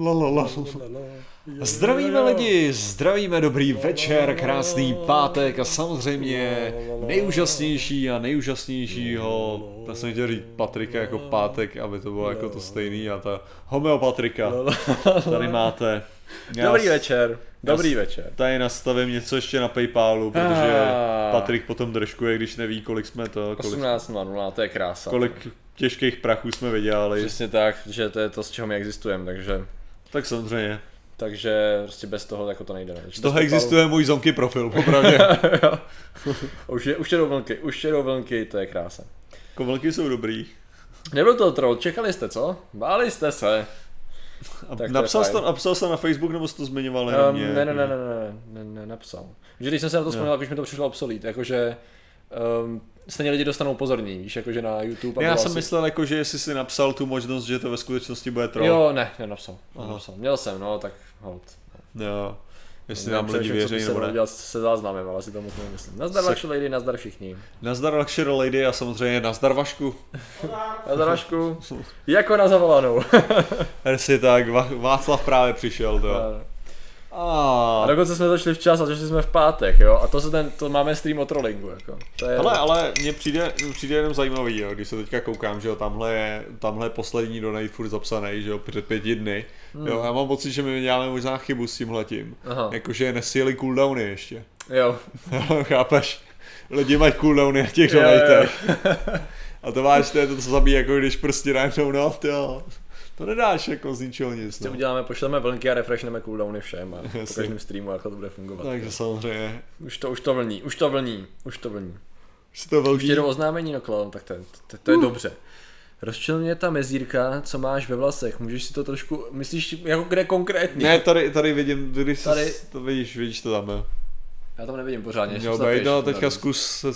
La, la, la. Zdravíme lidi, zdravíme dobrý večer, krásný pátek a samozřejmě nejúžasnější a nejúžasnějšího, já jsem chtěl říct Patrika jako pátek, aby to bylo jako to stejný a ta homeopatrika. Tady máte. Já Dobrý s- večer, dobrý večer. Tady nastavím něco ještě na Paypalu, protože Ah. Patrik potom držkuje, když neví, kolik jsme to, kolik, 18.00, to je krása. kolik těžkých prachů jsme vydělali. Přesně tak, že to je to, z čeho my existujeme, takže, Tak samozřejmě. takže prostě bez toho jako to nejde. ne? Z toho existuje můj zonky profil, popravdě. už, je, už jedou vlnky, už jedou vlnky, to je krása. Kovelky jsou dobrý. Nebyl to troll, čekali jste, co? Báli jste se. A Tak napsal, jsi to, napsal jsi to na Facebook, nebo jsi to zmiňoval Um, ne, ne, ne, ne, ne, ne, ne, napsal. Že když jsem se na to vzpomněl, už mi to přišlo obsolít, jakože um, stejně lidi dostanou pozorní, víš, jakože na YouTube. Ne, já jsem asi- myslel, jako, že jestli jsi napsal tu možnost, že to ve skutečnosti bude troll. Jo, ne, nenapsal, nenapsal. Měl jsem, no, tak hold. jo. Jestli nám lidi věří nebo ne. dělat se záznamem, ale si to moc nemyslím. Nazdar Se- vaši lady, nazdar všichni. Nazdar Luxury Lady a samozřejmě nazdar Vašku. Nazdar Vašku. jako na zavolanou. Hersi tak, Václav právě přišel, to. A A... dokonce jsme začali včas a začali jsme v pátek, jo. A to, se ten, to máme stream o trollingu, jako. To je... Ale, ale mně přijde, přijde jenom zajímavý, jo, když se teďka koukám, že jo, tamhle je, tamhle je poslední donate furt zapsaný, že jo, před pěti dny. Hmm. Jo, já mám pocit, že my děláme možná chybu s tímhletím. Jakože nesíli cooldowny ještě. Jo. Chápeš? Lidi mají cooldowny na těch donatech. A to máš, to je to, co zabíjí, jako když prostě najednou, no, jo. To nedáš jako z ničeho nic, Si no. uděláme, pošleme vlnky a refreshneme cooldowny všem a po každém streamu, jak to bude fungovat. Takže samozřejmě, Už to, už to vlní, už to vlní, už to vlní. si to Už velký. jedou oznámení, no klon, tak to, je- to, to je dobře. Rozčil mě ta mezírka, co máš ve vlasech, můžeš si to trošku, myslíš, jako kde konkrétně? Ne, tady, tady vidím, když Tady. to vidíš, vidíš to tam, jo. Já tam nevidím pořádně. Měl být, no, teďka tady. zkus se,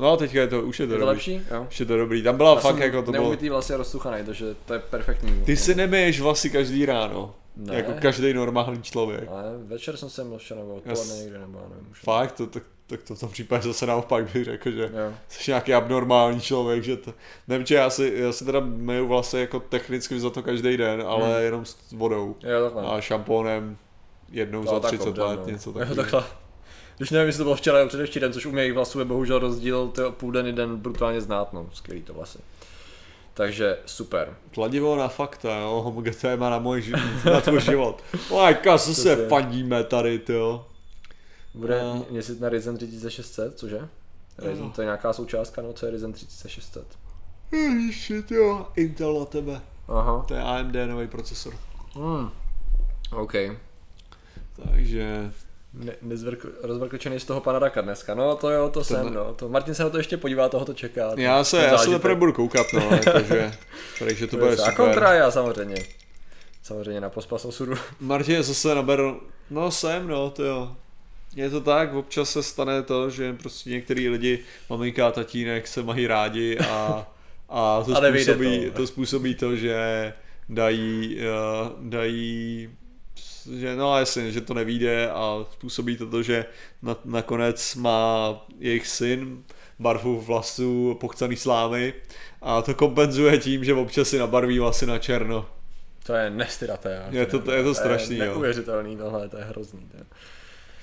no, teďka je to, už je to Je to dobrý. lepší? Jo. Už je to dobrý, tam byla Já fakt jako to bylo. Vlasy rozsuchaný, takže to je perfektní. Ty si nemiješ vlasy každý ráno, Ne. jako každý normální člověk. Ale večer jsem se měl včera nebo odpoledne někde nebo nevím. Už. Fakt, to, tak, tak to v tom případě zase naopak bych řekl, že Jo. jsi nějaký abnormální člověk, že to, nevím, či já si, já si teda myju vlasy jako technicky za to každý den, ale Hmm. jenom s vodou Jo, takhle. a šampónem jednou No, za tak 30 obden, let, no. něco takového. Když nevím, jestli to bylo včera nebo předevčírem, což u mých vlasů je bohužel rozdíl to půl den, jeden brutálně znát, no, skvělý to vlasy. Takže super. Kladivo na fakta, jo, homge téma na můj život, na tvůj život. Lajka, co se fandíme tady, ty jo. Bude No. měsíc na Ryzen 3600, cože? Ryzen, No. to je nějaká součástka, no co je Ryzen 3600? Ježiši, ty jo, Intel na tebe. Aha. To je AMD nový procesor. Hmm. OK. Takže, Ne, nezvrk, rozvrkočený z toho pana Raka dneska. No to jo, to jsem, no. To, Martin se na to ještě podívá, toho to čeká. to- já se, já se teprve budu koukat, no, takže, takže to bude A super. kontra já samozřejmě. Samozřejmě na pospas osudu. Martin zase naber, no jsem, no, to jo. Je to tak, občas se stane to, že prostě některý lidi, maminka a tatínek se mají rádi a, a to, A způsobí, to. to způsobí to, že dají, uh, dají že no jasně, že to nevíde a způsobí to to, že na, nakonec má jejich syn barvu vlasů pochcaný slámy a to kompenzuje tím, že občas si nabarví vlasy na černo. To je nestydaté. Je to- je to strašný, je jo. neuvěřitelný tohle, to je hrozný. To je.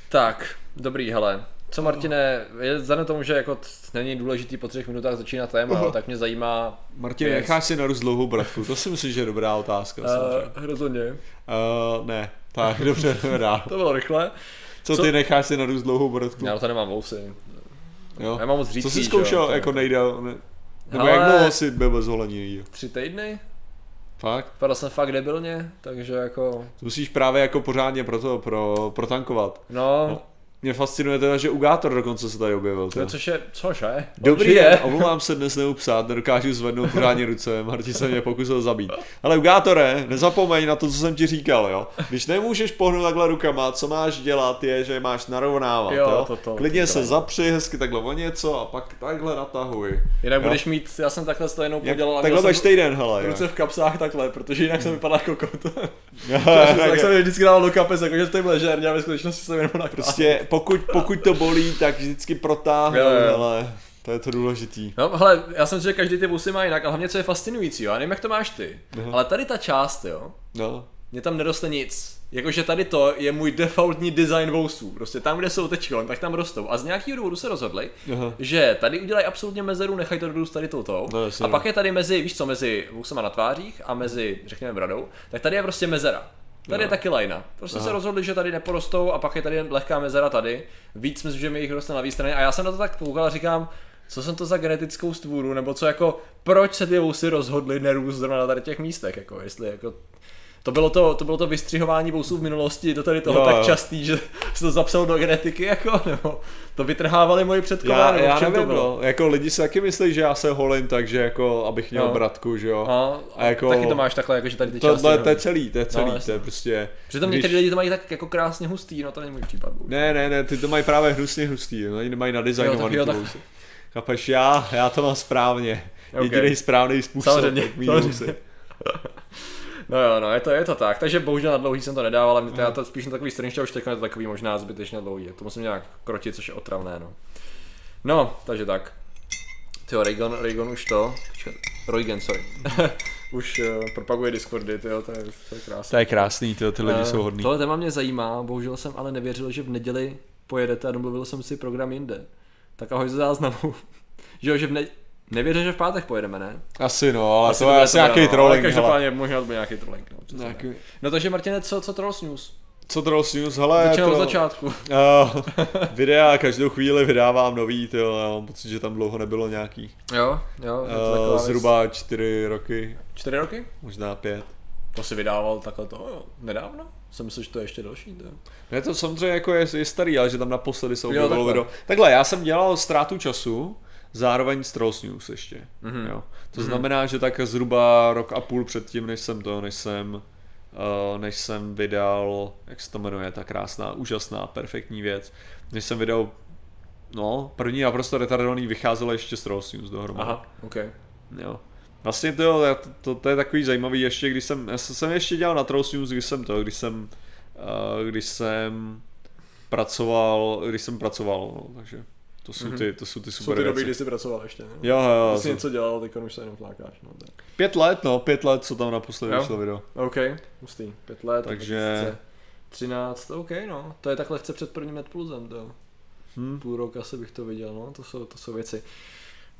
Tak, dobrý, hele. Co Martine, je vzhledem tomu, že jako není důležitý po třech minutách začínat téma, Aha. tak mě zajímá Martin, Yes. necháš si narůst dlouhou bratku? To si myslím, že je dobrá otázka. uh, rozhodně. Uh, ne, tak dobře, dobrá. To bylo rychle. Co, Co- ty necháš si narůst dlouhou bratku? Já to nemám vousy. Jo? Já mám moc Co řídký, jsi zkoušel jo, jako nejdél? Ne? Nebo Ale- jak dlouho jsi byl bez holení? Tři týdny? Fakt? Vypadal jsem fakt debilně, takže jako, Musíš právě jako pořádně pro to, pro, protankovat. no, No, Mě fascinuje teda, že Ugátor dokonce se tady objevil. teda. což je, cože? Dobrý den, omlouvám se, dnes nemohu psát, nedokážu zvednout pořádně ruce, Martin se mě pokusil zabít. Ale Ugátore, nezapomeň na to, co jsem ti říkal, jo. Když nemůžeš pohnout takhle rukama, co máš dělat, je, že máš narovnávat, Jo, jo. to- to- Klidně to- se zapři hezky takhle o něco a pak takhle natahuj. Jinak Jo. budeš mít, já jsem takhle to Jak, podělal a takhle budeš týden, hele, jo. ruce v kapsách takhle, protože jinak jsem vypadal jako kot. Jo, tak jsem je vždycky dával do kapes, jako že to je ležérně a ve skutečnosti jsem jenom na Prostě pokud, pokud to bolí, tak vždycky jo. ale to je to důležitý. No, hele, já jsem si, že každý ty busy má jinak, ale hlavně co je fascinující, jo, já nevím, jak to máš ty, Aha. ale tady ta část, jo, No, Mně tam neroste nic. Jakože tady to je můj defaultní design vousů. Prostě tam, kde jsou teď, tak tam rostou. A z nějakého důvodu se rozhodli, Aha. že tady udělají absolutně mezeru, nechají to dorůst tady touto. No, a no. pak je tady mezi, víš co, mezi vousama na tvářích a mezi, řekněme, bradou, tak tady je prostě mezera. Tady je taky lajna. Prostě se rozhodli, že tady neporostou a pak je tady lehká mezera tady. Víc myslím, že mi jich roste na levé straně. A já jsem na to tak koukal a říkám, co jsem to za genetickou stvůru, nebo co jako, proč se ty vousy rozhodly nerůst zrovna na tady těch místech, jako, jestli jako, to bylo to, to bylo to vystřihování vousů v minulosti do tady toho Jo, tak jo. častý, že se to zapsal do genetiky, jako, nebo to vytrhávali moji předkové, Já, nebo já čem to nevím, bylo? no. Jako lidi si taky myslí, že já se holím, takže jako, abych měl No. bratku, že jo. A, A jako- taky to máš takhle, jako, že tady ty Tohle, části, to je no. celý, to je celý, jasně. to je prostě... Přitom když- někteří lidi to mají tak jako krásně hustý, no to není můj případ. bohužel. Ne, ne, ne, ty to mají právě hnusně hustý, no, oni nemají nadizajnovaný Jo, tak jo, tak-. Chápeš, já, já to mám správně. Ok. Jediný správný způsob, Samozřejmě, samozřejmě. No jo, no, je to, je to tak. Takže bohužel na dlouhý jsem to nedával, ale já to spíš na takový strange, už teď je to takový možná zbytečně dlouhý. To musím nějak krotit, což je otravné, no. No, takže tak. Tyjo, Reagan, Reagan už to, počkat, Roygan, sorry. už uh, propaguje Discordy, tyjo, to je, to je krásné. To je krásný, ty, ty lidi Eh, jsou hodný. Tohle téma mě zajímá, bohužel jsem ale nevěřil, že v neděli pojedete a domluvil jsem si program jinde. Tak ahoj ze záznamu. že jo, že v ne... Nevěřil, že v pátek pojedeme, ne? Asi no, ale Asi to bude je asi dobré, nějaký no, ale trolling, hele. Každopádně možná to bude nějaký trolling, no. přesně. Nějaký- No takže Martine, co, co Trolls News? Co Trolls News, hele, to... od začátku. Uh, videa každou chvíli vydávám nový, tyjo, já mám pocit, že tam dlouho nebylo nějaký. Jo, jo. je to Uh, taková věc. zhruba čtyři roky, Čtyři roky? možná pět. To si vydával takhle to, jo, nedávno? Jsem myslel, že to je ještě další, to. Ne, to samozřejmě jako je, je starý, ale že tam naposledy se Jo, objevilo video. Takhle, já jsem dělal ztrátu času, zároveň s Trolls News ještě. Mhm. Mm-hmm. Jo. To mm-hmm. znamená, že tak zhruba rok a půl předtím, než jsem to, než jsem, uh, než jsem vydal, jak se to jmenuje, ta krásná, úžasná, perfektní věc, než jsem vydal, no, první naprosto retardovaný vycházelo ještě s Trolls News dohromady. Aha, OK. Jo. Vlastně to, to, to, to, je takový zajímavý ještě, když jsem, já jsem ještě dělal na Trolls News, když jsem to, když jsem, uh, když jsem pracoval, když jsem pracoval, no, takže to jsou ty, to jsou ty Jsou super ty doby, kdy jsi pracoval ještě, no. Jo, jo, jo, Když jsi jsem- něco dělal, teď už se jenom flákáš, no. Tak. pět let, no, pět let, co tam naposledy Jo. vyšlo video. OK, hustý. Pět let, Takže- 13, OK, no. To je takhle chce před prvním Net Plusem, to. Hm. Půl rok asi bych to viděl, no, to jsou, to jsou věci.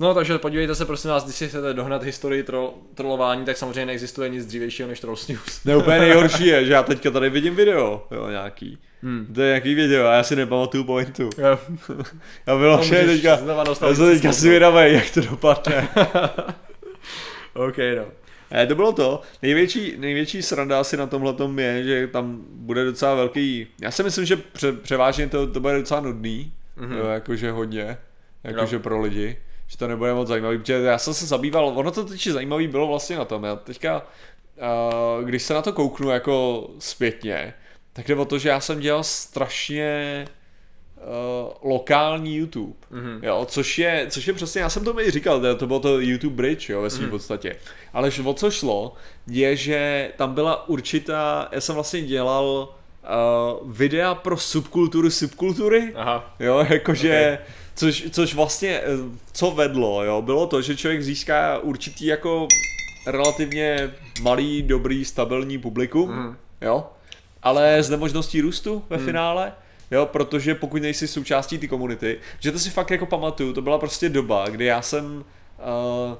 No, takže podívejte se prosím vás, když si chcete dohnat historii troll, trollování, tak samozřejmě neexistuje nic dřívějšího než Trolls News. Ne, úplně nejhorší je, že já teďka tady vidím video, jo, nějaký. Hmm. To je nějaký video a já si nepamatuju pointu. Jo, Já bylo vše teďka, já jsem teďka cestu. si vědavý, jak to dopadne. OK, no. Ne, to bylo to. Největší, největší sranda asi na tomhle je, že tam bude docela velký... Já si myslím, že pře, převážně to, to bude docela nudný. Mhm. Mm-hmm. Jo, jakože hodně. Jakože Jo. pro lidi. Že to nebude moc zajímavý, protože já jsem se zabýval, ono to teď zajímavý bylo vlastně na tom. Já teďka, uh, když se na to kouknu jako zpětně, tak jde o to, že já jsem dělal strašně uh, lokální YouTube, Mhm. jo, což je, což je přesně, já jsem to mi říkal, to- bylo to YouTube Bridge, jo, ve svým Mhm. podstatě, ale o co šlo, je, že tam byla určitá, já jsem vlastně dělal uh, videa pro subkultury subkultury, Aha. jo, jakože, okay. Což, což vlastně, eh, co vedlo, jo, bylo to, že člověk získá určitý jako relativně malý, dobrý, stabilní publikum, Mhm. jo, ale s nemožností růstu ve finále, jo, protože pokud nejsi součástí té komunity, že to si fakt jako pamatuju, to byla prostě doba, kdy já jsem, uh,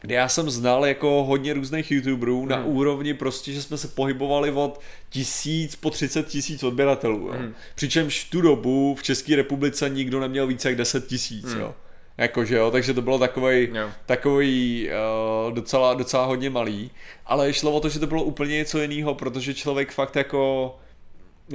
kdy já jsem znal jako hodně různých youtuberů na Hmm. úrovni prostě, že jsme se pohybovali od tisíc po 30 tisíc odběratelů, jo. Hmm. Přičemž v tu dobu v České republice nikdo neměl více jak 10 tisíc, Hmm. jo. Jakože jo, takže to bylo takovej, Jo. takový uh, docela, docela hodně malý, ale šlo o to, že to bylo úplně něco jiného, protože člověk fakt jako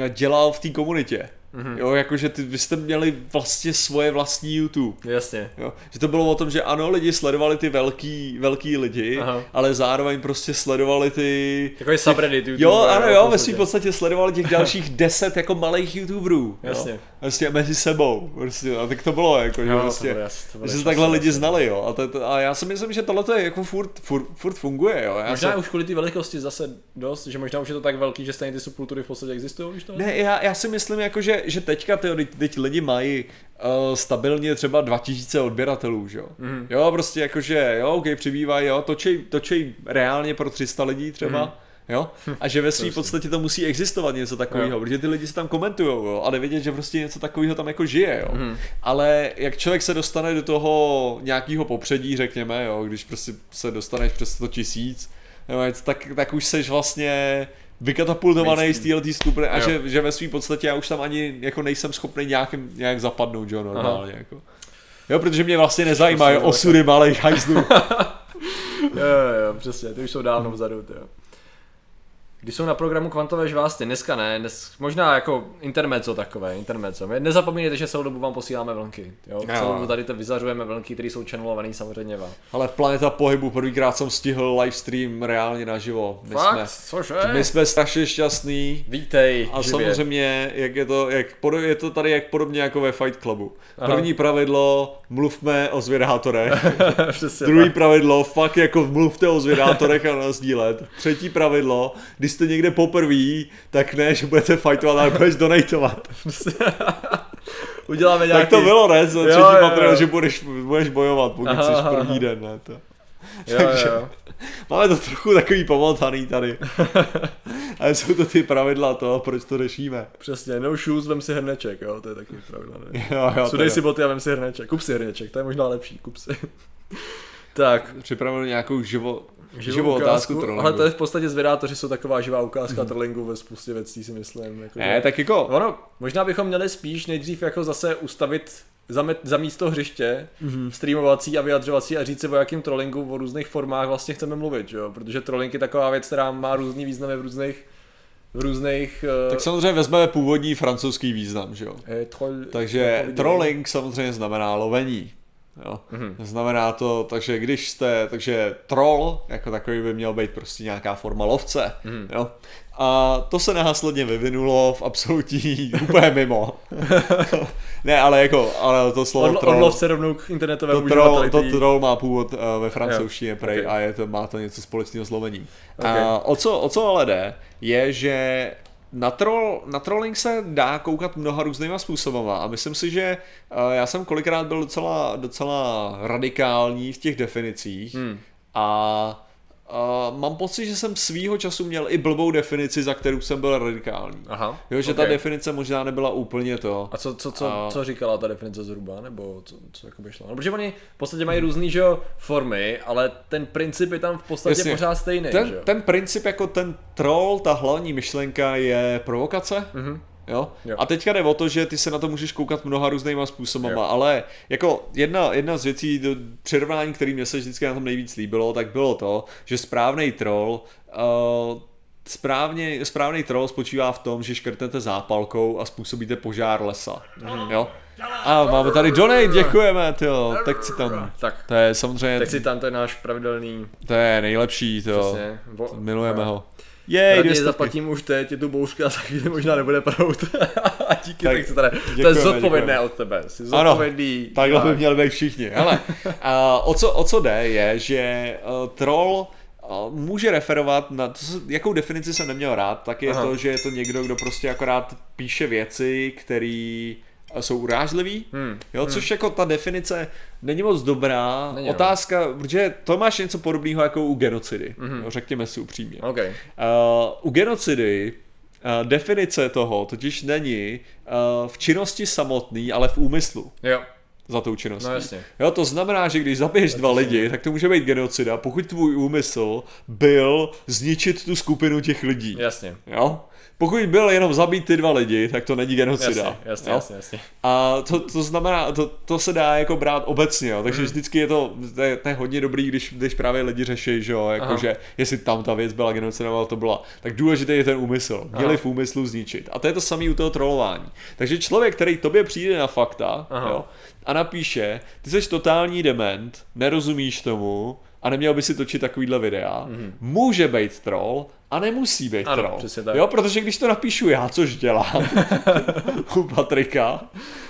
dělal v té komunitě. Mhm. Jo, jakože ty, vy jste měli vlastně svoje vlastní YouTube. Jasně. Jo, že to bylo o tom, že ano, lidi sledovali ty velký, velký lidi, Aha. ale zároveň prostě sledovali ty... Takový subreddit YouTube. Jo, ano, jo, v ve svým podstatě sledovali těch dalších deset jako malých YouTuberů. Jasně. Jo, prostě mezi sebou. Prostě, a tak to bylo, jako, že to prostě, bylo jas- to bylo že se takhle lidi znali, jo. A, to, to, a já si myslím, že tohle je jako furt, furt, furt funguje, jo. Já Možná se, už kvůli té velikosti zase dost, že možná už je to tak velký, že stejně ty subkultury v podstatě existují už to? Ne, já, já si myslím, jako, že, že teďka tyjo, teď, teď lidi mají uh, stabilně třeba 2000 odběratelů, že jo. Mhm. Jo, prostě jakože, jo, ok, přibývají, jo, točej, točej reálně pro 300 lidí třeba, Mhm. Jo? A že ve své podstatě to musí existovat něco takového, protože ty lidi se tam komentují, jo? ale vidět, že prostě něco takového tam jako žije. Jo? Mhm. Ale jak člověk se dostane do toho nějakého popředí, řekněme, jo? když prostě se dostaneš přes 100 tisíc, tak, tak už seš vlastně vykatapultovaný z téhle skupiny a Jo. že, že ve své podstatě já už tam ani jako nejsem schopný nějak, nějak zapadnout, jo, normálně. Jako. Jo, protože mě vlastně nezajímají Prostě osudy malých hajzlů. Jo, jo, přesně, ty už jsou dávno vzadu, jo. Když jsou na programu kvantové žvásty, dneska ne, dnes, možná jako intermezzo takové, intermezzo. My Nezapomeňte, že celou dobu vám posíláme vlnky. Jo? Jo. Celou dobu tady to vyzařujeme vlnky, které jsou channelované samozřejmě vám. Ale Planeta pohybu, prvýkrát jsem stihl livestream reálně naživo. My Fakt? jsme, Cože? my jsme strašně šťastní. Vítej, A živě. samozřejmě, jak je to, jak je to tady jak podobně jako ve Fight Clubu. Aha. První pravidlo, mluvme o zvědátorech. Druhý tak. pravidlo, fakt jako mluvte o zvědátorech a sdílet. Třetí pravidlo, když jste někde poprvé, tak ne, že budete fightovat, ale budeš donatovat. Uděláme nějaký... Tak to bylo, ne? Za Jo, třetí jo. že budeš, budeš bojovat, pokud Aha, jsi první aha. den, ne? To. Jo, Takže- jo. Máme to trochu takový pomotaný tady. Ale jsou to ty pravidla toho, proč to řešíme. Přesně, no shoes, vem si hrneček, jo, to je taky pravidla. Ne? Jo, jo, Sudej si boty a vem si hrneček, kup si hrneček, to je možná lepší, kup si. tak, Připravil nějakou živo, živou, živou otázku, ukázku, trollingu. ale to je v podstatě zvědátoři jsou taková živá ukázka mm. trollingu ve spoustě věcí, si myslím. Jako, Ne, že- tak jako, Ono, možná bychom měli spíš nejdřív jako zase ustavit za, za místo hřiště mm-hmm. streamovací a vyjadřovací a říct si o jakým trollingu v různých formách vlastně chceme mluvit, jo? Protože trolling je taková věc, která má různý významy v různých v různých tak samozřejmě vezmeme původní francouzský význam, že jo. eh, troll, Takže troll- trolling samozřejmě znamená lovení. Jo. Mhm. Znamená to, takže když jste, takže troll jako takový by měl být prostě nějaká forma lovce. Mhm. Jo. A to se následně vyvinulo v absolutní úplně mimo. ne, ale jako, ale to slovo Od, troll, odlov se rovnou k internetovému to troll, to troll má původ uh, ve francouzštině prej ok. a je to, má to něco společného s lovením. Ok. A o co, o co ale jde, je, že na, troll, na trolling se dá koukat mnoha různýma způsobama a myslím si, že uh, já jsem kolikrát byl docela, docela radikální v těch definicích Hmm. a uh, mám pocit, že jsem svýho času měl i blbou definici, za kterou jsem byl radikální. Aha. Jo, že ok. ta definice možná nebyla úplně to. A co, co, co, A- co říkala ta definice zhruba, nebo co, co jako by šlo? No, protože oni v podstatě mají různý, že jo, formy, ale ten princip je tam v podstatě Jasně. pořád stejný, že Ten, jo? ten princip jako ten troll, ta hlavní myšlenka je provokace. Mhm. Jo? Jo. A teďka jde o to, že ty se na to můžeš koukat mnoha různýma způsobama, Jo. ale jako jedna, jedna z věcí, do přirovnání, který mě se vždycky na tom nejvíc líbilo, tak bylo to, že správný troll uh, Správně, správný troll spočívá v tom, že škrtnete zápalkou a způsobíte požár lesa. Mhm. Jo? A máme tady donate, děkujeme, tyjo, tak si tam. Tak, To je samozřejmě, tak si tam to je náš pravidelný, to je nejlepší, to přesně. Vo, milujeme ho. Jej, Raději dvě zaplatím už teď, je tu bouřka a za chvíli možná nebude prout. a díky, Tak tak, tak tady. To je děkujeme, zodpovědné děkujeme. od tebe. Jsi Ano, zodpovědný. Takhle by divák. měli být všichni. Hele, a o, co, o co jde je, že uh, troll uh, může referovat na, to, se- jakou definici jsem neměl rád, tak je Aha. to, že je to někdo, kdo prostě akorát píše věci, které jsou urážlivý, Hmm. jo, což jako ta definice není moc dobrá. Není. Otázka, protože to máš něco podobného jako u genocidy, jo, řekněme si upřímně. OK. Uh, u genocidy uh, definice toho totiž není uh, v činnosti samotný, ale v úmyslu Jo, za tou činností. no jasně. Jo, to znamená, že když zabiješ dva lidi, tak to může být genocida, pokud tvůj úmysl byl zničit tu skupinu těch lidí. Jasně. Jo? Pokud byl jenom zabít ty dva lidi, tak to není genocida. Jasně, jasně, jo? jasně, jasně. A to, to znamená, to, to se dá jako brát obecně, jo? Takže vždycky je to, to je, to je hodně dobrý, když, když právě lidi řeší, že jo, jakože jestli tam ta věc byla genocida, nebo to byla, tak důležitý je ten úmysl, měli Aha. v úmyslu zničit. A to je to samé u toho trolování. Takže člověk, který tobě přijde na fakta, Aha. jo, a napíše, ty jsi totální dement, nerozumíš tomu, a neměl by si točit takovýhle videa, může být troll a nemusí být. Ano, troll. přesně tak. Jo, protože když to napíšu já, což dělám u Patrika,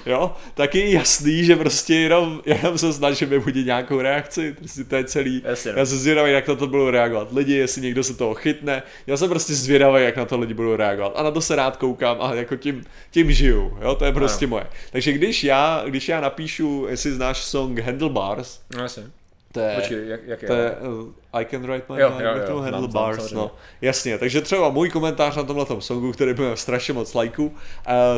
jo, tak je jasný, že prostě jenom, jenom se snažím vybudit nějakou reakci, prostě to je celý. Jasně, no. Já jsem zvědavý, jak na to budou reagovat lidi, jestli někdo se toho chytne. Já jsem prostě zvědavý, jak na to lidi budou reagovat. A na to se rád koukám a jako tím, tím žiju, jo, to je prostě moje. Takže když já, když já napíšu, jestli znáš song Handlebars, No jasně. To je, Počkej, jak, jak je? to je uh, I can write my Jo, mind jo, jo, handlebars, samozřejmě. no. Jasně, takže třeba můj komentář na tomhle songu, který byl strašně moc lajků, uh,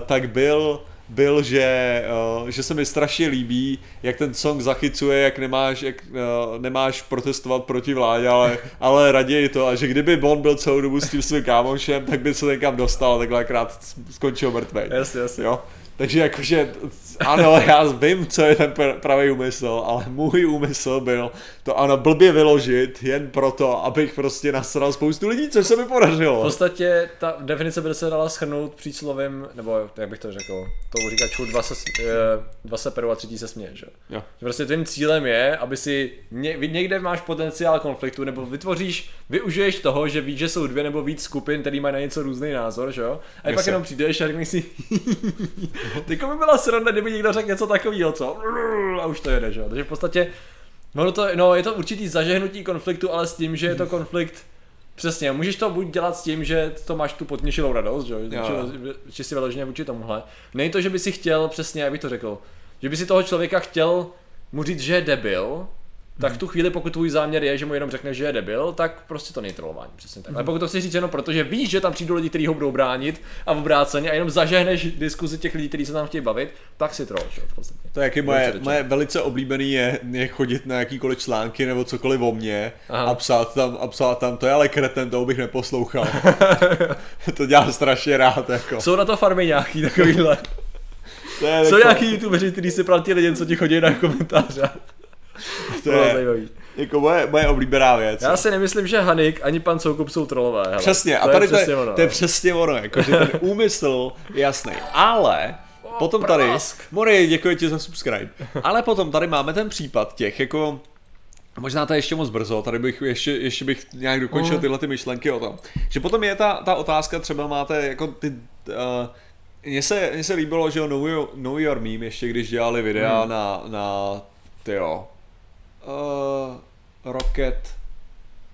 tak byl, byl, že, uh, že se mi strašně líbí, jak ten song zachycuje, jak nemáš, jak, uh, nemáš protestovat proti vládě, ale, ale raději to, a že kdyby Bond byl celou dobu s tím svým kámošem, tak by se někam dostal a takhle akrát skončil mrtvej. Jasně, jasně. Jo? Takže jakože, ano, já vím, co je ten pr- pravý úmysl, ale můj úmysl byl to ano, blbě vyložit jen proto, abych prostě nasral spoustu lidí, což se mi V podařilo. podstatě ta definice by se dala schrnout příslovem, nebo jak bych to řekl, to říká ču, dva se, eh, dva se perou a třetí se směje, že? Jo. Prostě tvým cílem je, aby si ně, někde máš potenciál konfliktu, nebo vytvoříš, využiješ toho, že víš, že jsou dvě nebo víc skupin, který mají na něco různý názor, že jo? A pak jenom přijdeš a řekneš si, tyko by byla sranda, kdyby někdo řekl něco takového, co? A už to jede, že jo? Takže v podstatě, no, to, no je to určitý zažehnutí konfliktu, ale s tím, že je to konflikt Přesně, můžeš to buď dělat s tím, že to máš tu potněšilou radost, že, jo, že si vyloženě vůči tomuhle. Není to, že by si chtěl, přesně, jak bych to řekl, že by si toho člověka chtěl mu říct, že je debil, tak v tu chvíli, pokud tvůj záměr je, že mu jenom řekneš, že je debil, tak prostě to není trollování, přesně tak. Ale pokud to chceš říct jenom proto, že víš, že tam přijdou lidi, kteří ho budou bránit a obráceně a jenom zažehneš diskuzi těch lidí, kteří se tam chtějí bavit, tak si troll, v podstatě. To je moje, moje velice oblíbený je, je chodit na jakýkoliv články nebo cokoliv o mně Aha. a psát tam, a psát tam, to je ale kreten, toho bych neposlouchal. to dělám strašně rád, jako. Jsou na to farmy nějaký takovýhle. To je, Jsou jako, nějaký youtubeři, kteří si platili jen, co ti chodí na komentáře. to je zajímavý. jako moje, moje oblíbená věc. Já si nemyslím, že Hanik ani pan Soukup jsou trolové. Hele. Přesně, a to tady je to, je, ono. to je přesně ono, jako, že ten úmysl je jasný. Ale potom tady, prask. Mori, děkuji ti za subscribe, ale potom tady máme ten případ těch, jako, možná to je ještě moc brzo, tady bych ještě, ještě bych nějak dokončil Mhm. tyhle ty myšlenky o tom, že potom je ta, ta otázka, třeba máte jako ty, uh, mně se, mně se líbilo, že jo, know Your, know Your Meme, ještě když dělali videa Hmm. na, na, tyjo, uh, Rocket,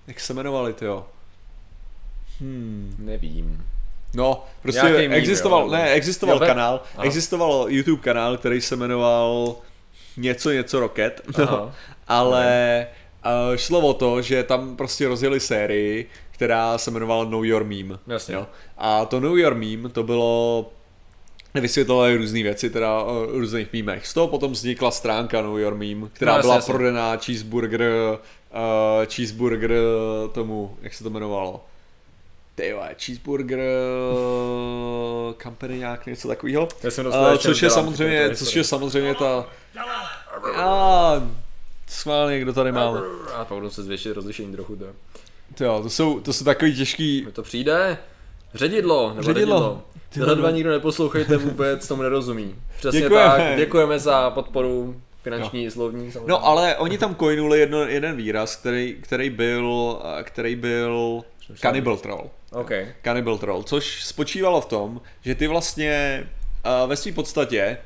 jak se jmenovali, tyjo? Hmm. Nevím. No, prostě meme, existoval, jo, ne, existoval Jo, kanál, Aha. existoval YouTube kanál, který se jmenoval něco něco Rocket, no, Aha. ale uh, šlo o to, že tam prostě rozjeli sérii, která se jmenovala Know Your Meme. Jasně. Jo? A to Know Your Meme, to bylo vysvětlovali různé věci, teda o různých mýmech. Z toho potom vznikla stránka Know Your Meme, která No, byla jasně. prodaná cheeseburger, uh, cheeseburger tomu, jak se to jmenovalo? Ty jo, cheeseburger company nějak něco takového. Já jsem Uh, dostal což je samozřejmě, což je samozřejmě ta... A, schválně, kdo tady máme. A pak se zvětšit rozlišení trochu. To. To, jo, to jsou, to jsou takový těžký... Mi to přijde. Ředidlo, nebo Ředidlo. ředidlo. Tyhle dva nikdo neposlouchejte vůbec, tomu nerozumí. Přesně Děkujeme. tak, děkujeme za podporu finanční, slovní. Samozřejmě. No ale oni tam coinuli jedno, jeden výraz, který, který byl, který byl cannibal troll. OK. Cannibal troll, což spočívalo v tom, že ty vlastně uh, ve své podstatě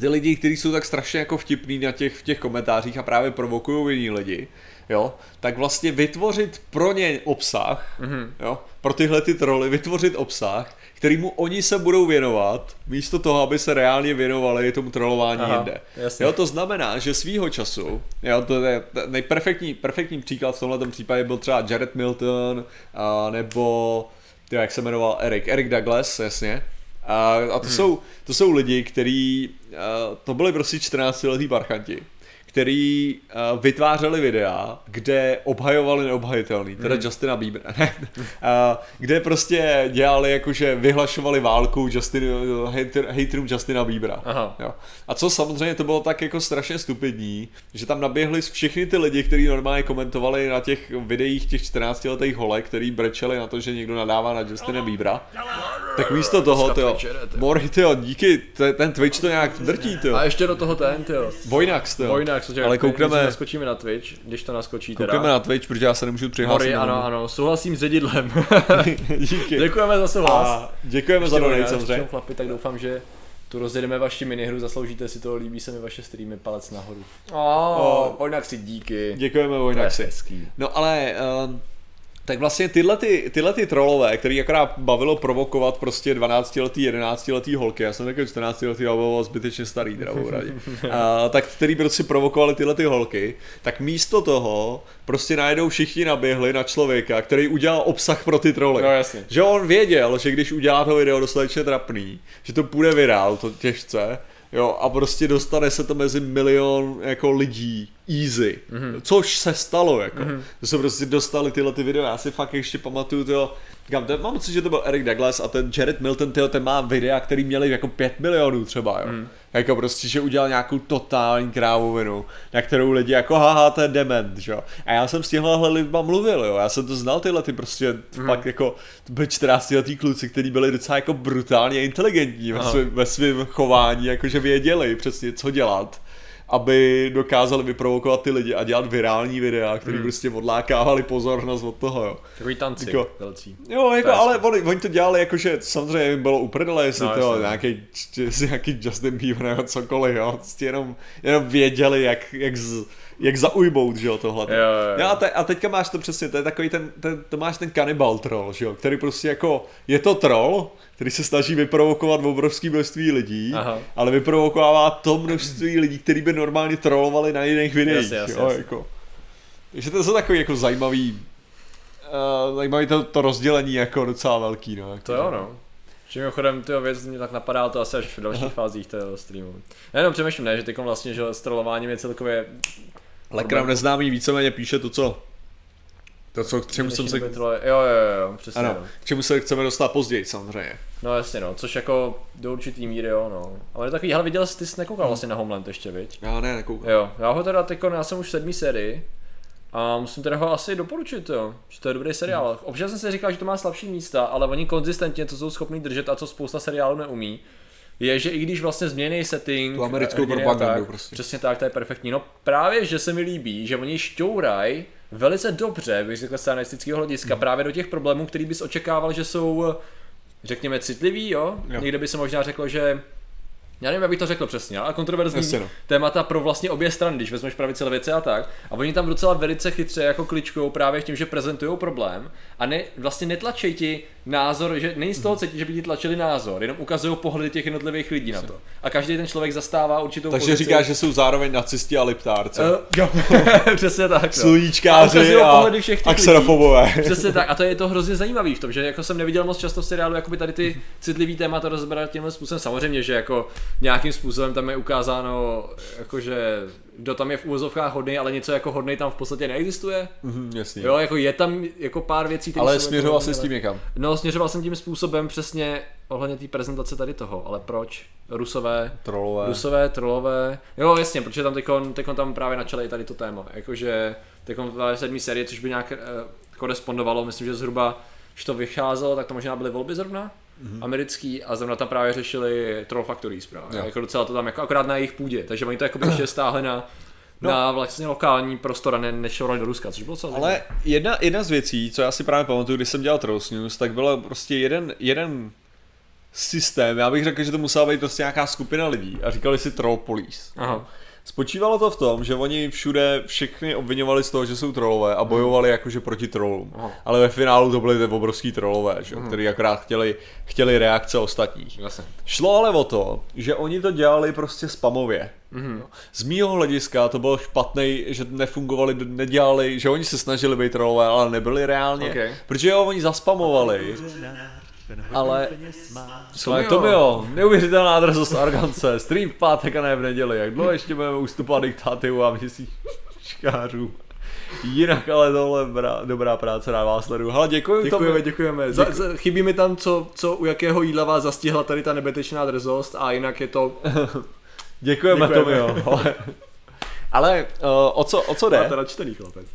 ty lidi, kteří jsou tak strašně jako vtipný na těch, v těch komentářích a právě provokují jiný lidi, jo, tak vlastně vytvořit pro ně obsah, mm-hmm. jo, pro tyhle ty troly vytvořit obsah, kterýmu oni se budou věnovat, místo toho, aby se reálně věnovali tomu trolování Aha, jinde. jasně. Jo, to znamená, že svýho času, jo, to je nejperfektní perfektní příklad v tomhle případě byl třeba Jared Milton, a, nebo, ty, jak se jmenoval Eric, Eric Douglas, jasně. A, a to, hmm. jsou, to jsou lidi, kteří, to byli prostě 14 letý parchanti, který uh, vytvářeli videa, kde obhajovali neobhajitelný, teda Hmm. Justina Biebera, ne, uh, kde prostě dělali jakože vyhlašovali válku Justin, hater, haterům Justina Biebera. Aha. Jo. A co samozřejmě to bylo tak jako strašně stupidní, že tam naběhli všechny ty lidi, kteří normálně komentovali na těch videích těch 14 letých holek, který brečeli na to, že někdo nadává na Justina Biebera. Tak místo toho, tyjo. Mori, tyjo, díky, te- ten Twitch to nějak drtí, tyjo. A ještě do toho ten, tyjo. Vojnax, tyjo. Vojnak, tě, Ale když koukneme, naskočíme na Twitch, když to naskočí teda. koukneme na Twitch, protože já se nemůžu přihlásit. Hory, ano, ano, souhlasím s ředidlem. díky. Děkujeme za souhlas. A děkujeme za donate samozřejmě. Chlapi, tak doufám, že tu rozjedeme vaši minihru, zasloužíte si to, líbí se mi vaše streamy, palec nahoru. Oh, Vojnak si díky. Děkujeme Vojnaxi. hezký. No ale um, tak vlastně tyhle, ty, tyhle ty trollové, který akorát bavilo provokovat prostě 12 letý, 11 letý holky, já jsem takový 14 letý a byl zbytečně starý, teda a, tak který prostě provokovali tyhle ty holky, tak místo toho prostě najednou všichni naběhli na člověka, který udělal obsah pro ty troly. No jasně. Že on věděl, že když udělá to video dostatečně trapný, že to půjde virál, to těžce, Jo, a prostě dostane se to mezi milion jako lidí easy, mm-hmm. což se stalo, jako. Mm-hmm. To se prostě dostali tyhle ty videa, já si fakt ještě pamatuju, to, Říkám, mám pocit, že to byl Eric Douglas a ten Jared Milton, tyjo, ten má videa, který měli jako 5 milionů třeba, jo. Mm. Jako prostě, že udělal nějakou totální krávovinu, na kterou lidi jako haha, to je dement, jo. A já jsem s těmhle lidma mluvil, jo. Já jsem to znal tyhle ty prostě, mm. pak jako, to byli 14 letý kluci, kteří byli docela jako brutálně inteligentní ve svém, ve svém chování, jakože věděli přesně, co dělat aby dokázali vyprovokovat ty lidi a dělat virální videa, který hmm. prostě odlákávali pozornost od toho, jo. Takový tanci jako, velcí. Jo, jako, ale oni, oni, to dělali jako, že samozřejmě jim bylo uprdele, jestli no, to jasný. nějaký, nějaký Justin Bieber nebo cokoliv, jo. Prostě jenom, jenom věděli, jak, jak z, jak zaujmout, že jo, tohle. Jo, jo, jo. A, te, a teďka máš to přesně, to je takový ten, ten to máš ten kanibal troll, že jo, který prostě jako, je to troll, který se snaží vyprovokovat obrovské množství lidí, Aha. ale vyprovokovává to množství lidí, kteří by normálně trollovali na jiných videích. Jasně, jasně, jo, jasně. Jako. Takže to jsou takový jako zajímavý, uh, zajímavý to, to rozdělení jako docela velký. No, to jo, no. Že mimochodem, ty věc mě tak napadá to asi až v dalších fázích toho streamu. Já jenom přemýšlím, ne, že teď vlastně, že s trollováním je celkově... Lekram neznámý víceméně píše to, co to, co, k čemu jsem se... Jo, jo, jo, přesně. Ano, no. k čemu se chceme dostat později, samozřejmě. No jasně, no, což jako do určitý míry, jo, no. Ale takový, hele, viděl jsi, ty jsi nekoukal hmm. vlastně na Homeland ještě, viď? Já ne, nekoukal. Jo, já ho teda teď, já jsem už v sedmý sérii, a musím teda ho asi doporučit, jo. Že to je dobrý seriál. Hmm. Občas jsem si říkal, že to má slabší místa, ale oni konzistentně, co jsou schopni držet a co spousta seriálů neumí, je, že i když vlastně změní setting, tu americkou propagandu tak, prostě. Přesně tak, to je perfektní. No právě, že se mi líbí, že oni šťouraj velice dobře, bych řekl z hlediska, hmm. právě do těch problémů, který bys očekával, že jsou, řekněme, citlivý, jo? jo. Někde by se možná řeklo, že já nevím, jak bych to řekl přesně, ale kontroverzní Jasně, no. témata pro vlastně obě strany, když vezmeš pravice levice a tak. A oni tam docela velice chytře jako kličkou právě tím, že prezentují problém a ne, vlastně netlačej ti názor, že není z toho cítit, že by ti tlačili názor, jenom ukazují pohledy těch jednotlivých lidí na to. A každý ten člověk zastává určitou Takže pozici. říká, že jsou zároveň nacisti a liptárci. Uh, jo, přesně tak. No. Sluníčkáři a, a, a xenofobové. Přesně tak. A to je to hrozně zajímavý v tom, že jako jsem neviděl moc často v seriálu, jakoby tady ty citlivý témata rozbírat tímhle způsobem. Samozřejmě, že jako nějakým způsobem tam je ukázáno, jakože kdo tam je v úvozovkách hodný, ale něco jako hodný tam v podstatě neexistuje. Mm, jasně. Jo, jako je tam jako pár věcí, které Ale směřoval jsem s tím někam. No, směřoval jsem tím způsobem přesně ohledně té prezentace tady toho, ale proč? Rusové, trolové. Rusové, trolové. Jo, jasně, protože tam teďkon, teďkon tam právě načali tady to téma. Jakože teďkon v sedmý série, což by nějak eh, korespondovalo, myslím, že zhruba, když to vycházelo, tak to možná byly volby zrovna mm-hmm. americký a zrovna tam právě řešili Troll Factories právě. Jako docela to tam jako akorát na jejich půdě, takže oni to jako ještě stáhli na No. na vlastně lokální prostor a ne, nešel do Ruska, což bylo celé. Ale jedna, jedna z věcí, co já si právě pamatuju, když jsem dělal Trolls News, tak bylo prostě jeden, jeden systém, já bych řekl, že to musela být prostě nějaká skupina lidí a říkali si Troll Police. Aha. Spočívalo to v tom, že oni všude všechny obvinovali z toho, že jsou trolové a bojovali jakože proti trollům. Aha. Ale ve finálu to byly ty obrovský trolové, že? Aha. který akorát chtěli, chtěli reakce ostatních. Jasně. Šlo ale o to, že oni to dělali prostě spamově. Mm-hmm. Z mýho hlediska to bylo špatný, že nefungovali, nedělali, že oni se snažili být trolové, ale nebyli reálně, okay. protože jo, oni zaspamovali ale to, to by jo, neuvěřitelná drzost argance, stream v pátek a ne v neděli, jak dlouho ještě budeme ustupovat diktátivu a měsíčkářů. Jinak ale tohle dobrá, dobrá práce na vás sleduju. Hele, děkuji Děkujeme, tomu. děkujeme. Za, za, chybí mi tam, co, co u jakého jídla vás zastihla tady ta nebetečná drzost a jinak je to... děkujeme, děkujeme. tomu, jo. Ale uh, o, co, o co jde? teda čtený chlapec.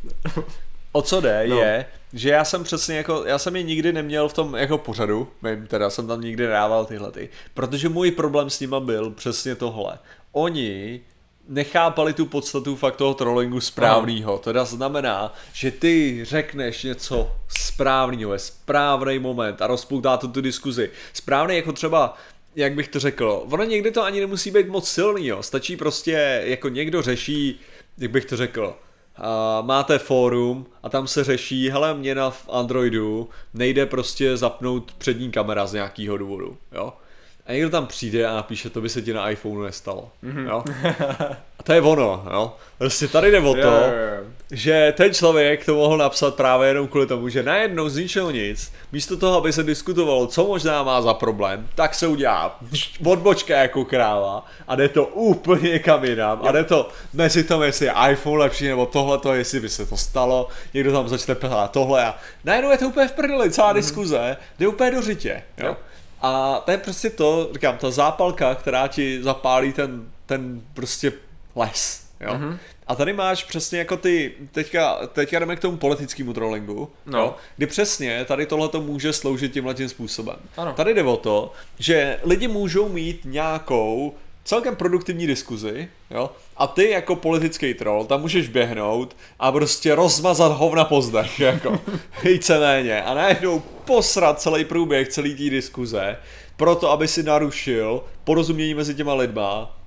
o co jde, no. je, že já jsem přesně jako, já jsem je nikdy neměl v tom jako pořadu, mým, teda jsem tam nikdy nedával tyhle ty, protože můj problém s nima byl přesně tohle. Oni nechápali tu podstatu fakt toho trollingu správného. Teda znamená, že ty řekneš něco správného ve správný moment a rozpoutá to tu diskuzi. Správný jako třeba jak bych to řekl, ono někdy to ani nemusí být moc silný, jo. stačí prostě, jako někdo řeší, jak bych to řekl, a máte fórum a tam se řeší, hele, mě na Androidu nejde prostě zapnout přední kamera z nějakého důvodu, jo. A někdo tam přijde a napíše, to by se ti na iPhoneu nestalo, mm-hmm. jo. A to je ono, jo. Prostě tady jde o to, Jo, jo, jo. že ten člověk to mohl napsat právě jenom kvůli tomu, že najednou z ničeho nic, místo toho, aby se diskutovalo, co možná má za problém, tak se udělá odbočka jako kráva a jde to úplně někam jinam a jde to mezi tom, jestli je iPhone lepší nebo tohle, jestli by se to stalo, někdo tam začne pehlat tohle a najednou je to úplně v prdeli, celá diskuze, jde úplně do řitě, jo. Jo. A to je prostě to, říkám, ta zápalka, která ti zapálí ten, ten prostě les, jo. Mm-hmm. A tady máš přesně jako ty, teďka, teďka jdeme k tomu politickému trollingu, No. jo, kdy přesně tady tohle to může sloužit tímhle tím způsobem. Ano. Tady jde o to, že lidi můžou mít nějakou celkem produktivní diskuzi, jo, a ty jako politický troll tam můžeš běhnout a prostě rozmazat hovna po zdech, jako. Víceméně, a najednou posrat celý průběh celý té diskuze, proto aby si narušil porozumění mezi těma lidma,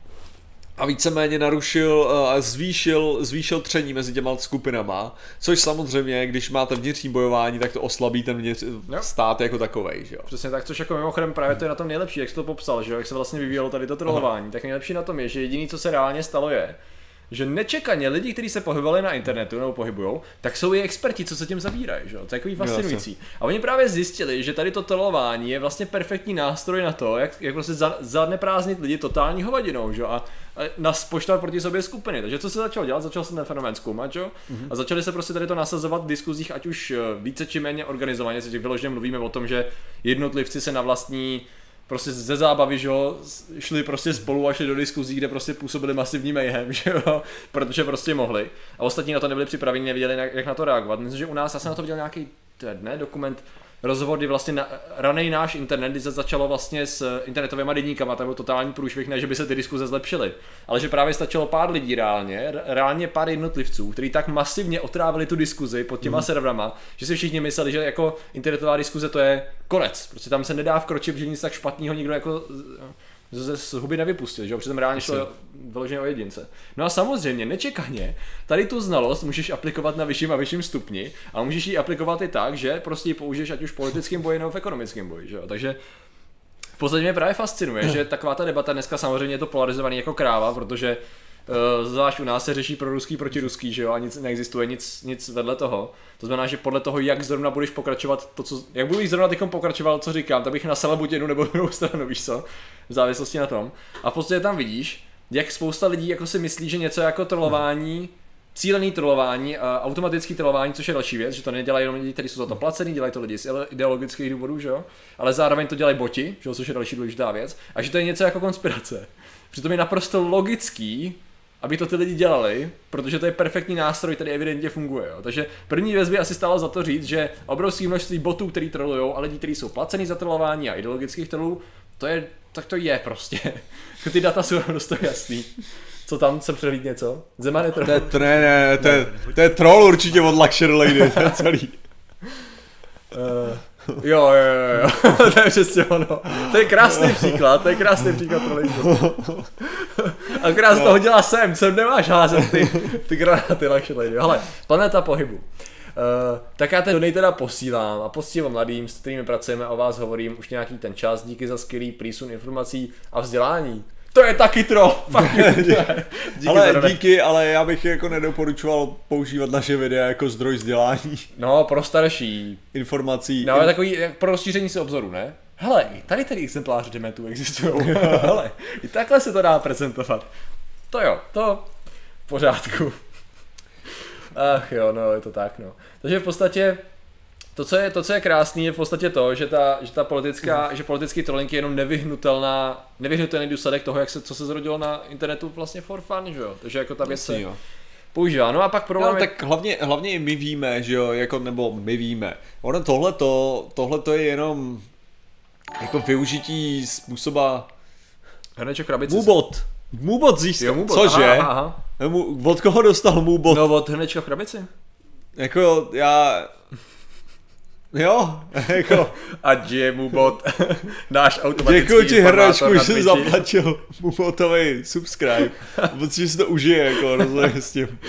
a víceméně narušil eh, a zvýšil, zvýšil tření mezi těma skupinama, což samozřejmě, když máte vnitřní bojování, tak to oslabí ten vnitř, Jo. stát jako takovej, že jo. Přesně tak, což jako mimochodem právě to je na tom nejlepší, jak jsi to popsal, že jo, jak se vlastně vyvíjelo tady to trollování, tak nejlepší na tom je, že jediný, co se reálně stalo je, že nečekaně lidi, kteří se pohybovali na internetu nebo pohybujou, tak jsou i experti, co se tím zabírají, že jo? To je takový fascinující. A oni právě zjistili, že tady to trollování je vlastně perfektní nástroj na to, jak, jak prostě za, lidi totální hovadinou, že jo? A, a nas poštvat proti sobě skupiny. Takže co se začalo dělat? Začal se ten fenomén zkoumat, že jo? A začali se prostě tady to nasazovat v diskuzích, ať už eh, více či méně organizovaně, si vyloženě mluvíme o tom, že jednotlivci se na vlastní prostě ze zábavy, že jo, šli prostě spolu a šli do diskuzí, kde prostě působili masivní mayhem, že jo, protože prostě mohli. A ostatní na to nebyli připraveni, nevěděli, jak- na to reagovat. Myslím, že u nás, já jsem na to viděl nějaký to je dne, dokument, rozhovor, kdy vlastně na, ranej náš internet, kdy se začalo vlastně s internetovými deníkama, tam byl totální průšvih, ne, že by se ty diskuze zlepšily, ale že právě stačilo pár lidí reálně, reálně pár jednotlivců, kteří tak masivně otrávili tu diskuzi pod těma mm. serverama, že si všichni mysleli, že jako internetová diskuze to je konec, prostě tam se nedá vkročit, že nic tak špatného nikdo jako z- z huby nevypustil, že jo? Přitom reálně šlo vyloženě o jedince. No a samozřejmě, nečekaně, tady tu znalost můžeš aplikovat na vyšším a vyšším stupni a můžeš ji aplikovat i tak, že prostě ji použiješ ať už v politickém boji nebo v ekonomickém boji, že jo? Takže v podstatě mě právě fascinuje, že taková ta debata dneska samozřejmě je to polarizovaný jako kráva, protože zvlášť u nás se řeší pro ruský proti ruský, že jo, a nic neexistuje nic, nic vedle toho. To znamená, že podle toho, jak zrovna budeš pokračovat, to, co, jak budu zrovna teď pokračoval, co říkám, tak bych nasala buď jednu nebo druhou stranu, víš co, v závislosti na tom. A v podstatě tam vidíš, jak spousta lidí jako si myslí, že něco jako trollování, cílený trollování, a automatický trollování, což je další věc, že to nedělají jenom lidi, kteří jsou za to placený, dělají to lidi z ide- ideologických důvodů, že jo? Ale zároveň to dělají boti, že jo? což je další důležitá věc, a že to je něco jako konspirace. Přitom je naprosto logický, aby to ty lidi dělali, protože to je perfektní nástroj, který evidentně funguje. Jo. Takže první věc by asi stálo za to říct, že obrovské množství botů, který trolují, a lidí, kteří jsou placený za trolování a ideologických trolů, to je, tak to je prostě. ty data jsou dost jasný. Co tam, se přelít něco? Zeman je To je, to ne, ne, to je, to je troll určitě od Luxury Lady, to je celý. Uh, jo, jo, jo, jo. to je přesně ono. To je krásný příklad, to je krásný příklad trollingu. Akorát z toho dělá sem, sem nemáš házet ty, ty granáty na lidi. Hele, planeta pohybu. Uh, tak já ten donate teda posílám a posílám mladým, s kterými pracujeme o vás hovorím už nějaký ten čas. Díky za skvělý přísun informací a vzdělání. To je taky troll, fakt Díky ale díky, ale já bych jako nedoporučoval používat naše videa jako zdroj vzdělání, No, pro starší, informací. No, ale takový pro rozšíření si obzoru, ne? Hele, i tady tady exemplář demetů existují. Hele, i takhle se to dá prezentovat. To jo, to v pořádku. Ach jo, no, je to tak, no. Takže v podstatě to, co je, to, co je krásný, je v podstatě to, že ta, že ta politická, že politický trolling je jenom nevyhnutelná, nevyhnutelný důsledek toho, jak se, co se zrodilo na internetu vlastně for fun, že jo? Takže jako ta věc se používá. No a pak problém No, je- tak hlavně, hlavně i my víme, že jo, jako, nebo my víme. Ono tohleto, tohleto je jenom jako využití způsoba Hrneček krabice. Mubot. Mubot získal. Jo, Mubot, Cože? aha, aha. Od koho dostal Mubot? No od hrnečka v krabici. Jako já... Jo, jako, A mu bot, náš automatický děkuji ti hračku, že zaplatil mu botový subscribe, protože si to užije, jako rozhodně s tím.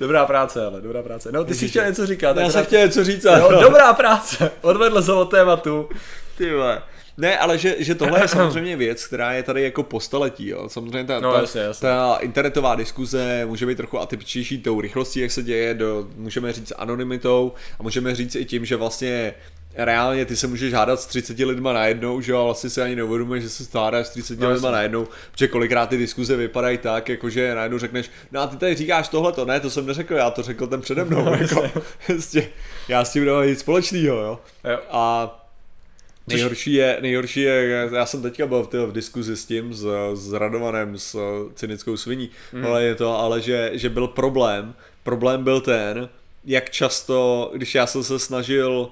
Dobrá práce, ale dobrá práce. No, ty jsi chtěl něco říkat. Já jsem chtěl něco říct, Jo, dobrá práce, odvedl se od tématu. ty vole. Ne, ale že, že tohle je samozřejmě věc, která je tady jako po staletí, jo. Samozřejmě ta, No, ta, jasně, jasně. ta internetová diskuze může být trochu atypičtější tou rychlostí, jak se děje, do, můžeme říct anonymitou a můžeme říct i tím, že vlastně reálně ty se můžeš hádat s 30 lidma najednou, že jo, vlastně si ani neuvědomuješ, že se hádáš s 30 No, lidma najednou, protože kolikrát ty diskuze vypadají tak, jakože najednou řekneš, no a ty tady říkáš tohle, to ne, to jsem neřekl, já to řekl ten přede mnou, jako, prostě, já s tím nemám nic společného, jo. Jo. A nejhorší je, nejhorší je, já jsem teďka byl v, té- v diskuzi s tím, s, s Radovanem, s cynickou sviní, mm. ale je to, ale že, že byl problém, problém byl ten, jak často, když já jsem se snažil,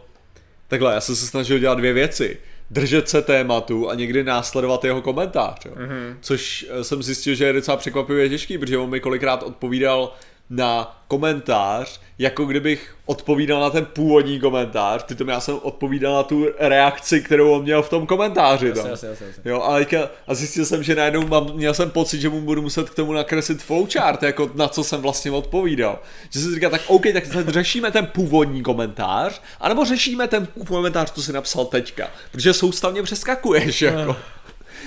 takhle, já jsem se snažil dělat dvě věci, držet se tématu a někdy následovat jeho komentář, jo. Mm-hmm. což eh, jsem zjistil, že je docela překvapivě těžký, protože on mi kolikrát odpovídal na komentář, jako kdybych odpovídal na ten původní komentář, přitom já jsem odpovídal na tu reakci, kterou on měl v tom komentáři. Jasně, tam. jasně, jasně, jasně. Jo, a, teďka, a zjistil jsem, že najednou mám, měl jsem pocit, že mu budu muset k tomu nakreslit flowchart, jako na co jsem vlastně odpovídal. Že jsem si říkal, tak OK, tak řešíme ten původní komentář, anebo řešíme ten komentář, co jsi napsal teďka, protože soustavně přeskakuješ, jako.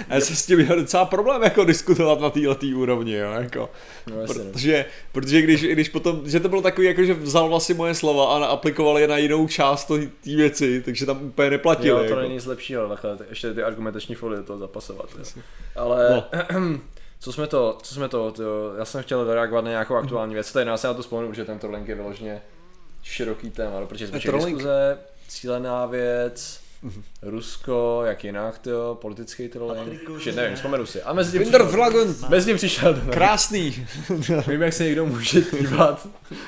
A já jsem s tím měl docela problém jako diskutovat na této úrovni, jo, jako. No, no. protože, protože když, když potom, že to bylo takový, jako že vzal vlastně moje slova a aplikoval je na jinou část té věci, takže tam úplně neplatili. Jo, to jako. není nic lepšího, takhle, ještě ty argumentační folie do toho zapasovat. Jo. Ale No. co jsme to, co jsme to, to, já jsem chtěl reagovat na nějakou aktuální věc, tady já si na to vzpomenu, že ten trolling je vyloženě široký téma, no, protože trolling- diskuze, cílená věc, Mhm. Rusko, jak jinak, to politický trolling, že nevím, vzpomenu si. A mezi tím Winter přišel, Dragon, mezi tím přišel, no. krásný. Vím, jak se někdo může dívat.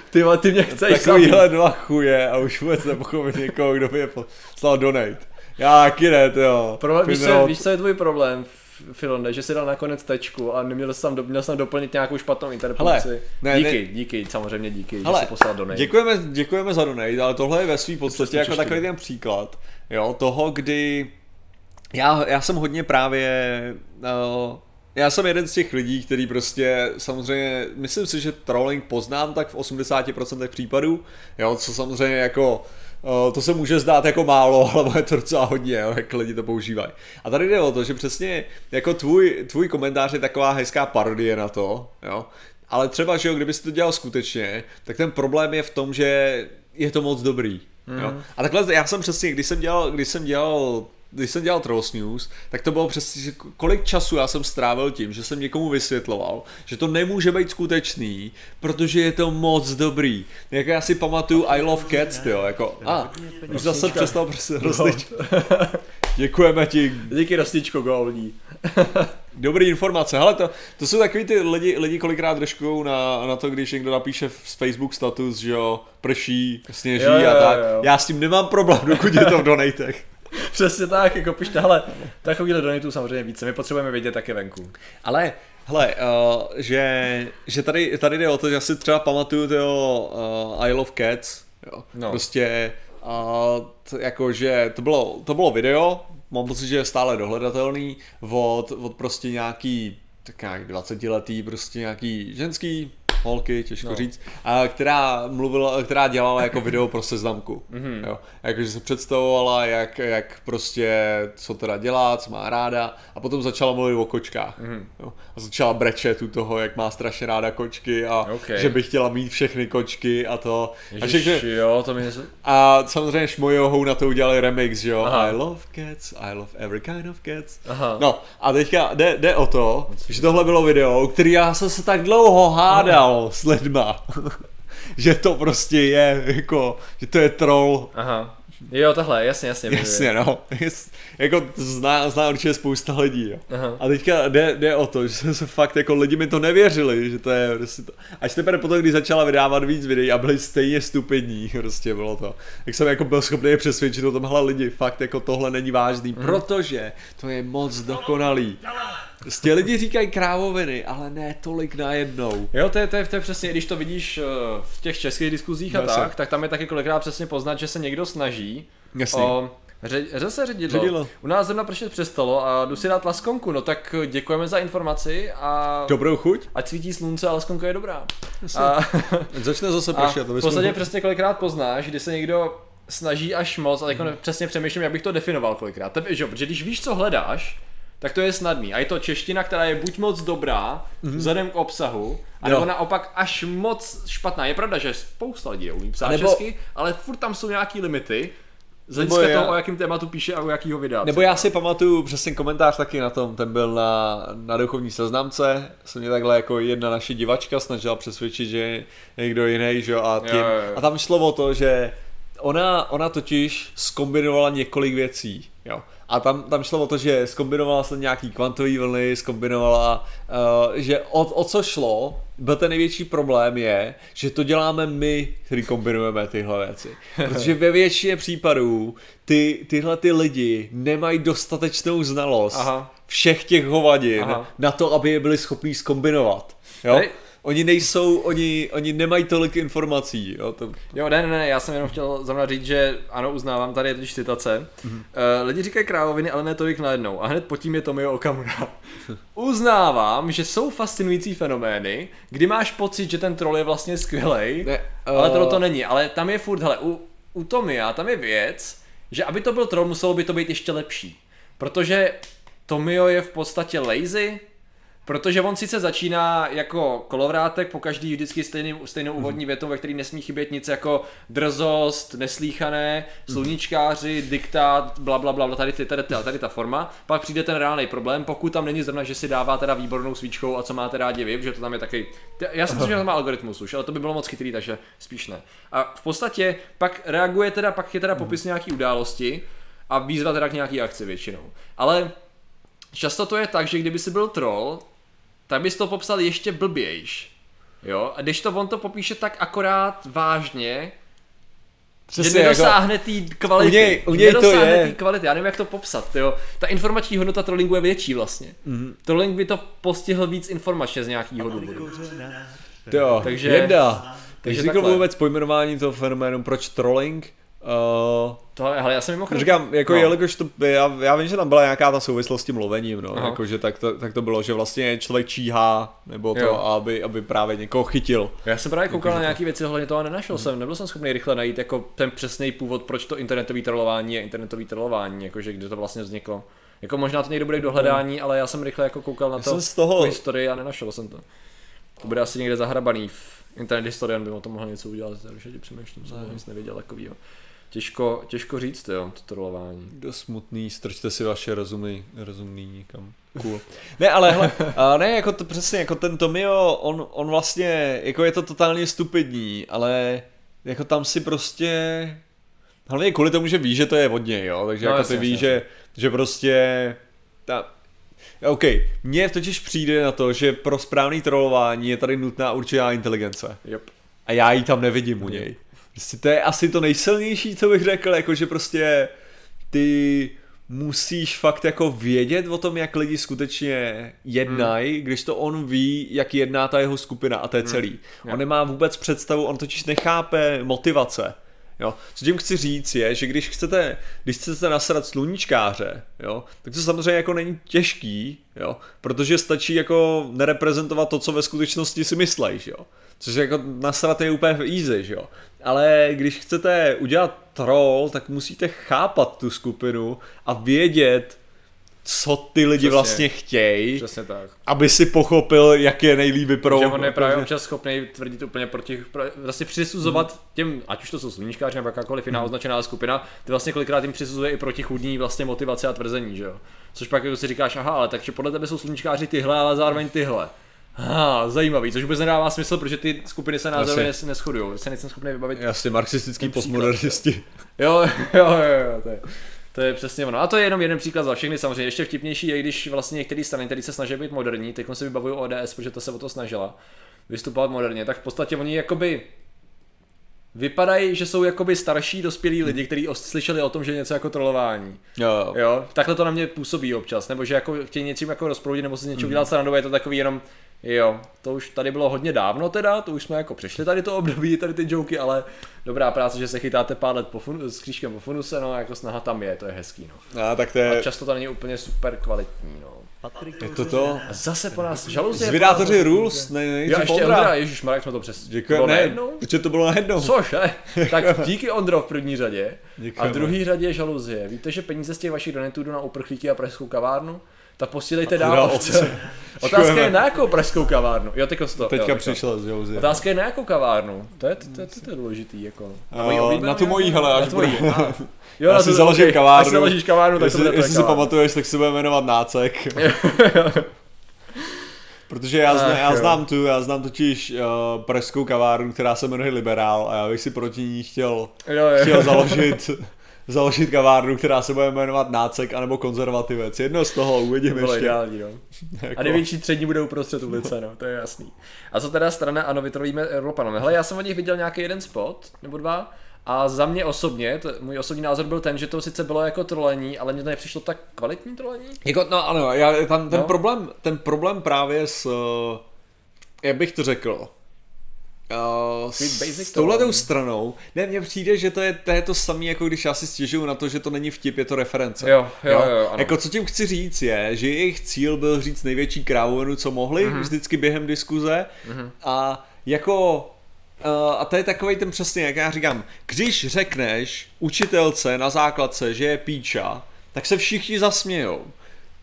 Ty, ty mě chceš. Takovýhle dva chuje a už vůbec nepochopit někoho, kdo by je poslal donate. Já taky ne, to jo. Problém, víš, co, víš, co je tvůj problém, Filonde, že si dal nakonec tečku a neměl jsi tam, do- měl jsi tam doplnit nějakou špatnou interpunkci. Hele, ne, díky, ne- díky, samozřejmě díky, že Hele, jsi poslal donate. Děkujeme, děkujeme za donate, ale tohle je ve svým podstatě jako takový ten příklad, jo, toho, kdy já, já jsem hodně právě, no, já jsem jeden z těch lidí, který prostě samozřejmě, myslím si, že trolling poznám tak v 80% případů, jo, co samozřejmě jako, eh, to se může zdát jako málo, ale je to docela hodně, jo, jak lidi to používají. A tady jde o to, že přesně jako tvůj, tvůj komentář je taková hezká parodie na to, jo, ale třeba, že jo, kdyby to dělal skutečně, tak ten problém je v tom, že je to moc dobrý. Mm. Jo? A takhle já jsem přesně, když jsem dělal, když jsem dělal když jsem dělal Trolls News, tak to bylo přesně, že kolik času já jsem strávil tím, že jsem někomu vysvětloval, že to nemůže být skutečný, protože je to moc dobrý. Jako já si pamatuju I Love Cats, jo, jako, a, už zase přestal prostě rostlič. Děkujeme ti, Díky Rostičko Goldí. Dobrý informace. Hele, to, to jsou takový ty lidi, lidi kolikrát držkou na, na to, když někdo napíše z Facebook status, že jo, prší, sněží Jo, jo, a tak. jo, jo. Já s tím nemám problém, dokud je to v donatech. Přesně tak, jako pište, hele, takovýhle donatů samozřejmě více, my potřebujeme vědět také venku. Ale, hele, uh, že, že tady, tady jde o to, že já si třeba pamatuju toho uh, I Love Cats, jo. No. Prostě, uh, t, jako, že to bylo, to bylo video, mám pocit, že je stále dohledatelný, od, od prostě nějaký, tak nějak 20 letý, prostě nějaký ženský holky, těžko No. říct, a která mluvila, která dělala jako video pro seznamku. Mhm. Mm-hmm. Jo. Jakože se představovala, jak, jak prostě, co teda dělá, co má ráda a potom začala mluvit o kočkách. Mhm. Mm-hmm. Jo. A začala brečet u toho, jak má strašně ráda kočky a Ok. že by chtěla mít všechny kočky a to. A, Ježiš, všechny, jo, to mi něco... a samozřejmě Šmojohou na to udělali remix, že jo? Aha. I love cats, I love every kind of cats. Aha. No a teďka jde, jde o to, že tohle bylo video, který já jsem se tak dlouho hádal s lidma. že to prostě je, jako, že to je troll. Aha. Jo, tohle, jasně, jasně. Jasně, no. Jas, jako to zná, zná určitě spousta lidí, jo. Aha. A teďka jde, jde o to, že jsem se fakt, jako lidi mi to nevěřili, že to je prostě to. Až teprve potom, když začala vydávat víc videí a byli stejně stupidní, prostě bylo to. Tak jsem jako byl schopný je přesvědčit o tom, hele lidi, fakt jako tohle není vážný, Mhm. protože to je moc dokonalý. Prostě lidi říkají krávoviny, ale ne tolik najednou. Jo, to je, to, je, to je přesně, když to vidíš eh, v těch českých diskuzích a jasně. tak, tak tam je taky kolikrát přesně poznat, že se někdo snaží Jasný. O, ře, se ředidlo. Ředidlo. U nás zrovna pršet přestalo a jdu si dát laskonku, no tak děkujeme za informaci a Dobrou chuť? ať svítí slunce a laskonka je dobrá. A, Začne zase pršet. v podstatě přesně kolikrát poznáš, kdy se někdo snaží až moc a teď přesně přemýšlím, jak bych to definoval kolikrát. Tebe, že, protože když víš, co hledáš, tak to je snadný. A je to čeština, která je buď moc dobrá, mm-hmm. vzhledem k obsahu, anebo Jo. naopak až moc špatná. Je pravda, že spousta lidí umí psát Nebo- česky, ale furt tam jsou nějaký limity. Z Nebo hlediska já- toho, o jakém tématu píše a o jakýho vydá. Nebo já si pamatuju přesně komentář taky na tom, ten byl na, na duchovní seznamce, se mě takhle jako jedna naše divačka snažila přesvědčit, že někdo jiný, že a, tím, Jo, jo, jo. a tam šlo o to, že ona, ona totiž skombinovala několik věcí, jo. A tam, tam šlo o to, že skombinovala se nějaký kvantový vlny, skombinovala, uh, že o, o co šlo, byl ten největší problém je, že to děláme my, který kombinujeme tyhle věci. Protože ve většině případů ty, tyhle ty lidi nemají dostatečnou znalost Aha. všech těch hovadin Aha. na to, aby je byli schopní skombinovat. Jo? Hej. Oni nejsou, oni, oni nemají tolik informací. Jo? To, Jo, ne, ne, ne, já jsem jenom chtěl zrovna říct, že ano, uznávám, tady je totiž citace. Mm-hmm. Uh, lidi říkají krávoviny, ale ne tolik najednou. A hned pod tím je Tomio Okamura. Uznávám, že jsou fascinující fenomény, kdy máš pocit, že ten troll je vlastně skvělej, Ne, ale eh, tohle to není. Ale tam je furt, hele, u, u Tomia, tam je věc, že aby to byl troll, muselo by to být ještě lepší. Protože Tomio je v podstatě lazy, Protože on sice začíná jako kolovrátek, po každý vždycky stejný, stejnou úvodní větou, ve který nesmí chybět nic jako drzost, neslíchané, sluníčkáři, diktát, bla bla bla, tady, ty, tady, tady, tady ta forma. Pak přijde ten reálný problém, pokud tam není zrovna, že si dává teda výbornou svíčkou a co máte rádi vy, že to tam je taky. Já si myslím, že to má algoritmus už, ale to by bylo moc chytrý, takže spíš ne. A v podstatě pak reaguje teda, pak je teda popis nějaký události a výzva teda k nějaký akci většinou. Ale často to je tak, že kdyby si byl troll, tak bys to popsal ještě blbějš. Jo, a když to on to popíše tak akorát vážně, Přesně, že nedosáhne té kvality. U něj- u něj to nedosáhne je. té kvality, já nevím jak to popsat, jo. Ta informační hodnota trollingu je větší vlastně. Mhm. Mm-hmm. Trolling by to postihl víc informačně z nějakého důvodu. Jo, Takže- Jenda. takže Takže říkal takhle. vůbec pojmenování toho fenoménu, proč trolling? Uh, To, hele, já jsem mimochodem... Říkám, jako No. jelikož to, já, já vím, že tam byla nějaká ta souvislost s tím lovením, no, Aha. jako, že tak to, tak to bylo, že vlastně člověk číhá, nebo to, Jo. aby, aby právě někoho chytil. Já jsem právě koukal na nějaké věci ohledně toho a nenašel jsem, nebyl jsem schopný rychle najít jako ten přesný původ, proč to internetový trollování je internetový trollování, jakože kde to vlastně vzniklo. Jako možná to někdo bude k dohledání, ale já jsem rychle jako koukal na Já to jsem z toho- historii a nenašel jsem to. To bude asi někde zahrabaný v Internet Historian by o tom mohl něco udělat, takže přemýšlím, jsem nic nevěděl takovýho. Těžko, těžko říct, jo, to trollování. Dost smutný, strčte si vaše rozumy, rozumný někam. Cool. Ne, ale hele, a ne, jako to přesně, jako ten Tomio, on, on vlastně, jako je to totálně stupidní, ale jako tam si prostě, hlavně kvůli tomu, že ví, že to je od něj, jo, takže No, jako jasně, ty ví, jasně, že, že prostě, ta, OK, mně totiž přijde na to, že pro správný trollování je tady nutná určitá inteligence. Yep. A já ji tam nevidím u něj. Prostě to je asi to nejsilnější, co bych řekl, jakože prostě ty musíš fakt jako vědět o tom, jak lidi skutečně jednají, hmm. když to on ví, jak jedná ta jeho skupina a to je celý. Jo. On nemá vůbec představu, on totiž nechápe motivace. Jo. Co tím chci říct je, že když chcete, když chcete nasrat sluníčkáře, jo, tak to samozřejmě jako není těžký, jo, protože stačí jako nereprezentovat to, co ve skutečnosti si myslíš, jo. Což jako nasrat je úplně easy, že jo. Ale když chcete udělat troll, tak musíte chápat tu skupinu a vědět, co ty lidi Přesně. vlastně chtějí, Přesně tak. aby si pochopil, jak je nejlíp pro... Že on je právě občas schopný tvrdit úplně proti, pro, vlastně přisuzovat těm, ať už to jsou sluníčkáři nebo jakákoliv jiná označená skupina, ty vlastně kolikrát jim přisuzuje i protichudní vlastně motivace a tvrzení, že jo. Což pak jako si říkáš, aha, ale takže podle tebe jsou sluníčkáři tyhle, ale zároveň tyhle. Ha, zajímavý, což vůbec nedává smysl, protože ty skupiny se názorově nes, neschodují. Se nejsem schopný vybavit. Jasně, marxistický postmodernisti. Jo, jo, jo, jo, to je, to je přesně ono. A to je jenom jeden příklad za všechny, samozřejmě. Ještě vtipnější je, když vlastně některé strany, které se snaží být moderní, teď se vybavují ODS, protože to se o to snažila vystupovat moderně, tak v podstatě oni jakoby vypadají, že jsou jakoby starší dospělí lidi, kteří slyšeli o tom, že je něco jako trolování. Jo. Jo, takhle to na mě působí občas, nebo že jako chtějí něčím jako rozproudit, nebo se z něčeho udělat srandu, je to takový jenom, jo, to už tady bylo hodně dávno teda, to už jsme jako přešli tady to období, tady ty joky, ale dobrá práce, že se chytáte pár let po fun- s křížkem po funuse, no, jako snaha tam je, to je hezký, no. A tak to A je, často to není úplně super kvalitní, no. Je to to. A zase po nás žaluzie. Zvědátoři Rules, ne, ne, Jo, ještě Ondra, ježiš, Marek jsme to přes... Děkujeme, bylo ne, protože to bylo najednou. Cože? Tak díky Ondro v první řadě. A Děkujeme. v druhé řadě žaluzie. Víte, že peníze z těch vašich donatů jdou na uprchlíky a pražskou kavárnu? Tak posílejte dál ovce. Otázka je na jakou pražskou kavárnu? Jo, teďka to. Teďka jo, přišla z Josie. Otázka je na jakou kavárnu? To je, to, to, to, to je důležitý, jako. moji Uh, oblíbenou na tu moji, nějakou? hele, až Na tvoji. budu. A, Jo, Já na si založím ok, kavárnu. Až založíš kavárnu, tak to jestli, bude jestli si kavárna. pamatuješ, tak se bude jmenovat Nácek. Protože já, zna, Ach, já znám tu, já znám totiž uh, pražskou kavárnu, která se jmenuje Liberál a já bych si proti ní chtěl, Jo, jo. chtěl založit, založit kavárnu, která se bude jmenovat Nácek anebo Konzervativec. Jedno z toho uvidím To bylo ještě. ideální, no. Jako- A největší tření bude uprostřed ulice, no, to je jasný. A co teda strana, ano, vytrolíme Evropanom. Hele, já jsem od nich viděl nějaký jeden spot, nebo dva, a za mě osobně, to, můj osobní názor byl ten, že to sice bylo jako trolení, ale mně to nepřišlo tak kvalitní trolení. Jako, no ano, já, tam ten, No. problém, ten problém právě s, uh, jak bych to řekl, uh, s, touhletou trolling. stranou, ne, mně přijde, že to je, to je to samé, jako když já si stěžuju na to, že to není vtip, je to reference. Jo, jo, jo, jo, ano. Jako co tím chci říct je, že jejich cíl byl říct největší krávovinu, co mohli, Mhm. mm-hmm. vždycky během diskuze mm-hmm. a jako Uh, a to je takový ten přesně, jak já říkám, když řekneš učitelce na základce, že je píča, tak se všichni zasmějou.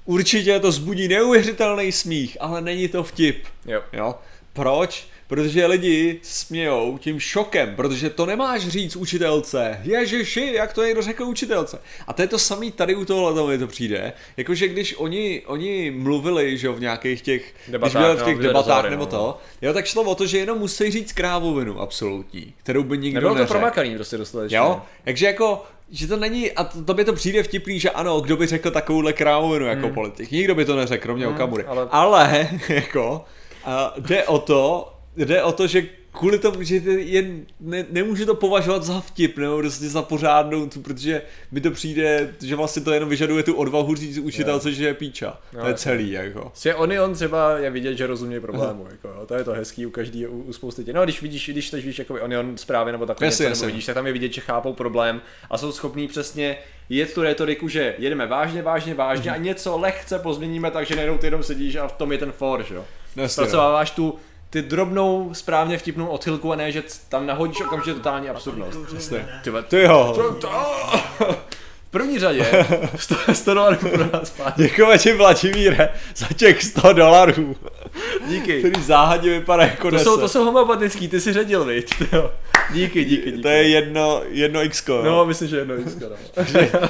Určitě to zbudí neuvěřitelný smích, ale není to vtip. Jo. Jo? Proč? Protože lidi smějou tím šokem, protože to nemáš říct učitelce. Ježiši, jak to někdo řekl učitelce. A to je to samý tady u tohohle mi to přijde. Jakože když oni, oni mluvili, že v nějakých těch, Debatách, když byli v no, těch byly debatách rozhovory, nebo no. to, jo, tak šlo o to, že jenom musí říct krávovinu absolutní, kterou by nikdo Nebylo to neřekl. promakaný prostě dostatečně. Jo, takže jako, že to není, a to, to by to přijde vtipný, že ano, kdo by řekl takovouhle krávovinu jako politik. Nikdo by to neřekl, kromě Okamury. Hmm. ale- Ale, ale jako, a jde o to, jde o to, že kvůli tomu, že je, ne, nemůžu to považovat za vtip, nebo prostě za pořádnou, protože mi to přijde, že vlastně to jenom vyžaduje tu odvahu říct učitelce, že je píča. to je celý, jako. Že oni on třeba je vidět, že rozumí problému, jako, jo. to je to hezký u každý, u, u spousty těch. No, když vidíš, když teď víš, jako oni on zprávy nebo takové něco, nebo vidíš, tak tam je vidět, že chápou problém a jsou schopní přesně jet tu retoriku, že jedeme vážně, vážně, vážně a něco lehce pozměníme, takže najednou ty jenom sedíš a v tom je ten for, že jo. No. Zpracováváš tu ty drobnou, správně vtipnou odchylku a ne, že tam nahodíš okamžitě totální absurdnost. Jasně. Ty, vole, To jo. v první řadě 100, 100 dolarů pro nás zpátky. Děkujeme ti, Vladimíre, za těch 100 dolarů, Díky. který záhadně vypadá jako To 10. jsou, to jsou homopatický, ty si řekl, viď? Jo. Díky, díky, díky. To je jedno, jedno x No, myslím, že jedno X, no.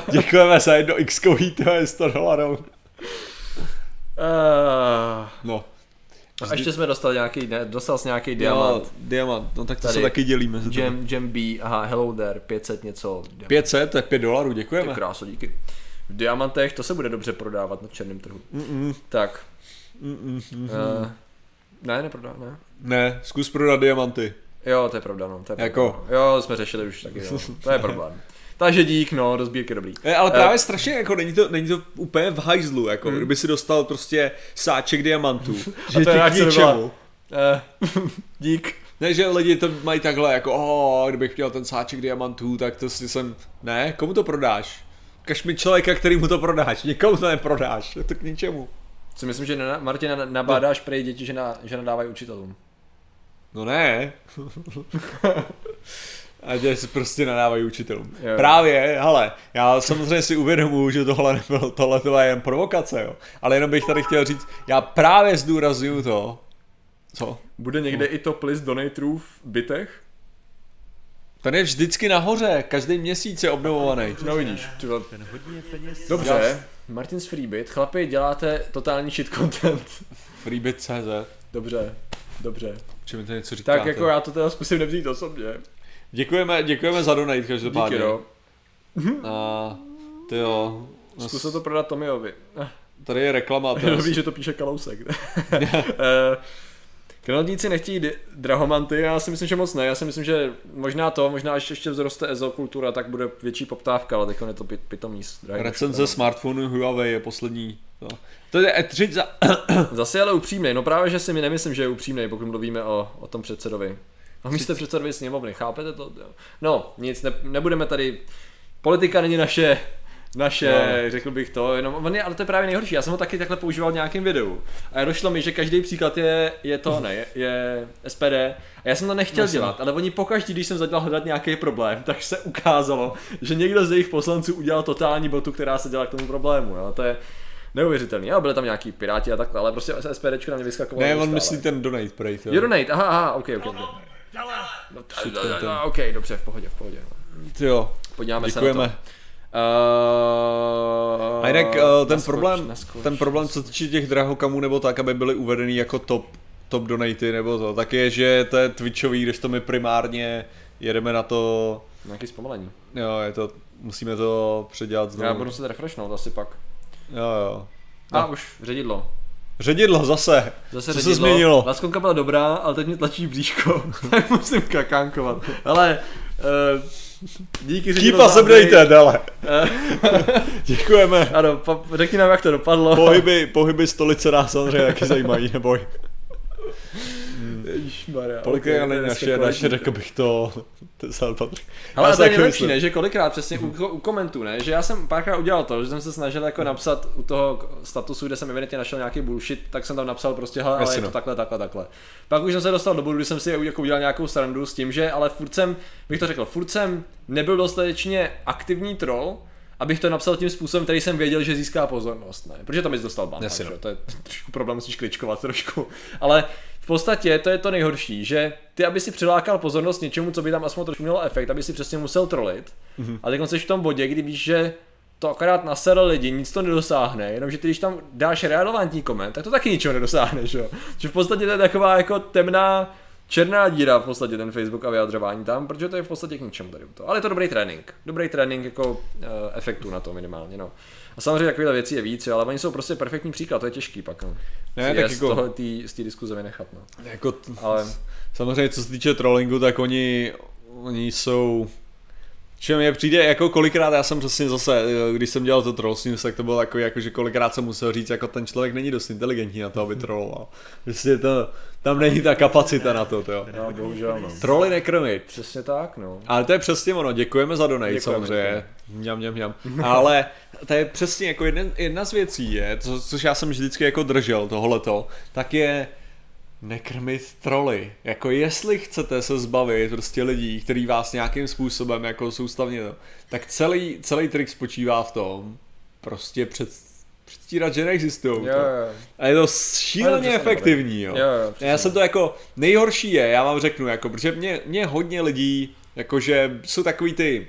Děkujeme za jedno x to je 100 dolarů. Uh, No. A ještě jsme dostali nějaký, ne, dostal jsi nějaký diamant. Jo, diamant, no tak to Tady. se taky dělíme. Jam, Jam B, aha, hello there, 500 něco. 500, to je 5 dolarů, Ty děkujeme. kráso, díky. V diamantech to se bude dobře prodávat na černém trhu. Mm-mm. Tak. Mm-mm. Uh, ne, neprodá, ne. Ne, zkus prodat diamanty. Jo, to je pravda, no. To je Jako? pravda, no. Jo, jsme řešili už taky, no. To je problém. Takže dík, no, do sbírky dobrý. Ne, ale právě strašně, jako není to, není to úplně v hajzlu, jako kdyby si dostal prostě sáček diamantů, že to je ničemu. Eh, dík. Ne, že lidi to mají takhle, jako, oh, kdybych měl ten sáček diamantů, tak to si jsem, ne, komu to prodáš? Kaž mi člověka, který mu to prodáš, nikomu to neprodáš, je to k ničemu. Si myslím, že na, Martina nabádáš prej děti, že, na, že nadávají učitelům. No ne. A že si prostě nadávají učitelům. Jo. Právě, hele, já samozřejmě si uvědomuji, že tohle nebylo, tohle to je jen provokace, jo. Ale jenom bych tady chtěl říct, já právě zdůraznuju to, co? Bude někde i top list donatorů v bytech? Ten je vždycky nahoře, každý měsíc je obnovovaný. No vidíš. Dobře. Martin's Freebit. Chlapi, děláte totální shit content. Freebit.cz, Dobře. Dobře. či mi to něco říkáte? Tak jako já to teda zkusím nevzít osobně. Děkujeme, děkujeme za donate Díky každopádně. no. A ty jo, no, Zkusil to prodat Tomiovi. tady je reklama. Ví, že to píše Kalousek. Eh, Krilotníci nechtějí drahomanty, já si myslím, že moc ne. Já si myslím, že možná to, možná až ještě vzroste ezokultura, tak bude větší poptávka, ale teď je to pit, pitomý. drahý Recenze smartphonu Huawei je poslední. To, to je E3 za... Zase ale upřímný, no právě, že si mi nemyslím, že je upřímný, pokud mluvíme o, o tom předsedovi. A místo předsedovi sněmovny, chápete to? No, nic, ne, nebudeme tady, politika není naše, naše, no. řekl bych to, jenom, on je, ale to je právě nejhorší, já jsem ho taky takhle používal v nějakém videu a došlo mi, že každý příklad je, je to, ne, je, je SPD a já jsem to nechtěl Jasně. dělat, ale oni pokaždý, když jsem začal hledat nějaký problém, tak se ukázalo, že někdo z jejich poslanců udělal totální botu, která se dělá k tomu problému, jo, to je, Neuvěřitelný, jo, byly tam nějaký piráti a takhle, ale prostě se SPDčko na mě vyskakovalo. Ne, on myslí ten donate pray. Jo, donate, aha, aha, ok, ok. Ok. No, t- t- t- ok, dobře, v pohodě, v pohodě. Jo, Podíváme se na to. děkujeme. Uh, A jinak uh, ten naskoč, problém, naskoč. ten problém, co týče těch drahokamů nebo tak, aby byly uvedený jako top, top donaty nebo to, tak je, že to je Twitchový, když to my primárně jedeme na to, Nějaký zpomalení. jo, je to, musíme to předělat znovu. Já budu se refreshnout asi pak. Jo, jo. A už, ředidlo. Ředidlo zase. Zase Co se změnilo? Laskonka byla dobrá, ale teď mě tlačí bříško, tak musím kakánkovat. Ale uh, díky ředidlo. Kýpa za se update. dejte, dále. Děkujeme. Ano, pa, řekni nám, jak to dopadlo. Pohyby, pohyby stolice nás samozřejmě taky zajímají, neboj. Ježišmarja. Ok, není dneska naše, naše, řekl bych to, to je. Ale to je nejlepší, ne? Že kolikrát přesně u, u komentů, ne? Že já jsem párkrát udělal to, že jsem se snažil jako napsat u toho statusu, kde jsem evidentně našel nějaký bullshit, tak jsem tam napsal prostě, hele, ale je to no. takhle, takhle, takhle. Pak už jsem se dostal do bodu, kdy jsem si jako udělal nějakou srandu s tím, že ale furt jsem, bych to řekl, furt jsem nebyl dostatečně aktivní troll, abych to napsal tím způsobem, který jsem věděl, že získá pozornost, ne? Protože tam jsi dostal ban, no. to je trošku problém, musíš kličkovat trošku. Ale v podstatě to je to nejhorší, že ty, aby si přilákal pozornost něčemu, co by tam aspoň trošku mělo efekt, aby si přesně musel trolit. Mhm. Mm-hmm. A teď jsi v tom bodě, kdy víš, že to akorát nasere lidi, nic to nedosáhne, jenomže ty, když tam dáš relevantní koment, tak to taky ničeho nedosáhneš, jo. Že v podstatě to je taková jako temná, černá díra v podstatě ten Facebook a vyjadřování tam, protože to je v podstatě k ničemu tady toho. Ale je to dobrý trénink. Dobrý trénink jako uh, efektu na to minimálně, no. A samozřejmě takovýhle věcí je víc, jo, ale oni jsou prostě perfektní příklad, to je těžký pak. No. Ne, Je tak z, jako- toho, tý, z té diskuze vynechat, no. Jako, t- Ale samozřejmě co se týče trollingu, tak oni, oni jsou Čem je přijde, jako kolikrát já jsem přesně zase, když jsem dělal to troll news, tak to bylo takový, jako, že kolikrát jsem musel říct, jako ten člověk není dost inteligentní na to, aby trolloval. Prostě to, tam není ta kapacita na to, jo. no, bohužel, no. Troly nekrmit. Přesně tak, no. Ale to je přesně ono, děkujeme za donate Děkujeme, samozřejmě. Mňam, mňam, mňam. Ale to je přesně jako jedna, jedna z věcí je, co, což já jsem vždycky jako držel tohleto, tak je nekrmit troly. Jako jestli chcete se zbavit prostě lidí, kteří vás nějakým způsobem jako soustavně to, tak celý, celý trik spočívá v tom, prostě před, předstírat, že neexistují. Jo. A je to šíleně přesně efektivní, jo. Přesně. Já jsem to jako, nejhorší je, já vám řeknu, jako, protože mě, mě hodně lidí, jakože jsou takový ty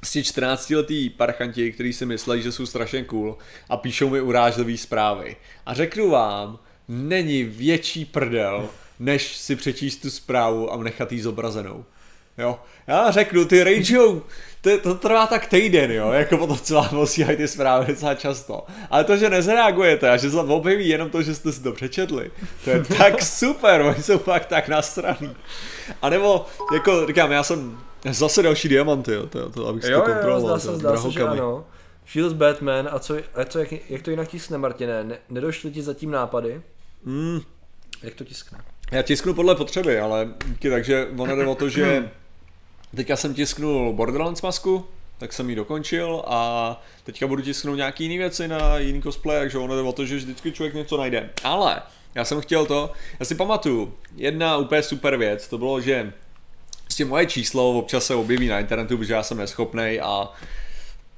prostě 14 letý parchanti, kteří si myslí, že jsou strašně cool a píšou mi urážlivé zprávy. A řeknu vám, není větší prdel, než si přečíst tu zprávu a nechat jí zobrazenou. Jo, já řeknu, ty rageou, to, to trvá tak týden, jo, jako potom co vám posílají ty zprávy docela často. Ale to, že nezareagujete a že se objeví jenom to, že jste si to přečetli, to je tak super, oni jsou fakt tak nasraný. A nebo, jako říkám, já jsem zase další diamanty, jo, to, to abych si to Jo, jo, kontroloval. zdá to se, zdá se, že ano. Shields Batman, a co, a co jak, jak to jinak tiskne, Martine? Ne, nedošly ti zatím nápady? Mm, Jak to tiskne? Já tisknu podle potřeby, ale takže ono jde o to, že teďka jsem tisknul Borderlands masku, tak jsem ji dokončil a teďka budu tisknout nějaký jiný věci na jiný cosplay, takže ono jde o to, že vždycky člověk něco najde. Ale já jsem chtěl to, já si pamatuju, jedna úplně super věc, to bylo, že prostě moje číslo občas se objeví na internetu, protože já jsem neschopnej a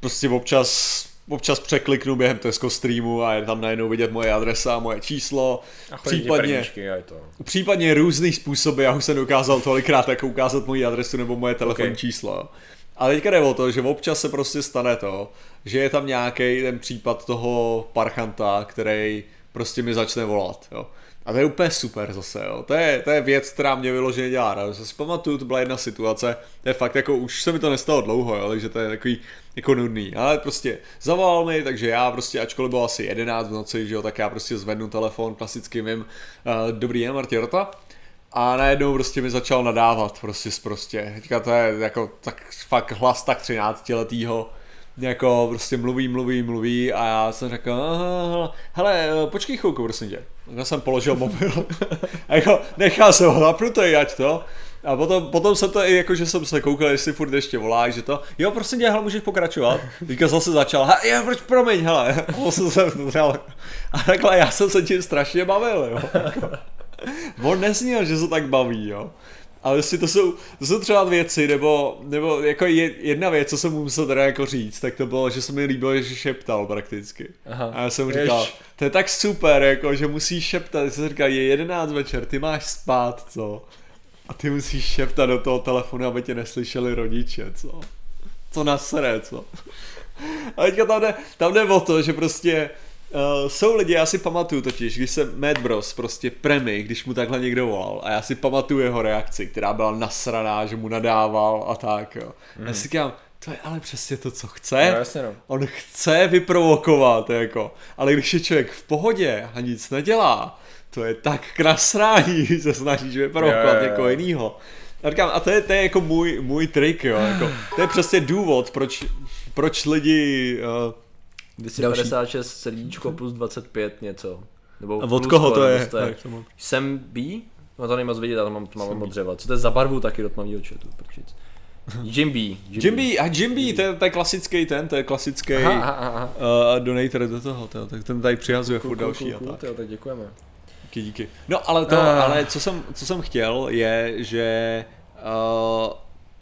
prostě občas občas překliknu během Tesco streamu a je tam najednou vidět moje adresa, moje číslo, A případně, a to. případně různý způsoby, já už jsem dokázal tolikrát jako ukázat moji adresu nebo moje telefonní Ok. číslo. Ale teďka jde o to, že občas se prostě stane to, že je tam nějaký ten případ toho parchanta, který prostě mi začne volat, jo. A to je úplně super zase, jo. To je, to je věc, která mě vyloženě dělá. Já si pamatuju, to byla jedna situace, to je fakt jako, už se mi to nestalo dlouho, jo, takže to je takový jako nudný. Ale prostě zavolal mi, takže já prostě, ačkoliv bylo asi 11 v noci, že jo, tak já prostě zvednu telefon klasicky mým, uh, dobrý den, Martin Rota. A najednou prostě mi začal nadávat prostě prostě. Teďka to je jako tak fakt hlas tak 13 letýho jako prostě mluví, mluví, mluví a já jsem řekl, hele, počkej chvilku, prosím tě. Já jsem položil mobil a jako nechal jsem ho napnutý, ať to. A potom, potom jsem to i jako, že jsem se koukal, jestli furt ještě volá, že to, jo, prostě tě, hele, můžeš pokračovat. Teďka zase začal, he, jo, proč, promiň, hele, jsem se A takhle já jsem se tím strašně bavil, jo. On nesnil, že se tak baví, jo. Ale si to jsou, to jsou třeba věci, nebo, nebo jako jedna věc, co jsem mu musel teda jako říct, tak to bylo, že se mi líbilo, že šeptal prakticky. Aha. A já jsem mu říkal, Jež. to je tak super, jako, že musíš šeptat, jsem říkal, je 11 večer, ty máš spát, co? A ty musíš šeptat do toho telefonu, aby tě neslyšeli rodiče, co? Co nasere, co? A teďka tam jde, tam jde o to, že prostě Uh, jsou lidi, já si pamatuju totiž, když jsem Mad Bros, prostě Premy, když mu takhle někdo volal a já si pamatuju jeho reakci, která byla nasraná, že mu nadával a tak, jo. Mm. Já si říkám, to je ale přesně to, co chce. No, jasně, no. On chce vyprovokovat, jako. Ale když je člověk v pohodě a nic nedělá, to je tak krasrání, že se snažíš vyprovokovat někoho jinýho. A říkám, a to je, to je jako můj, můj trik, jo. Jako, to je přesně důvod, proč, proč lidi uh, 256 srdíčko plus 25 něco. Nebo a od koho to je? je. Jsem B? No to nejmoc vidět, ale mám, to mám modřeva. Co to je za barvu taky do tmavého chatu? Prčic. Jimby. Jimby, a Jimby, to je, to je klasický ten, to je klasický aha, aha, aha. Uh, donator do toho, to, tak ten tady přihazuje furt další cool, cool, a tak. tak děkujeme. Díky, díky. No ale to, ah. ale co jsem, co jsem chtěl je, že uh,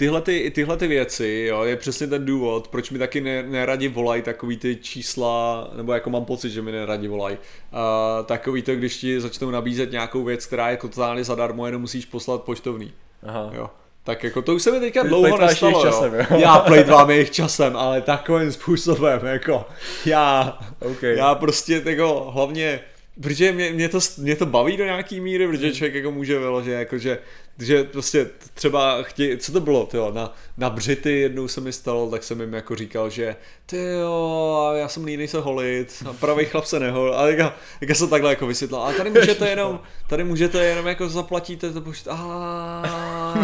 tyhle, ty, tyhle ty věci, jo, je přesně ten důvod, proč mi taky ne, neradi volají takový ty čísla, nebo jako mám pocit, že mi neradi volají, uh, takový to, když ti začnou nabízet nějakou věc, která je totálně zadarmo, jenom musíš poslat poštovný. Aha. Jo. Tak jako to už se mi teďka dlouho nestalo, časem, jo. Já plejtvám jejich časem, ale takovým způsobem, jako já, okay. já prostě jako hlavně Protože mě, mě, to, mě to baví do nějaký míry, protože člověk jako může vyložit, jako že že prostě třeba chtějí, co to bylo, tyjo, na, na Břity jednou se mi stalo, tak jsem jim jako říkal, že ty jo, já jsem líný se holit, a pravý chlap se nehol, a jak, jak se takhle jako vysvětlil, a tady můžete jenom, tady můžete jenom jako zaplatíte to pošt, a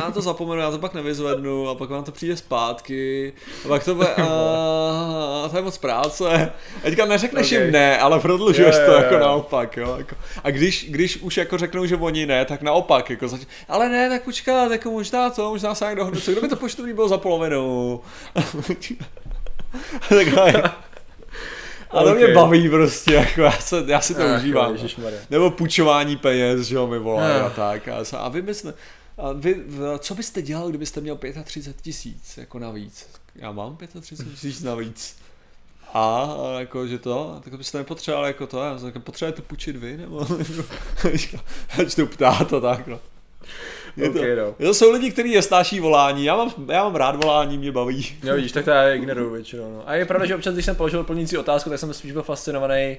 já to zapomenu, já to pak nevyzvednu, a pak vám to přijde zpátky, a pak to bude, a to je moc práce, a teďka neřekneš okay. jim ne, ale prodlužuješ yeah, to yeah, jako yeah. naopak, jo, jako, a když, když už jako řeknou, že oni ne, tak naopak, jako zač- ale ne, tak počkat, jako možná to, možná se jak dohodnu, co, kdo by to poštovní bylo za polovinu? Takhle. A to okay. mě baví prostě, jako já, se, já si to Ach, užívám. Ježišmarja. Nebo půjčování peněz, že jo, mi volají a tak. A, a vy byste, a vy, co byste dělal, kdybyste měl 35 tisíc jako navíc? Já mám 35 tisíc navíc. A, a jako, že to, tak byste nepotřeboval jako to, já jsem potřebujete půjčit vy, nebo, ať to ptát a tak, no. Je okay, to, no. to jsou lidi, kteří je stáší volání. Já mám, já mám rád volání, mě baví. Jo, vidíš, tak to já ignoruju většinou. No. A je pravda, že občas, když jsem položil plnící otázku, tak jsem spíš byl fascinovaný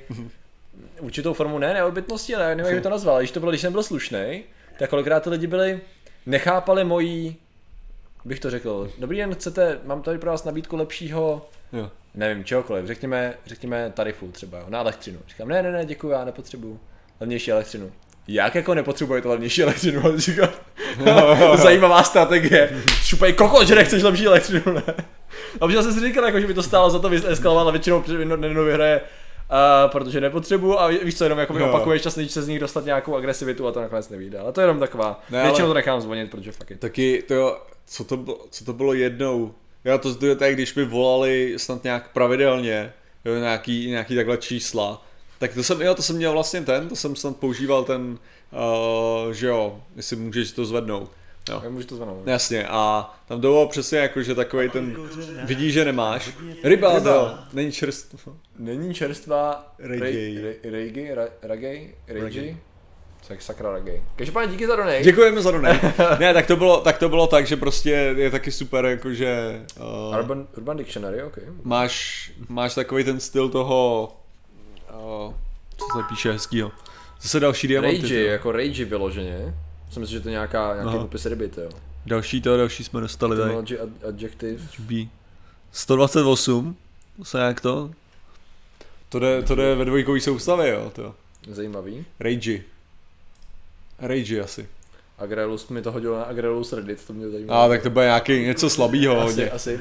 určitou formu ne neodbytnosti, ale nevím, jak by to nazval. Když to bylo, když jsem byl slušný, tak kolikrát ty lidi byli, nechápali mojí, bych to řekl, dobrý den, chcete, mám tady pro vás nabídku lepšího, jo. nevím, čehokoliv, řekněme, řekněme tarifu třeba, na elektřinu. Říkám, ne, ne, ne, děkuji, já nepotřebuju levnější elektřinu jak jako nepotřebuje to levnější elektřinu? Zajímavá strategie. Šupej koko, že nechceš lepší elektřinu, ne? A možná jsem si říkal, jako, že by to stálo za to eskalovat, ale většinou Nintendo vyhraje Uh, protože nepotřebuju a víš co, jenom jako opakuješ čas, se z nich dostat nějakou agresivitu a to nakonec nevíde. Ale to je jenom taková, ne, většinou to nechám zvonit, protože fakt je. Taky to jo, co to, bylo, co to bylo jednou, já to zduje tak, když mi volali snad nějak pravidelně, jo, nějaký, nějaký takhle čísla, tak to jsem, jo, to jsem měl vlastně ten, to jsem snad používal ten, uh, že jo, jestli můžeš to zvednout. Jo. Já můžu to zvednout. Jasně, a tam to bylo přesně jako, že takový ten, vidíš, že nemáš. Ryba, Ryba. jo, není čerstvá. Není čerstvá reggae. Reggae, reggae, reggae. Tak sakra reggae. Každopádně díky za donate. Děkujeme za donate. ne, tak to bylo, tak to bylo tak, že prostě je taky super, jakože... Uh, Urban, Urban Dictionary, ok. Máš, máš takový ten styl toho uh, Co se píše hezkýho? Zase další diamanty. Rage, jako Rage vyloženě. Jsem myslím, že to je nějaká, nějaký Aha. popis ryby, jo. Další to, další jsme dostali tady. Ad- adjective. B. 128. Zase jak to? To jde, to jde ve dvojkový soustavě, jo, to. Zajímavý. Rage. Rage asi. Agrelus mi to hodilo na Agrelus Reddit, to mě zajímalo. A tak to bude nějaký něco slabýho asi, hodně. asi.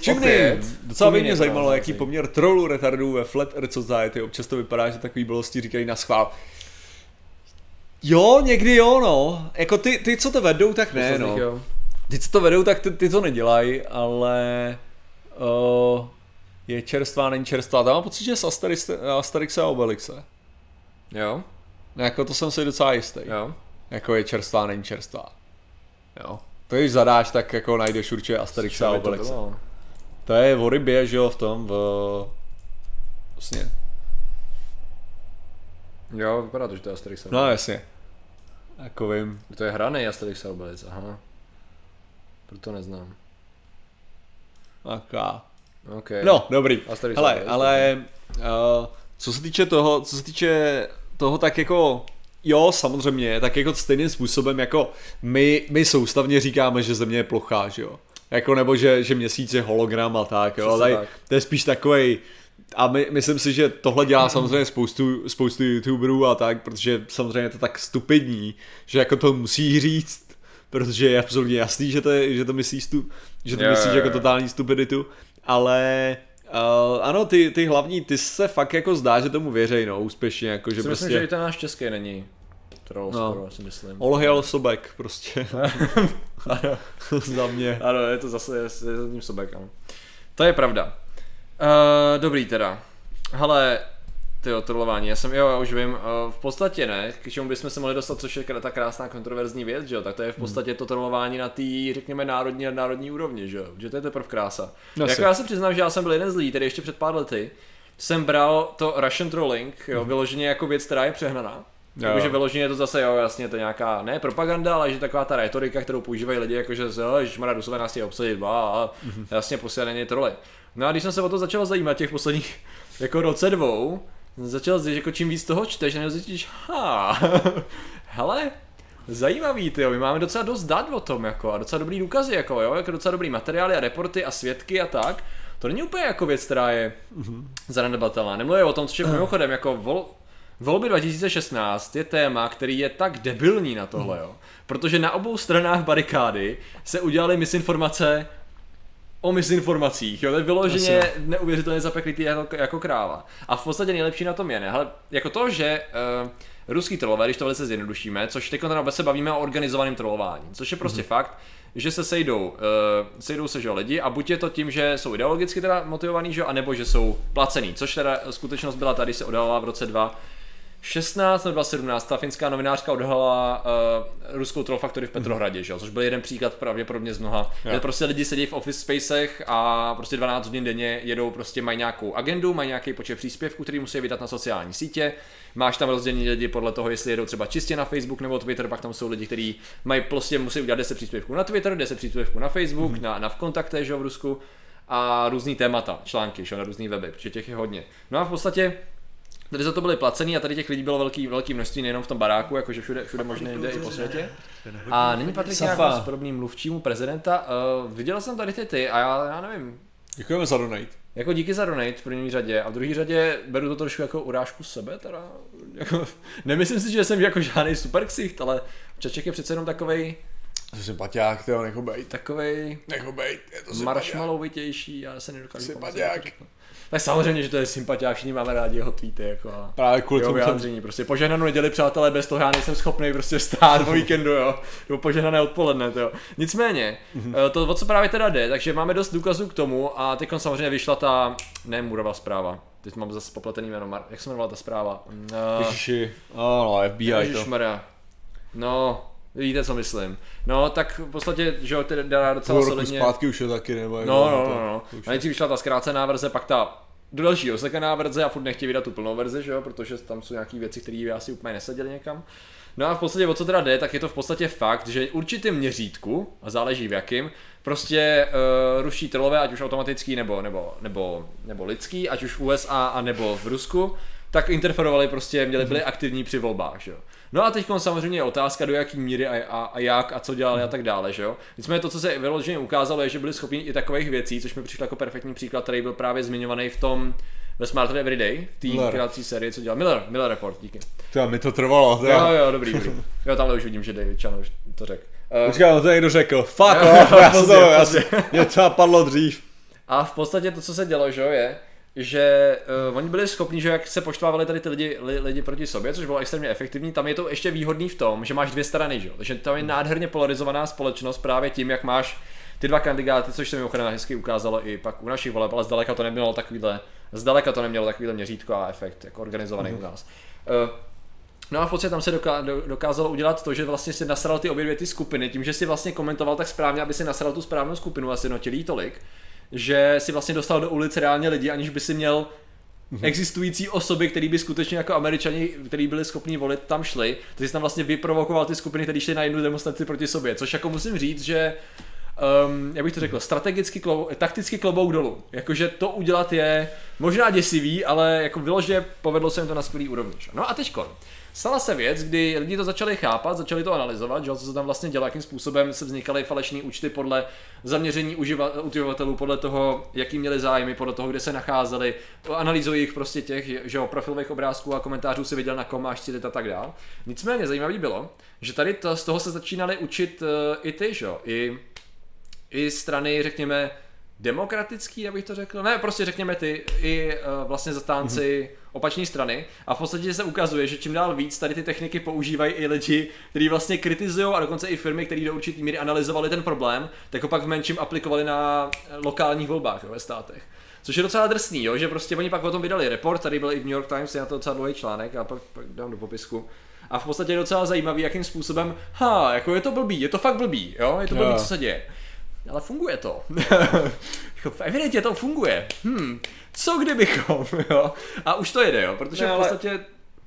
Čím Opět, Docela by mě zajímalo, jaký poměr trollů retardů ve Flat Earth Society. Občas to vypadá, že takový blbosti říkají na schvál. Jo, někdy jo, no. Jako ty, ty co to vedou, tak ne, no. Ty, co to vedou, tak ty, ty to nedělají, ale... Uh, je čerstvá, není čerstvá. Tam mám pocit, že je z Asterix, Asterixe a Obelixe. Jo, Jako to jsem si docela jistý. jo. Jako je čerstvá, není čerstvá. Jo. To když zadáš, tak jako najdeš určitě Asterixa a by to bylo? To je o rybě, že jo, v tom, v... Vlastně. Jo, vypadá to, že to je Asterix a No Obelix. jasně. Jako vím. To je hraný Asterix a Obelix, aha. Proto neznám. Aká. OK. No, dobrý. Asterix Hele, Obelix, ale uh, co se týče toho, co se týče toho, tak jako Jo, samozřejmě, tak jako stejným způsobem, jako my, my soustavně říkáme, že země je plochá, že jo. Jako nebo že, že měsíc je hologram a tak, jo. Tady, tak. to je spíš takovej, a my, myslím si, že tohle dělá samozřejmě spoustu, spoustu youtuberů a tak, protože samozřejmě je to tak stupidní, že jako to musí říct, protože je absolutně jasný, že to, je, že to myslí, stu, že to myslíš jo, jako totální stupiditu, ale uh, ano, ty, ty hlavní, ty se fakt jako zdá, že tomu věřej, no, úspěšně, jako že prostě... myslím, že i ten náš český není. Troll No. skoro, si myslím. Olhel Sobek, prostě. Za mě. Ano, je to zase je, je za tím sobek, ano. To je pravda. Uh, dobrý teda. Hele, tyjo, trollování, já jsem, jo, já už vím, uh, v podstatě ne, k čemu bychom se mohli dostat, což je ta krásná kontroverzní věc, že jo, tak to je v podstatě to trollování na té, řekněme, národní a národní úrovni, že jo, že to je teprve krása. No jako asi. já se přiznám, že já jsem byl jeden z lidí, tedy ještě před pár lety, jsem bral to Russian trolling, jo, vyloženě jako věc, která je přehnaná. Jo. Jakože vyloženě je to zase, jo, jasně, to je nějaká, ne propaganda, ale že taková ta retorika, kterou používají lidi, jakože, jo, ježišmarja, Rusové nás chtějí obsadit, a jasně, prostě není troly. No a když jsem se o to začal zajímat těch posledních, jako roce dvou, začal zjistit, jako čím víc toho čteš, a zjistíš, ha, hele, Zajímavý, ty my máme docela dost dat o tom, jako, a docela dobrý důkazy, jako, jo, jako docela dobrý materiály a reporty a svědky a tak. To není úplně jako věc, která je zanedbatelná. Nemluvím o tom, což je mimochodem, jako vol, volby 2016 je téma, který je tak debilní na tohle, jo. Protože na obou stranách barikády se udělaly misinformace o misinformacích, jo, to je vyloženě Asi neuvěřitelně zapeklitý jako, jako kráva. A v podstatě nejlepší na tom je, ne, hele, jako to, že uh, ruský trolové, když to velice zjednodušíme, což teď teda se bavíme o organizovaném trolování, což je prostě fakt, že se sejdou, uh, sejdou se že lidi a buď je to tím, že jsou ideologicky teda motivovaný, že anebo že jsou placený, což teda skutečnost byla tady, se odhalila v roce 2 16 nebo 2017 ta finská novinářka odhalila uh, ruskou Troll Factory v Petrohradě, že jo? což byl jeden příklad pravděpodobně z mnoha. Kde prostě lidi sedí v office spacech a prostě 12 hodin denně jedou, prostě mají nějakou agendu, mají nějaký počet příspěvků, který musí vydat na sociální sítě. Máš tam rozdělení lidi podle toho, jestli jedou třeba čistě na Facebook nebo Twitter, pak tam jsou lidi, kteří mají prostě musí udělat 10 příspěvků na Twitter, 10 příspěvků na Facebook, na, na v kontaktech, že jo, v Rusku a různý témata, články, že jo, na různý weby, protože těch je hodně. No a v podstatě Tady za to byli placený a tady těch lidí bylo velký, velký množství nejenom v tom baráku, jakože všude, všude možné jde i po světě. A není Patrik Safa. nějak s podobným mluvčímu prezidenta. Uh, viděl jsem tady ty ty a já, já nevím, Děkujeme za donate. jako díky za donate v první řadě a v druhé řadě beru to trošku jako urážku sebe, teda jako, nemyslím si, že jsem jako žádný super ksicht, ale Čaček je přece jenom takovej, Jsi sympatiák, ty ho necho bejt. takovej Necho bejt, je to marshmallowitější, já se nedokážu to řeknu. Tak samozřejmě, že to je sympatiák, všichni máme rádi jeho tweety, jako a Právě kvůli jeho tomu vyjádření, prostě požehnanou neděli, přátelé, bez toho já nejsem schopný prostě vstát o víkendu, jo, nebo požehnané odpoledne, to jo. Nicméně, eh, to, o co právě teda jde, takže máme dost důkazů k tomu a teď samozřejmě vyšla ta, ne Murova zpráva, teď mám zase popletený jméno, jak se jmenovala ta zpráva? Uh, Ježiši, ano, FBI to. Ježišmarja. No, víte, co myslím. No, tak v podstatě, že jo, ty dá docela Půl solidně. zpátky už je taky, nebo No, dlouho no, no, no. už nejdřív vyšla ta zkrácená verze, pak ta do další osekaná verze a furt nechtějí vydat tu plnou verzi, že jo, protože tam jsou nějaké věci, které by asi úplně neseděly někam. No a v podstatě o co teda jde, tak je to v podstatě fakt, že určitým měřítku, a záleží v jakým, prostě uh, ruší trolové, ať už automatický nebo, nebo, nebo, nebo lidský, ať už v USA a nebo v Rusku, tak interferovali prostě, měli byli aktivní při volbách, že jo. No a teď samozřejmě je otázka, do jaký míry a, a, a, jak a co dělali a tak dále, že jo. Nicméně to, co se vyloženě ukázalo, je, že byli schopni i takových věcí, což mi přišlo jako perfektní příklad, který byl právě zmiňovaný v tom ve Smarter Everyday, v té krátké sérii, co dělal Miller, Miller Report, díky. To mi to trvalo. To Jo, jo, dobrý, dobrý. Jo, tamhle už vidím, že David Chan už to řekl. Uh, Počkej, no to někdo řekl. Fuck Jo, off, já jsem to, mě to napadlo dřív. A v podstatě to, co se dělo, že jo, je, že uh, oni byli schopni, že jak se poštvávali tady ty lidi, li, lidi proti sobě, což bylo extrémně efektivní, tam je to ještě výhodný v tom, že máš dvě strany, že jo, takže tam je nádherně polarizovaná společnost právě tím, jak máš ty dva kandidáty, což se mimochodem hezky ukázalo i pak u našich voleb, ale zdaleka to nemělo takovýhle, zdaleka to nemělo takovýhle měřítko a efekt, jako organizovaný mm-hmm. u nás. Uh, No a v podstatě tam se doká- do- dokázalo udělat to, že vlastně si nasral ty obě dvě ty skupiny, tím, že si vlastně komentoval tak správně, aby si nasral tu správnou skupinu a sjednotil jí tolik, že si vlastně dostal do ulice reálně lidi, aniž by si měl existující osoby, který by skutečně jako američani, který byli schopni volit, tam šli, takže jsi tam vlastně vyprovokoval ty skupiny, které šly na jednu demonstraci proti sobě, což jako musím říct, že um, jak bych to řekl, strategicky, klobou, takticky klobouk dolů. Jakože to udělat je možná děsivý, ale jako vyloženě povedlo se jim to na skvělý úrovni. No a teďkon. Stala se věc, kdy lidi to začali chápat, začali to analyzovat, že, co se tam vlastně dělo, jakým způsobem se vznikaly falešné účty podle zaměření uživa- uživatelů, podle toho, jaký měli zájmy, podle toho, kde se nacházeli, analyzují jich prostě těch, že jo, profilových obrázků a komentářů si viděl na kom máš cílit a tak dál. Nicméně zajímavý bylo, že tady to, z toho se začínali učit uh, i ty, že jo, i i strany, řekněme, demokratický, abych to řekl. Ne, prostě řekněme ty i uh, vlastně zastánci mm-hmm. Opační strany. A v podstatě se ukazuje, že čím dál víc tady ty techniky používají i lidi, kteří vlastně kritizují a dokonce i firmy, které do určitý míry analyzovali ten problém, tak ho pak v menším aplikovali na lokálních volbách jo, ve státech. Což je docela drsný, jo, že prostě oni pak o tom vydali report, tady byl i v New York Times, je na to docela dlouhý článek a pak, pak dám do popisku. A v podstatě je docela zajímavý, jakým způsobem, ha, jako je to blbý, je to fakt blbý, jo, je to blbý, co se děje. Ale funguje to. Evidentně to funguje. Hm, co kdybychom, jo? A už to jede, jo, protože Ne, v ale- podstatě,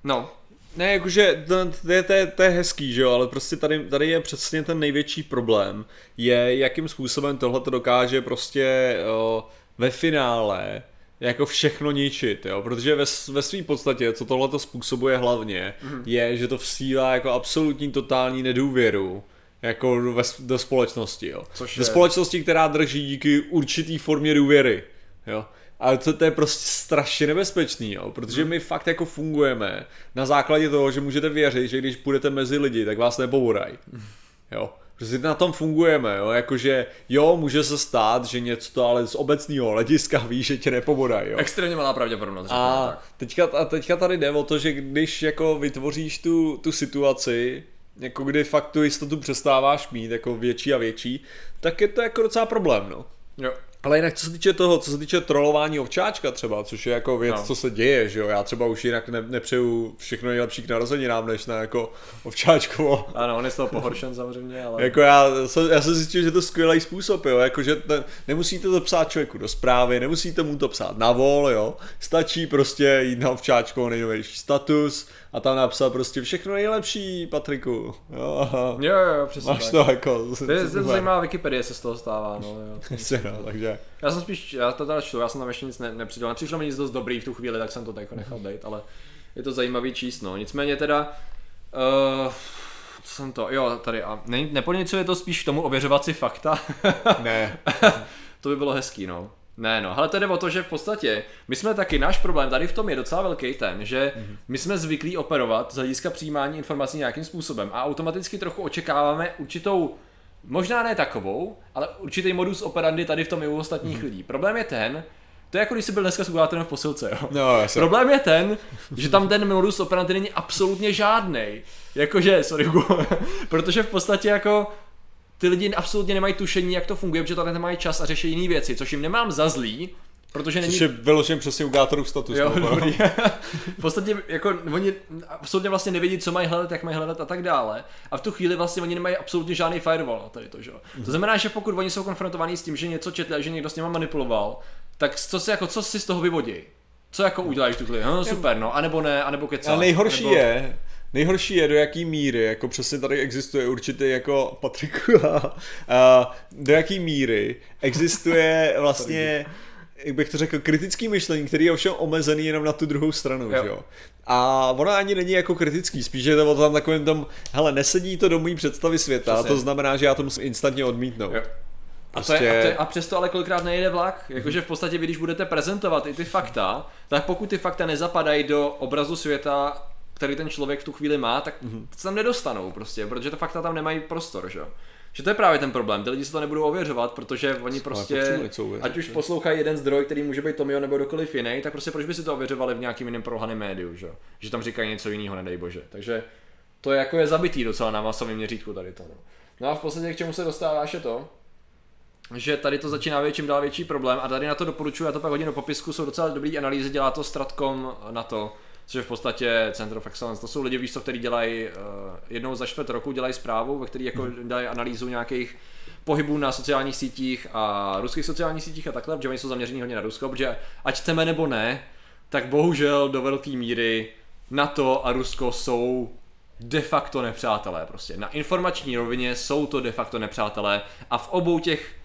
no, Ne, jakože to, to, je, to, je, to je hezký, že jo, ale prostě tady, tady je přesně ten největší problém, je jakým způsobem tohle to dokáže prostě o, ve finále jako všechno ničit, jo, protože ve, ve své podstatě, co tohle to způsobuje hlavně, mm-hmm. je, že to vsílá jako absolutní totální nedůvěru jako ve, do společnosti, jo. Což do je- společnosti, která drží díky určitý formě důvěry, jo. Ale to, to je prostě strašně nebezpečný, jo, protože my fakt jako fungujeme na základě toho, že můžete věřit, že když půjdete mezi lidi, tak vás nebourají. Jo. Prostě na tom fungujeme, jo, jakože jo, může se stát, že něco, ale z obecného hlediska ví, že tě nepomodají, jo. extrémně malá pravděpodobnost, A teďka, a teďka tady jde o to, že když jako vytvoříš tu, tu situaci, jako kdy fakt tu jistotu přestáváš mít jako větší a větší, tak je to jako docela problém, no. Jo. Ale jinak co se týče toho, co se týče trolování ovčáčka třeba, což je jako věc, No. co se děje, že jo, já třeba už jinak ne, nepřeju všechno nejlepší k narozeninám, než na jako ovčáčkovo. Ano, on je z toho pohoršen samozřejmě, ale... Jako já, jsem- já jsem zjistil, že to je skvělý způsob, jo, jakože te, nemusíte to psát člověku do zprávy, nemusíte mu to psát na vol, jo, stačí prostě jít na ovčáčkovo nejnovější status a tam napsat prostě všechno nejlepší, Patriku, jo. Jo, jo, přesně Máš tak. to jako, To je, to je zajímavá Wikipedie se z toho stává, no, jo. Přesně, no, takže, Já jsem spíš, já to teda čtu, já jsem tam ještě nic ne, nepřidal, nepřišlo mi nic dost dobrý v tu chvíli, tak jsem to tak jako nechal být, ale je to zajímavý číst, no. Nicméně teda, uh, co jsem to, jo, tady, a ne, nepodněcuje to spíš k tomu ověřovat si fakta? ne, to by bylo hezký, no. Ne, no, ale to jde o to, že v podstatě my jsme taky, náš problém tady v tom je docela velký ten, že my jsme zvyklí operovat z hlediska přijímání informací nějakým způsobem a automaticky trochu očekáváme určitou, možná ne takovou, ale určitý modus operandi tady v tom i u ostatních lidí. Problém je ten, to je jako když jsi byl dneska s v posilce, jo. no, jsem, Problém je ten, že tam ten modus operandi není absolutně žádný. Jakože, sorry, protože v podstatě jako ty lidi absolutně nemají tušení, jak to funguje, protože tady nemají čas a řeší jiné věci, což jim nemám za zlý, protože není... což je vyložen přesně u gátorů status, Jo, no, dobrý. v podstatě jako oni absolutně vlastně nevědí, co mají hledat, jak mají hledat a tak dále. A v tu chvíli vlastně oni nemají absolutně žádný firewall na tady to, že? jo. To znamená, že pokud oni jsou konfrontovaní s tím, že něco četli a že někdo s nimi manipuloval, tak co si, jako, co si z toho vyvodí? Co jako uděláš tu chvíli? No, super, no, anebo ne, anebo kecáš. A nejhorší nebo... je, nejhorší je, do jaký míry, jako přesně tady existuje určitý jako Patriku, a do jaký míry existuje vlastně jak bych to řekl, kritický myšlení, který je ovšem omezený jenom na tu druhou stranu, jo. že jo. A ono ani není jako kritický, spíš je to o tom takovém tom, hele, nesedí to do mojí představy světa, Přesně. to znamená, že já to musím instantně odmítnout. Jo. A, to je, a, to je, prostě- a přesto ale kolikrát nejede vlak. Jakože v podstatě vy, když budete prezentovat i ty fakta, tak pokud ty fakta nezapadají do obrazu světa, který ten člověk v tu chvíli má, tak mm-hmm. se tam nedostanou prostě, protože to fakta tam nemají prostor, že že to je právě ten problém, ty lidi se to nebudou ověřovat, protože oni prostě, ať už poslouchají jeden zdroj, který může být Tomio nebo kdokoliv jiný, tak prostě proč by si to ověřovali v nějakým jiném prohaném médiu, že? že tam říkají něco jiného, nedej bože. Takže to je jako je zabitý docela na masovém měřítku tady to. No. no a v podstatě k čemu se dostáváš je to, že tady to začíná být čím dál větší problém a tady na to doporučuji, já to pak hodím do popisku, jsou docela dobrý analýzy, dělá to Stratcom na to, což je v podstatě Center of Excellence. To jsou lidi, víš co, kteří dělají uh, jednou za čtvrt roku dělají zprávu, ve který jako hmm. dělají analýzu nějakých pohybů na sociálních sítích a ruských sociálních sítích a takhle, protože oni jsou zaměření hodně na Rusko, protože ať chceme nebo ne, tak bohužel do velké míry na to a Rusko jsou de facto nepřátelé prostě. Na informační rovině jsou to de facto nepřátelé a v obou těch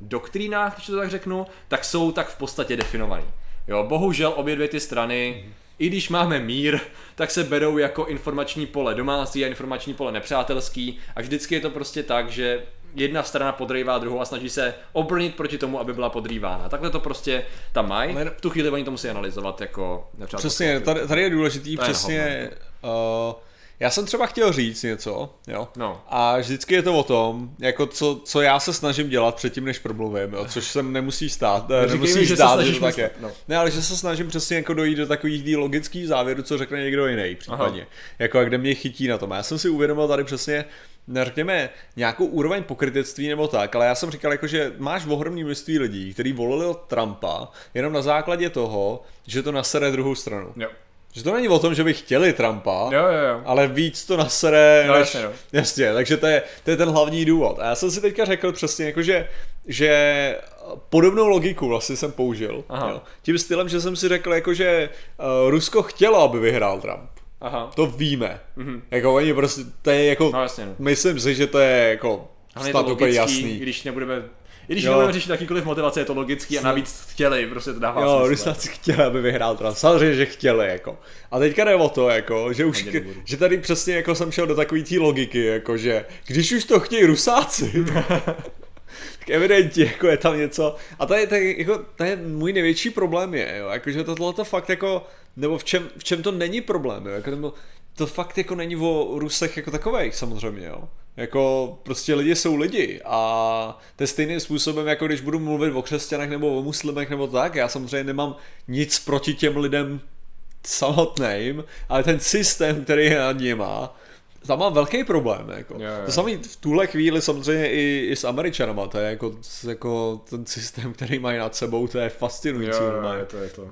doktrínách, když to tak řeknu, tak jsou tak v podstatě definovaný. Jo, bohužel obě dvě ty strany, mm. I když máme mír, tak se berou jako informační pole domácí a informační pole nepřátelský a vždycky je to prostě tak, že jedna strana podrývá druhou a snaží se obrnit proti tomu, aby byla podrývána. Takhle to prostě tam mají. V tu chvíli oni to musí analyzovat jako nepřátelské. Přesně, tady, tady je důležitý, přesně, uh, já jsem třeba chtěl říct něco, jo. No. A vždycky je to o tom, jako co, co já se snažím dělat předtím, než promluvím, jo, což se nemusí stát, ne, nemusí mi, stát, že, že to tak je. No. Ne, ale že se snažím přesně jako dojít do takových logických závěrů, co řekne někdo jiný případně. Aha. Jako a kde mě chytí na tom. A já jsem si uvědomil tady přesně, řekněme, nějakou úroveň pokrytectví nebo tak, ale já jsem říkal, jako, že máš ohromný množství lidí, kteří volili Trumpa jenom na základě toho, že to nasere druhou stranu. Jo. Že to není o tom, že by chtěli Trumpa, jo, jo, jo. ale víc to nasere, no, než, jasně, jo. jasně, takže to je, to je ten hlavní důvod. A já jsem si teďka řekl přesně, jako že, že podobnou logiku vlastně jsem použil. Jo. Tím stylem, že jsem si řekl, jako že uh, Rusko chtělo, aby vyhrál Trump. Aha. To víme. Mm-hmm. Jako oni prostě, to je jako, no, jasně, no. myslím si, že to je jako snad úplně jasný. Když nebudeme i když nebudeme řešit jakýkoliv motivace, je to logický a navíc chtěli, prostě to dává Jo, Rusáci chtěli, aby vyhrál Trump. Samozřejmě, že chtěli, jako. A teďka jde o to, jako, že už, že tady přesně jako jsem šel do takové té logiky, jako, že když už to chtějí Rusáci, tak evidentně jako je tam něco. A to je, jako, to je můj největší problém je, jo, jakože tohle to fakt jako, nebo v čem, v čem to není problém, jo, jako, nebo, to fakt jako není o Rusech jako takových samozřejmě, jo. Jako prostě lidi jsou lidi a to je stejným způsobem, jako když budu mluvit o křesťanech nebo o muslimech nebo tak, já samozřejmě nemám nic proti těm lidem samotným, ale ten systém, který je nad nima, tam má velký problém. Jako. Yeah, yeah. To samé v tuhle chvíli samozřejmě i, i s Američanama, to je jako, jako ten systém, který mají nad sebou, to je fascinující. Jo, je to, je to.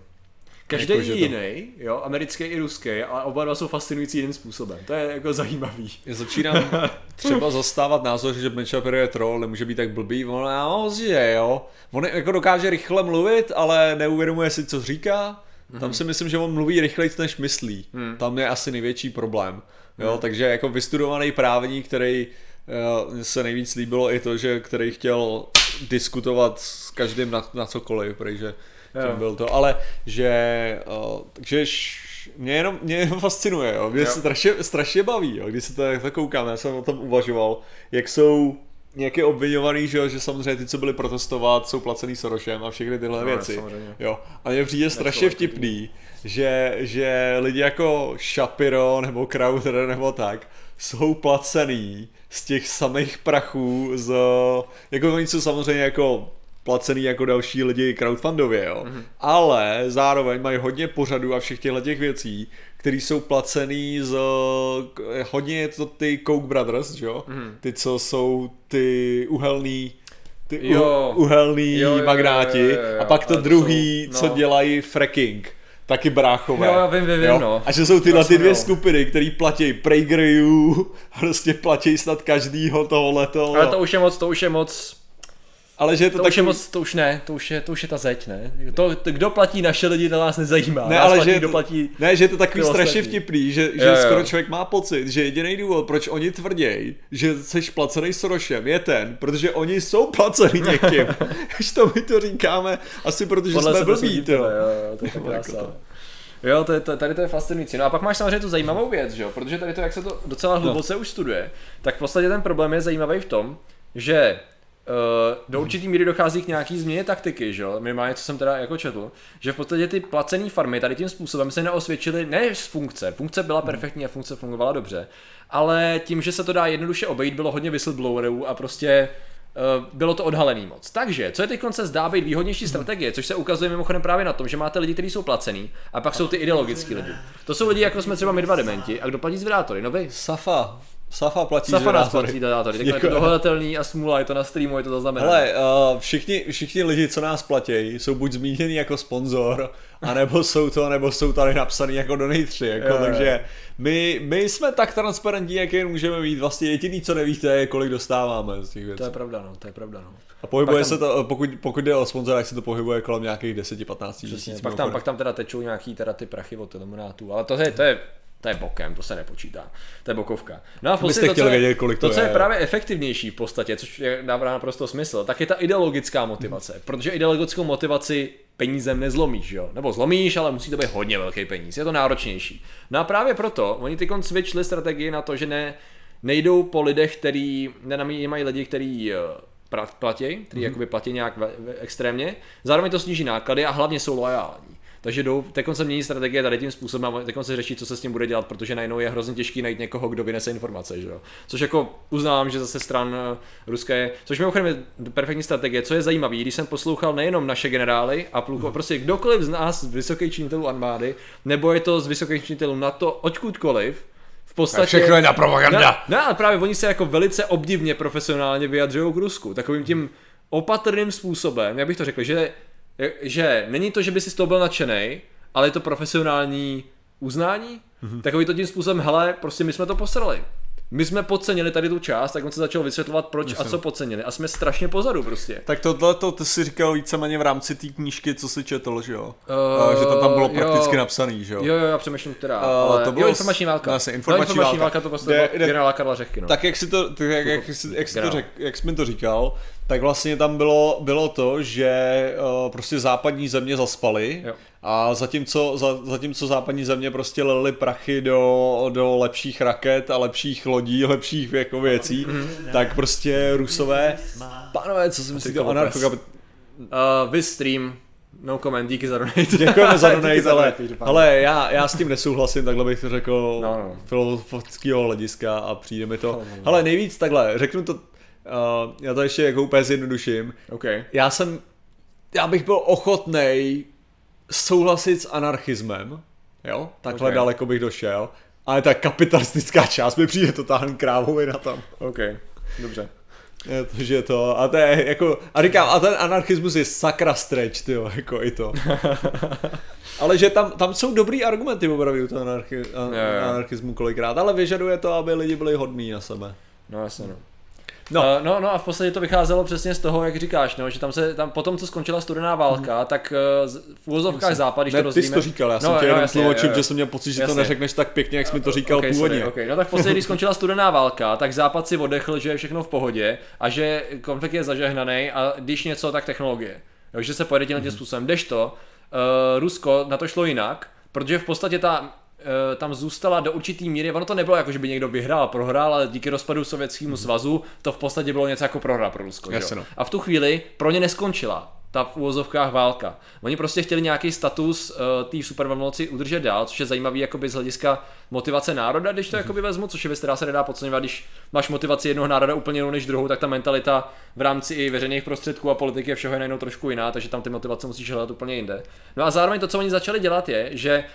Každý jako, jiný, to... jo, americký i ruský, ale oba dva jsou fascinující jiným způsobem. To je jako zajímavý. Já začínám třeba zastávat názor, že Ben Shapiro je troll, nemůže být tak blbý, on že jo. On jako dokáže rychle mluvit, ale neuvědomuje si, co říká. Tam mm-hmm. si myslím, že on mluví rychleji, než myslí. Mm. Tam je asi největší problém. Jo, mm. takže jako vystudovaný právník, který uh, se nejvíc líbilo i to, že který chtěl diskutovat s každým na, na cokoliv, protože tím byl to, ale že, uh, takže mě jenom, mě jenom fascinuje, jo. mě jo. se strašně, strašně baví, jo. když se to tak koukám, já jsem o tom uvažoval, jak jsou nějaké obvinovaný, že, že samozřejmě ty, co byli protestovat, jsou placený Sorosem a všechny tyhle no, věci. Samozřejmě. Jo. A mně přijde strašně vtipný, že, že lidi jako Shapiro nebo Crowder nebo tak jsou placený z těch samých prachů z, jako oni jsou samozřejmě jako placený jako další lidi crowdfundově, jo. Mm-hmm. Ale zároveň mají hodně pořadů a všech těchto těch věcí, které jsou placený z hodně je to ty Coke Brothers, jo. Mm-hmm. Ty, co jsou ty uhelný ty jo. uhelný jo, jo, magnáti jo, jo, jo, jo. a pak to, to druhý, jsou, no. co dělají fracking taky bráchové. Jo, vím, vím, jo? no. A že jsou tyhle ty dvě skupiny, které platí PragerU, prostě platí snad každýho toho leto. Ale to už je moc, to už je moc ale že je to, To takový... už je moc, to už ne, to už je, to už je ta zeď, ne? To, to kdo platí naše lidi, to nás nezajímá. Ne, nás ale platí, že je kdo to, platí... ne, že je to takový strašně ostatní. vtipný, že, že Jo, jo. skoro člověk má pocit, že jediný důvod, proč oni tvrdí, že jsi placený Sorosem, je ten, protože oni jsou placený někým. Až to my to říkáme, asi protože Podle jsme blbí, soudíte, to. Jo, jo, to je tak Jako to. Jo, to je, to, tady to je fascinující. No a pak máš samozřejmě tu zajímavou věc, že jo? protože tady to, jak se to docela hluboce už studuje, tak v podstatě ten problém je zajímavý v tom, že do určitý míry dochází k nějaký změně taktiky, že jo? Minimálně, co jsem teda jako četl, že v podstatě ty placené farmy tady tím způsobem se neosvědčily ne z funkce, funkce byla perfektní a funkce fungovala dobře, ale tím, že se to dá jednoduše obejít, bylo hodně whistleblowerů a prostě uh, bylo to odhalený moc. Takže, co je teď se zdá být výhodnější strategie, což se ukazuje mimochodem právě na tom, že máte lidi, kteří jsou placený, a pak jsou ty ideologický lidi. To jsou lidi, jako jsme třeba my dva dementi, a kdo platí zvědátory? No vy. Safa. Safa platí Safa nás platí zvědátory, tak je to Děkuji. dohledatelný a smůla, je to na streamu, je to zaznamenané. Hele, uh, všichni, všichni lidi, co nás platí, jsou buď zmíněni jako sponzor, anebo jsou to, nebo jsou tady napsaný jako donatři, jako, Jo, jo. takže my, my jsme tak transparentní, jak jen můžeme mít. Vlastně jediný, co nevíte, je, kolik dostáváme z těch věcí. To je pravda, no, to je pravda, no. A pohybuje Pak tam- se to, pokud, pokud jde o sponzora, tak se to pohybuje kolem nějakých 10-15 Přesně, tisíc. pak tam, pak tam teda tečou nějaký teda ty prachy od telemonátů, ale to je, to je, to je bokem, to se nepočítá. To je bokovka. No a v podstatě to, chtěli co je, vědět, kolik to to, co je. je právě efektivnější v podstatě, což je, dává naprosto smysl, tak je ta ideologická motivace. Protože ideologickou motivaci penízem nezlomíš, jo? Nebo zlomíš, ale musí to být hodně velký peníz, je to náročnější. No a právě proto oni ty switchli strategii na to, že ne, nejdou po lidech, který nenamají lidi, který eh, platí, který mm-hmm. jakoby platí nějak extrémně, zároveň to sníží náklady a hlavně jsou loajální. Takže jdou, teď se mění strategie tady tím způsobem a teď se řeší, co se s tím bude dělat, protože najednou je hrozně těžký najít někoho, kdo vynese informace, že jo. Což jako uznávám, že zase stran eh, ruské je, což mimochodem je perfektní strategie. Co je zajímavé, když jsem poslouchal nejenom naše generály a pluko, Mhm. prostě kdokoliv z nás z vysokých činitelů armády, nebo je to z vysokých činitelů NATO, odkudkoliv, v podstatě... všechno je na propaganda. Ne, ne, ale právě oni se jako velice obdivně profesionálně vyjadřují k Rusku. Takovým tím opatrným způsobem, jak bych to řekl, že, že není to, že by si z toho byl nadšený, ale je to profesionální uznání. Mm-hmm. Takový to tím způsobem, hele, prostě my jsme to posrali. My jsme podcenili tady tu část, tak on se začal vysvětlovat, proč Myslím. a co podcenili. A jsme strašně pozadu prostě. Tak tohle to ty si říkal víceméně v rámci té knížky, co si četl, že jo? Uh, Uh, že to tam bylo jo. prakticky napsaný, že jo? Jo, jo, já přemýšlím, která. Eh, ale... to bylo jo, informační válka. no, jasně, no, informační informační válka. válka to prostě generála Karla Řehky, no. Tak jak si to, tak jak, jak, jsi, jak, jsi to řek, jak jsi mi to říkal, tak vlastně tam bylo, bylo to, že uh, prostě západní země zaspaly Jo. a zatímco, za, zatímco západní země prostě lily prachy do, do lepších raket a lepších lodí, lepších jako věcí, tak prostě rusové, pánové, co si myslíte o anarchokapit... Uh, vy stream, no comment, díky za donate. Děkujeme za Díky donate, ale, ale já, já s tím nesouhlasím, takhle bych to řekl No, no. filozofického hlediska a přijde mi to. Ale nejvíc takhle, řeknu to, uh, já to ještě jako úplně zjednoduším. OK. Já jsem, já bych byl ochotnej souhlasit s anarchismem, jo, takhle Ok. daleko bych došel, ale ta kapitalistická část mi přijde totálně krávově na tom. OK. Dobře. Je to, že to, a to je jako, a říkám, a ten anarchismus je sakra stretch, tyjo, jako i to. ale že tam, tam jsou dobrý argumenty opravdu to anarchi, a, Jo, jo. anarchismu kolikrát, ale vyžaduje to, aby lidi byli hodní na sebe. No jasně, no. No. No. Uh, no, no a v podstatě to vycházelo přesně z toho, jak říkáš, no, že tam se, tam potom, co skončila studená válka, mm. tak uh, v úvozovkách západ, když Ne, to ty jsi rozvíme... to říkal, já jsem no, tě no, jenom jasně, tlumočil, jo, jo. že jsem měl pocit, že to Jasně. neřekneš tak pěkně, jak jsi mi to říkal okay, původně. Sorry, okay. No tak v podstatě, když skončila studená válka, tak západ si odechl, že je všechno v pohodě a že konflikt je zažehnaný a když něco, tak technologie. Jo, že se pojede tímhle tím způsobem. Kdežto, uh, Rusko na to šlo jinak, protože v podstatě ta eh, tam zůstala do určitý míry, ono to nebylo jako, že by někdo vyhrál, prohrál, ale díky rozpadu Sovětskému svazu to v podstatě bylo něco jako prohra pro Rusko. no. A v tu chvíli pro ně neskončila ta v úvozovkách válka. Oni prostě chtěli nějaký status uh, té supervelmoci udržet dál, což je zajímavý jakoby z hlediska motivace národa, když to jakoby vezmu, což je věc, která se nedá podceňovat, když máš motivaci jednoho národa úplně jinou než druhou, tak ta mentalita v rámci i veřejných prostředků a politiky a všeho je najednou trošku jiná, takže tam ty motivace musíš hledat úplně jinde. No a zároveň to, co oni začali dělat, je, že eh,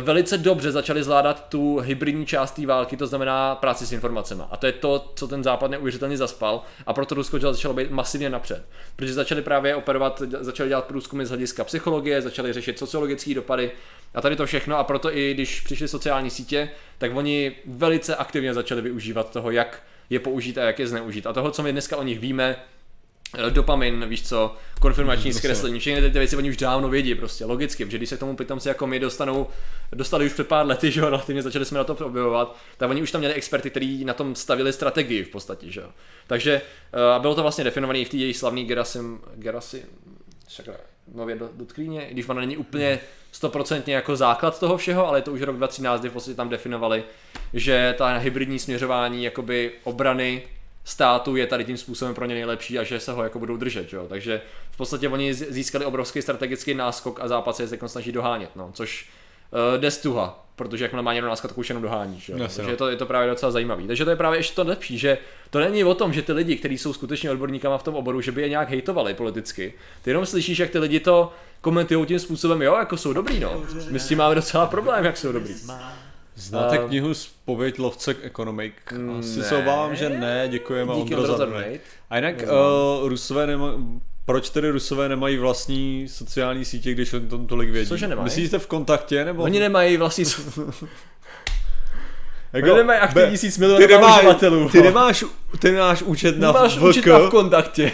velice dobře začali zvládat tu hybridní část té války, to znamená práci s informacemi. A to je to, co ten západ neuvěřitelně zaspal a proto Rusko začalo být masivně napřed. Protože začali právě operovat, začali dělat průzkumy z hlediska psychologie, začali řešit sociologické dopady a tady to všechno a proto i když přišly sociální sítě, tak oni velice aktivně začali využívat toho, jak je použít a jak je zneužít. A toho, co my dneska o nich víme, eh, dopamin, víš co, konfirmační zkreslení, všechny ty věci oni už dávno vědí prostě, logicky, že když se k tomu pitomci jako my dostanou, dostali už před pár lety, že jo, relativně začali jsme na to objevovat, tak oni už tam měli experty, kteří na tom stavili strategii v podstatě, že jo. Takže uh, bylo to vlastně definované v té její slavné Gerasim, Gerasim, sakra, nově do, dotkríně, i když ona není úplně stoprocentně jako základ toho všeho, ale je to už rok 2013, kdy v podstatě tam definovali, že ta hybridní směřování jakoby obrany státu je tady tím způsobem pro ně nejlepší a že se ho jako budou držet, jo. Takže v podstatě oni získali obrovský strategický náskok a západ se je snaží dohánět, no, což uh, jde stuha, protože jakmile má někdo náskok, tak už jenom dohání, jo. Takže je to, je to právě docela zajímavý. Takže to je právě ještě to lepší, že to není o tom, že ty lidi, kteří jsou skutečně odborníkama v tom oboru, že by je nějak hejtovali politicky. Ty jenom slyšíš, jak ty lidi to komentují tím způsobem, jo, jako jsou dobrý, no. My s tím máme docela problém, jak jsou dobrý. Znáte uh, knihu Spověď lovce Economic? Asi ne. se obávám, že ne, děkujeme Díky Ondro za A jinak uh, Rusové nema, proč tedy Rusové nemají vlastní sociální sítě, když o tom tolik vědí? Cože nemají? Myslíte v kontaktě? Nebo... Oni nemají vlastní jako, Oni nemají aktivní síť milionů uživatelů. Ty nemáš, ty nemáš účet na Nemáš účet na v kontaktě.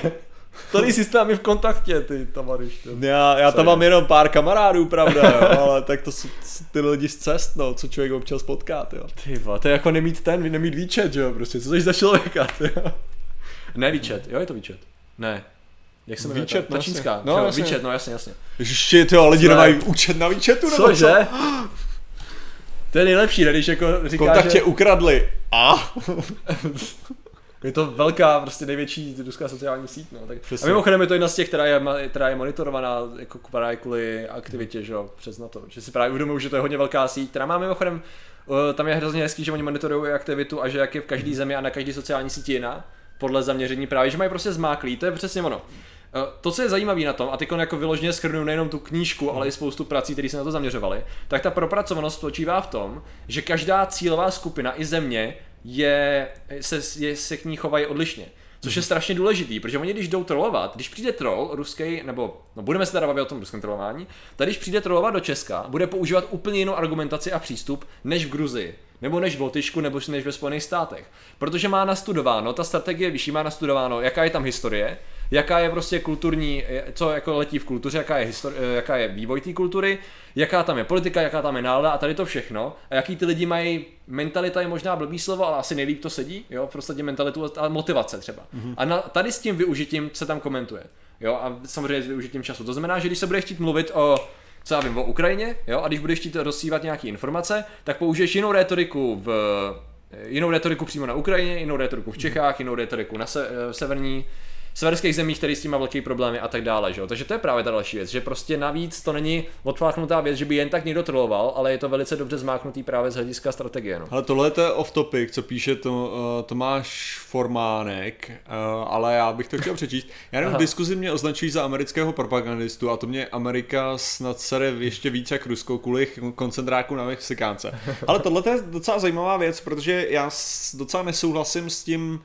Tady jsi s námi v kontaktě, ty tavariš. Já, já tam mám jenom pár kamarádů, pravda, jo, ale tak to jsou ty lidi z cest, no, co člověk občas potká, jo. Ty to je jako nemít ten, nemít výčet, jo, prostě, co jsi za člověka, ty Ne výčet, jo, je to výčet. Ne, jak se výčet, ta, ta čínská, no, jasně. výčet, no jasně, jasně. Ježiši, ty lidi nemají účet na výčetu, nebo Cože? co? To je nejlepší, ne, když jako říkáš, Kontakt že... ukradli. A? Je to velká, prostě největší ruská sociální síť, no. Tak, a mimochodem je to jedna z těch, která je, která je monitorovaná jako právě kvůli aktivitě, že jo, přes na to. Že si právě uvědomují, že to je hodně velká síť, která má mimochodem, tam je hrozně hezký, že oni monitorují aktivitu a že jak je v každé zemi a na každé sociální síti jiná, podle zaměření právě, že mají prostě zmáklý, to je přesně ono. To, co je zajímavé na tom, a teď jako vyloženě schrnu nejenom tu knížku, ale i spoustu prací, které se na to zaměřovaly, tak ta propracovanost spočívá v tom, že každá cílová skupina i země je, se, je, se k ní chovají odlišně. Což je strašně důležitý, protože oni když jdou trolovat, když přijde troll ruský, nebo no budeme se teda bavit o tom ruském trollování, tak když přijde trollovat do Česka, bude používat úplně jinou argumentaci a přístup než v Gruzii, nebo než v Lotyšsku, nebo než ve Spojených státech. Protože má nastudováno, ta strategie vyšší má nastudováno, jaká je tam historie, jaká je prostě kulturní, co jako letí v kultuře, jaká je, histori- jaká je vývoj té kultury, jaká tam je politika, jaká tam je nálada a tady to všechno. A jaký ty lidi mají, mentalita je možná blbý slovo, ale asi nejlíp to sedí, jo, v podstatě mentalitu a motivace třeba. Mm-hmm. A na, tady s tím využitím se tam komentuje. Jo, a samozřejmě s využitím času. To znamená, že když se bude chtít mluvit o co já vím, o Ukrajině, jo, a když budeš chtít rozsívat nějaké informace, tak použiješ jinou retoriku v jinou retoriku přímo na Ukrajině, jinou retoriku v Čechách, jinou retoriku na se, eh, severní severských zemích, které s tím má velké problémy a tak dále. Že? Takže to je právě ta další věc, že prostě navíc to není odfláknutá věc, že by jen tak někdo troloval, ale je to velice dobře zmáknutý právě z hlediska strategie. No. Ale tohle je off topic, co píše to, uh, Tomáš Formánek, uh, ale já bych to chtěl přečíst. Já nevím, v diskuzi mě označují za amerického propagandistu a to mě Amerika snad sere ještě více jak Rusko kvůli koncentráku na Mexikánce. Ale tohle je docela zajímavá věc, protože já docela nesouhlasím s tím,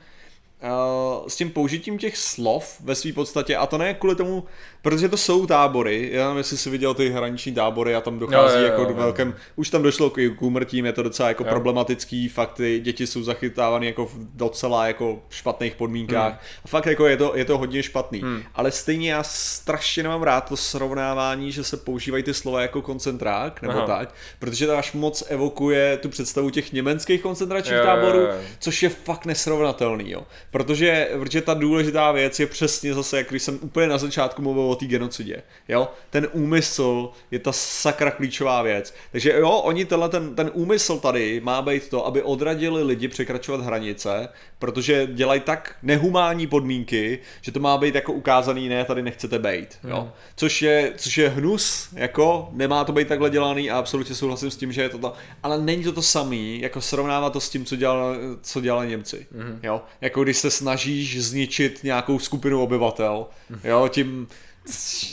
s tím použitím těch slov ve své podstatě a to ne kvůli tomu, protože to jsou tábory, já nevím, jestli jsi viděl ty hraniční tábory a tam dochází jo, jo, jo, jako do velkém, už tam došlo k, k úmrtím, je to docela jako jo. problematický, fakt ty děti jsou zachytávány jako v docela jako špatných podmínkách hmm. a fakt jako je to, je to hodně špatný, hmm. ale stejně já strašně nemám rád to srovnávání, že se používají ty slova jako koncentrák nebo Aha. tak, protože to až moc evokuje tu představu těch německých koncentračních jo, táborů, jo, jo. což je fakt nesrovnatelný, jo. Protože, protože ta důležitá věc je přesně zase, jak když jsem úplně na začátku mluvil o té genocidě. Jo? Ten úmysl je ta sakra klíčová věc. Takže jo, oni tenhle, ten, ten úmysl tady má být to, aby odradili lidi překračovat hranice, protože dělají tak nehumánní podmínky, že to má být jako ukázaný, ne, tady nechcete být. Jo? Mm. Což, je, což je hnus, jako nemá to být takhle dělaný a absolutně souhlasím s tím, že je to to, ale není to to samý, jako srovnávat to s tím, co, dělali, co dělali Němci. Mm. Jo? Jako když se snažíš zničit nějakou skupinu obyvatel, jo, tím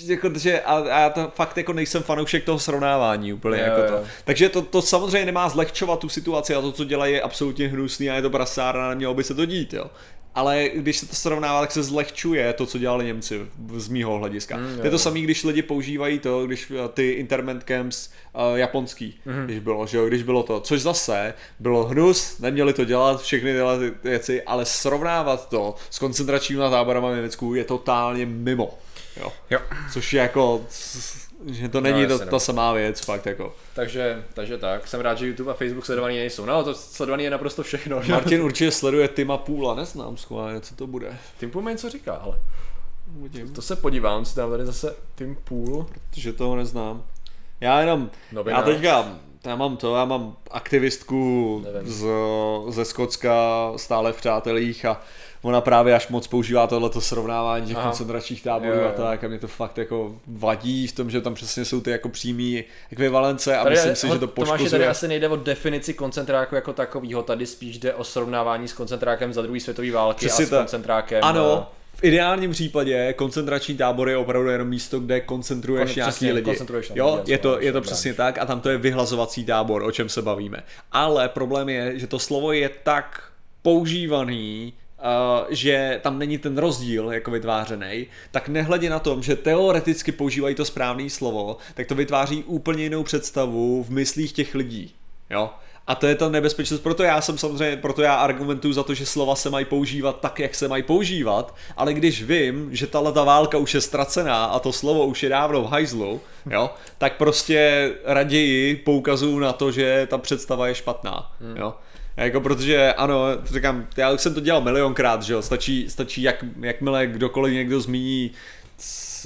jako, že a, a já to fakt jako nejsem fanoušek toho srovnávání úplně jo, jako to. Jo. Takže to, to samozřejmě nemá zlehčovat tu situaci a to, co dělají, je absolutně hnusný a je to brasárna, nemělo by se to dít, jo. ale když se to srovnává, tak se zlehčuje to, co dělali Němci z mýho hlediska. Mm, to je to samé, když lidi používají to, když eh, ty interment camps uh, japonský, mm. když bylo, že jo, když bylo to, což zase bylo hnus, neměli to dělat, všechny tyhle ty věci, ale srovnávat to s koncentračními táborama v Německu je totálně mimo. Jo. Jo. Což je jako, že to není No, to, jasně, ta samá věc, fakt jako. Takže, takže tak, jsem rád, že YouTube a Facebook sledovaný nejsou. No, to sledovaný je naprosto všechno. že? Martin určitě sleduje Tima Půla, neznám schválně, co to bude. Tim mi něco říká, ale Uvidím. to se podívám, co tam tady zase Tim Pool. protože toho neznám. Já jenom, Novinář. já teďka, já mám to, já mám aktivistku Nevím. z, ze Skotska stále v přátelích a ona právě až moc používá tohleto srovnávání těch Aha. koncentračních táborů Jo, jo. a tak a mě to fakt jako vadí v tom, že tam přesně jsou ty jako přímý ekvivalence a Tady myslím je- si, že to Tomáši, tady poškozuje. asi nejde o definici koncentráku jako takového, tady spíš jde o srovnávání s koncentrákem za druhé světové války Přesně a s koncentrákem. Ano, v ideálním případě koncentrační tábor je opravdu jenom místo, kde koncentruješ Kon- nějaký přesně, lidi. koncentruješ Jo, lidi, je to, jasně, je to přesně tak a tam to je vyhlazovací tábor, o čem se bavíme. Ale problém je, že to slovo je tak používaný, že tam není ten rozdíl jako vytvářený, tak nehledě na tom, že teoreticky používají to správné slovo, tak to vytváří úplně jinou představu v myslích těch lidí. Jo? A to je ta nebezpečnost, proto já jsem samozřejmě, proto já argumentuju za to, že slova se mají používat tak, jak se mají používat, ale když vím, že tahle ta válka už je ztracená a to slovo už je dávno v hajzlu, jo, tak prostě raději poukazuju na to, že ta představa je špatná, jo. Jako protože ano, říkám, já už jsem to dělal milionkrát, že jo, stačí, stačí jak, jakmile kdokoliv někdo zmíní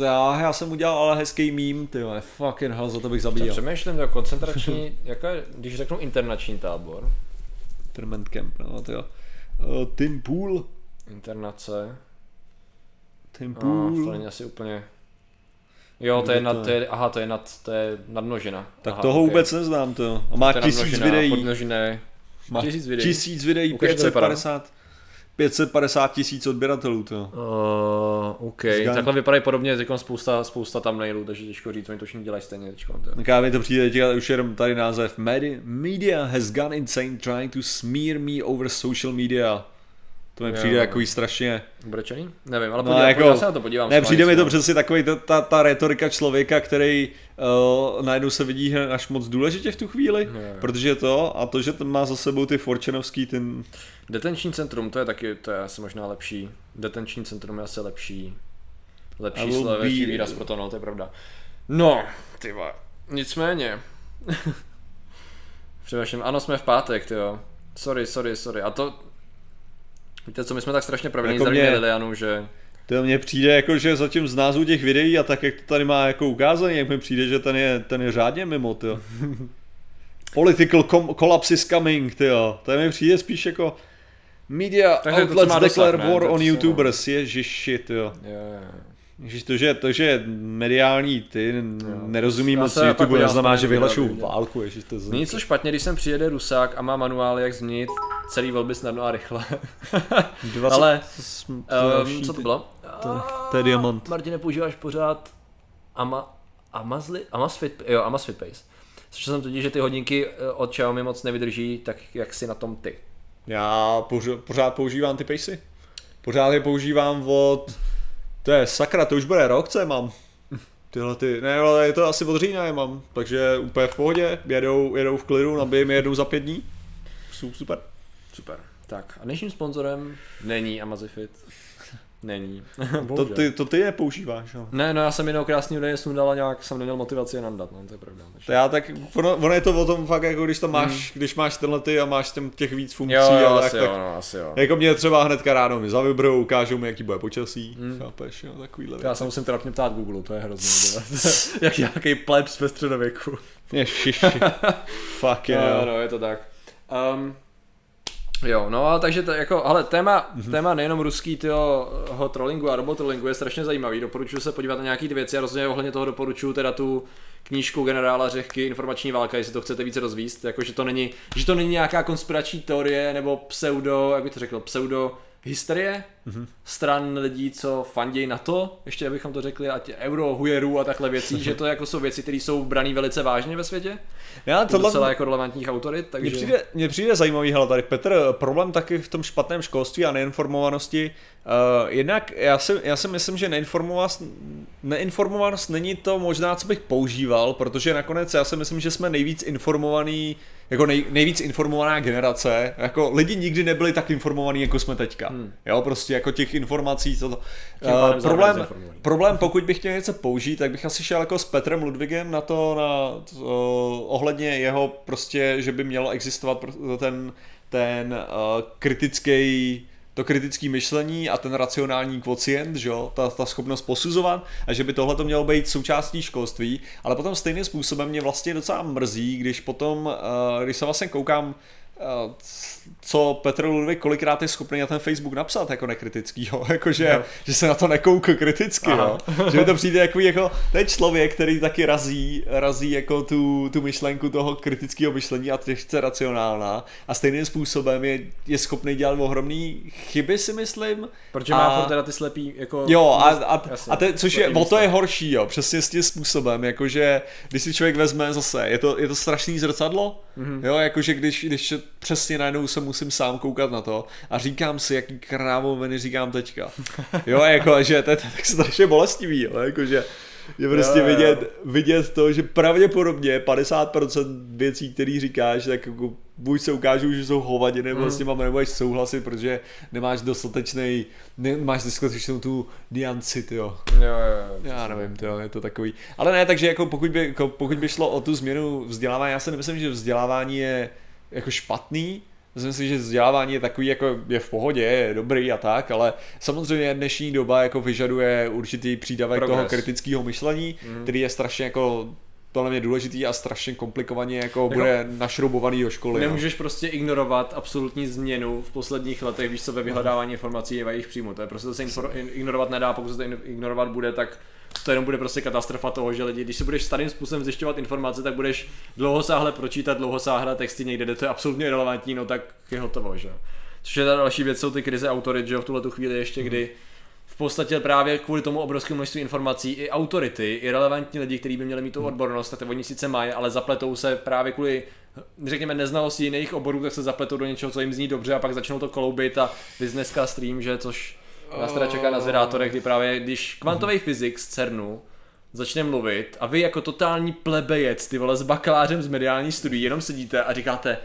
já, já jsem udělal ale hezký mím, ty vole, fucking hell, za to bych zabíjel. Přemýšlím, to koncentrační, jaká, je- když řeknu internační tábor, Tournament Camp, no to jo. Uh, Tim Pool. internace, Tim a Pool. to není asi úplně... Jo, to je, nad, to je, aha, to je nad, to je nadmnožina. tak aha, toho ok. vůbec neznám to. A má To tisíc videí. Podmnožiny, Má tisíc videí. Tisíc videí, Ukaž, jak to vypadá. 550, 550 tisíc odběratelů to. Uh, OK, Zgan- takhle vypadají podobně, teď spousta, spousta thumbnailů, takže těžko říct, oni to všichni dělají stejně mi to přijde teďka už jenom tady název. Medi- Media has gone insane trying to smear me over social media. To mi přijde jako jí strašně... Brečený? Nevím, ale No, podívám, jako- podívám se na to, podívám Ne, přijde mi to no. přesně takový ta, ta, ta retorika člověka, který uh, najednou se vidí až moc důležitě v tu chvíli, jo. protože to a to, že ten má za sebou ty Forčenovský, ten Detenční centrum, to je taky, to je asi možná lepší. Detenční centrum je asi lepší. Lepší slovo, lepší výraz pro to, no, to je pravda. No, ty. Nicméně. Přemýšlím, ano, jsme v pátek, jo. Sorry, sorry, sorry. A to, víte co, my jsme tak strašně pravidelní Jako mě- Lilianu, že To mně přijde jako, že zatím z názvu těch videí a tak, jak to tady má jako ukázaný, jak mi přijde, že ten je, ten je řádně mimo, tyjo. Political com- collapse is coming, tyjo. To mi přijde spíš jako media Takže to, outlets má dosah, declare ne? war To, on co- YouTubers, ježiši, tyjo. jo, jo. Ježiš, to, že, to, že mediální ty nerozumí Já moc YouTube, neznamená, že viděl. válku, ježiš, to je Není co špatně, když sem přijede Rusák a má manuál, jak změnit celý volby snadno a rychle. 20, Ale, Um, co to bylo? To, to je diamant. Martine, používáš pořád Ama, Amazli, Amazfit, jo, Amazfit Pace. Slyšel jsem totiž, že ty hodinky eh, od Xiaomi moc nevydrží, tak jak si na tom ty? Já poř- pořád používám ty pejsy. Pořád je používám od... To je sakra, to už bude rok, co je mám. Tyhle ty, ne, ale je to asi od října je mám, takže úplně v pohodě, jedou, jedou v klidu, nabijeme jednou za pět dní. Super. Super. Tak a dnešním sponzorem není Amazfit. Není. To Bohužel. ty, to ty je používáš, jo. Ne, no já jsem jinou krásný údaje sundal a nějak jsem neměl motivaci je nandat, no to je pravda. Takže... To já tak, ono, ono, je to o tom fakt, jako když to máš, když máš tenhle ty a máš těm, těch víc funkcí, Jo, jo, a tak, asi tak jo, no, asi jo. Jako mě třeba hnedka ráno mi zavibrou, ukážou mi, jaký bude počasí, mm. chápeš, jo, takovýhle Já se musím trapně ptát Google, to je hrozně. Jak nějaký plebs ve středověku. Ježiši, fuck je, No, jo. no, je to tak. Um, jo, no a takže to jako, ale téma, mm-hmm. téma nejenom ruský tyho ho trollingu a robotrollingu je strašně zajímavý, doporučuji se podívat na nějaký ty věci a rozhodně ohledně toho doporučuji teda tu knížku generála Řehky Informační válka, jestli to chcete více rozvíst, jako že to není, že to není nějaká konspirační teorie nebo pseudo, jak bych to řekl, pseudo hysterie mm-hmm. stran lidí, co fandějí na to, ještě abychom to řekli, ať euro, hujerů a takhle věcí, že to jako jsou věci, které jsou braný velice vážně ve světě. Já, tohle... Docela jako relevantních autorit, takže... Mně přijde, mně přijde zajímavý, hele, tady Petr, problém taky v tom špatném školství a neinformovanosti. Uh, jednak já si, já si myslím, že neinformovanost, neinformovanost není to možná, co bych používal, protože nakonec já si myslím, že jsme nejvíc informovaný jako nej, nejvíc informovaná generace, jako lidi nikdy nebyli tak informovaní, jako jsme teďka. Hmm. Jo, prostě jako těch informací, co to. Uh, problém, problém, pokud bych chtěl něco použít, tak bych asi šel jako s Petrem Ludvigem na to, na uh, ohledně jeho prostě, že by mělo existovat ten, ten uh, kritický to kritické myšlení a ten racionální kvocient, že jo, ta, ta schopnost posuzovat a že by tohle to mělo být součástí školství, ale potom stejným způsobem mě vlastně docela mrzí, když potom, uh, když se vlastně koukám uh, co Petr Ludvík kolikrát je schopný na ten Facebook napsat jako nekritický, jo? Jako, že, no. že se na to nekoukl kriticky, jo? že mi to přijde jako, jako ten člověk, který taky razí, razí jako tu, tu myšlenku toho kritického myšlení a těžce racionálna a stejným způsobem je, je schopný dělat ohromný chyby, si myslím. Protože a... má teda ty slepý, jako... Jo, a, a, jasně, a te, což je, o to je horší, jo, přesně s tím způsobem, jakože když si člověk vezme zase, je to, je to strašný zrcadlo, mm-hmm. jo, jakože když, když přesně najednou se musím sám koukat na to a říkám si, jaký krávoviny říkám teďka. Jo, jako, že to je tak strašně bolestivý, jo, jako, že je prostě jo, jo. vidět, vidět to, že pravděpodobně 50% věcí, které říkáš, tak jako buď se ukážou, že jsou hovadiny, nebo mm. s nima nebudeš souhlasit, protože nemáš dostatečný, nemáš dostatečnou tu nianci, jo. Jo, jo, jo. Já nevím, jo, je to takový. Ale ne, takže jako pokud by, jako pokud by šlo o tu změnu vzdělávání, já si nemyslím, že vzdělávání je jako špatný, Myslím si, že vzdělávání je takový, jako je v pohodě, je dobrý a tak, ale samozřejmě dnešní doba jako vyžaduje určitý přídavek Progress. toho kritického myšlení, mm. který je strašně jako podle mě důležitý a strašně komplikovaně jako, jako bude našroubovaný do školy. No. Nemůžeš no. prostě ignorovat absolutní změnu v posledních letech, víš co, ve vyhledávání informací je jejich příjmu. To je prostě to se ignorovat nedá, pokud se to ignorovat bude, tak to jenom bude prostě katastrofa toho, že lidi, když si budeš starým způsobem zjišťovat informace, tak budeš dlouhosáhle pročítat dlouhosáhle texty někde, kde to je absolutně relevantní, no tak je hotovo, že Což je ta další věc, jsou ty krize autorit, že v tuhle tu chvíli ještě, kdy v podstatě právě kvůli tomu obrovskému množství informací i autority, i relevantní lidi, kteří by měli mít tu hmm. odbornost, tak oni sice mají, ale zapletou se právě kvůli řekněme neznalosti jiných oborů, tak se zapletou do něčeho, co jim zní dobře a pak začnou to kloubit a dneska stream, že což Nás teda čeká na zvědátorech, kdy právě, když kvantový fyzik z CERNu začne mluvit a vy jako totální plebejec, ty vole s bakalářem z mediální studií, jenom sedíte a říkáte,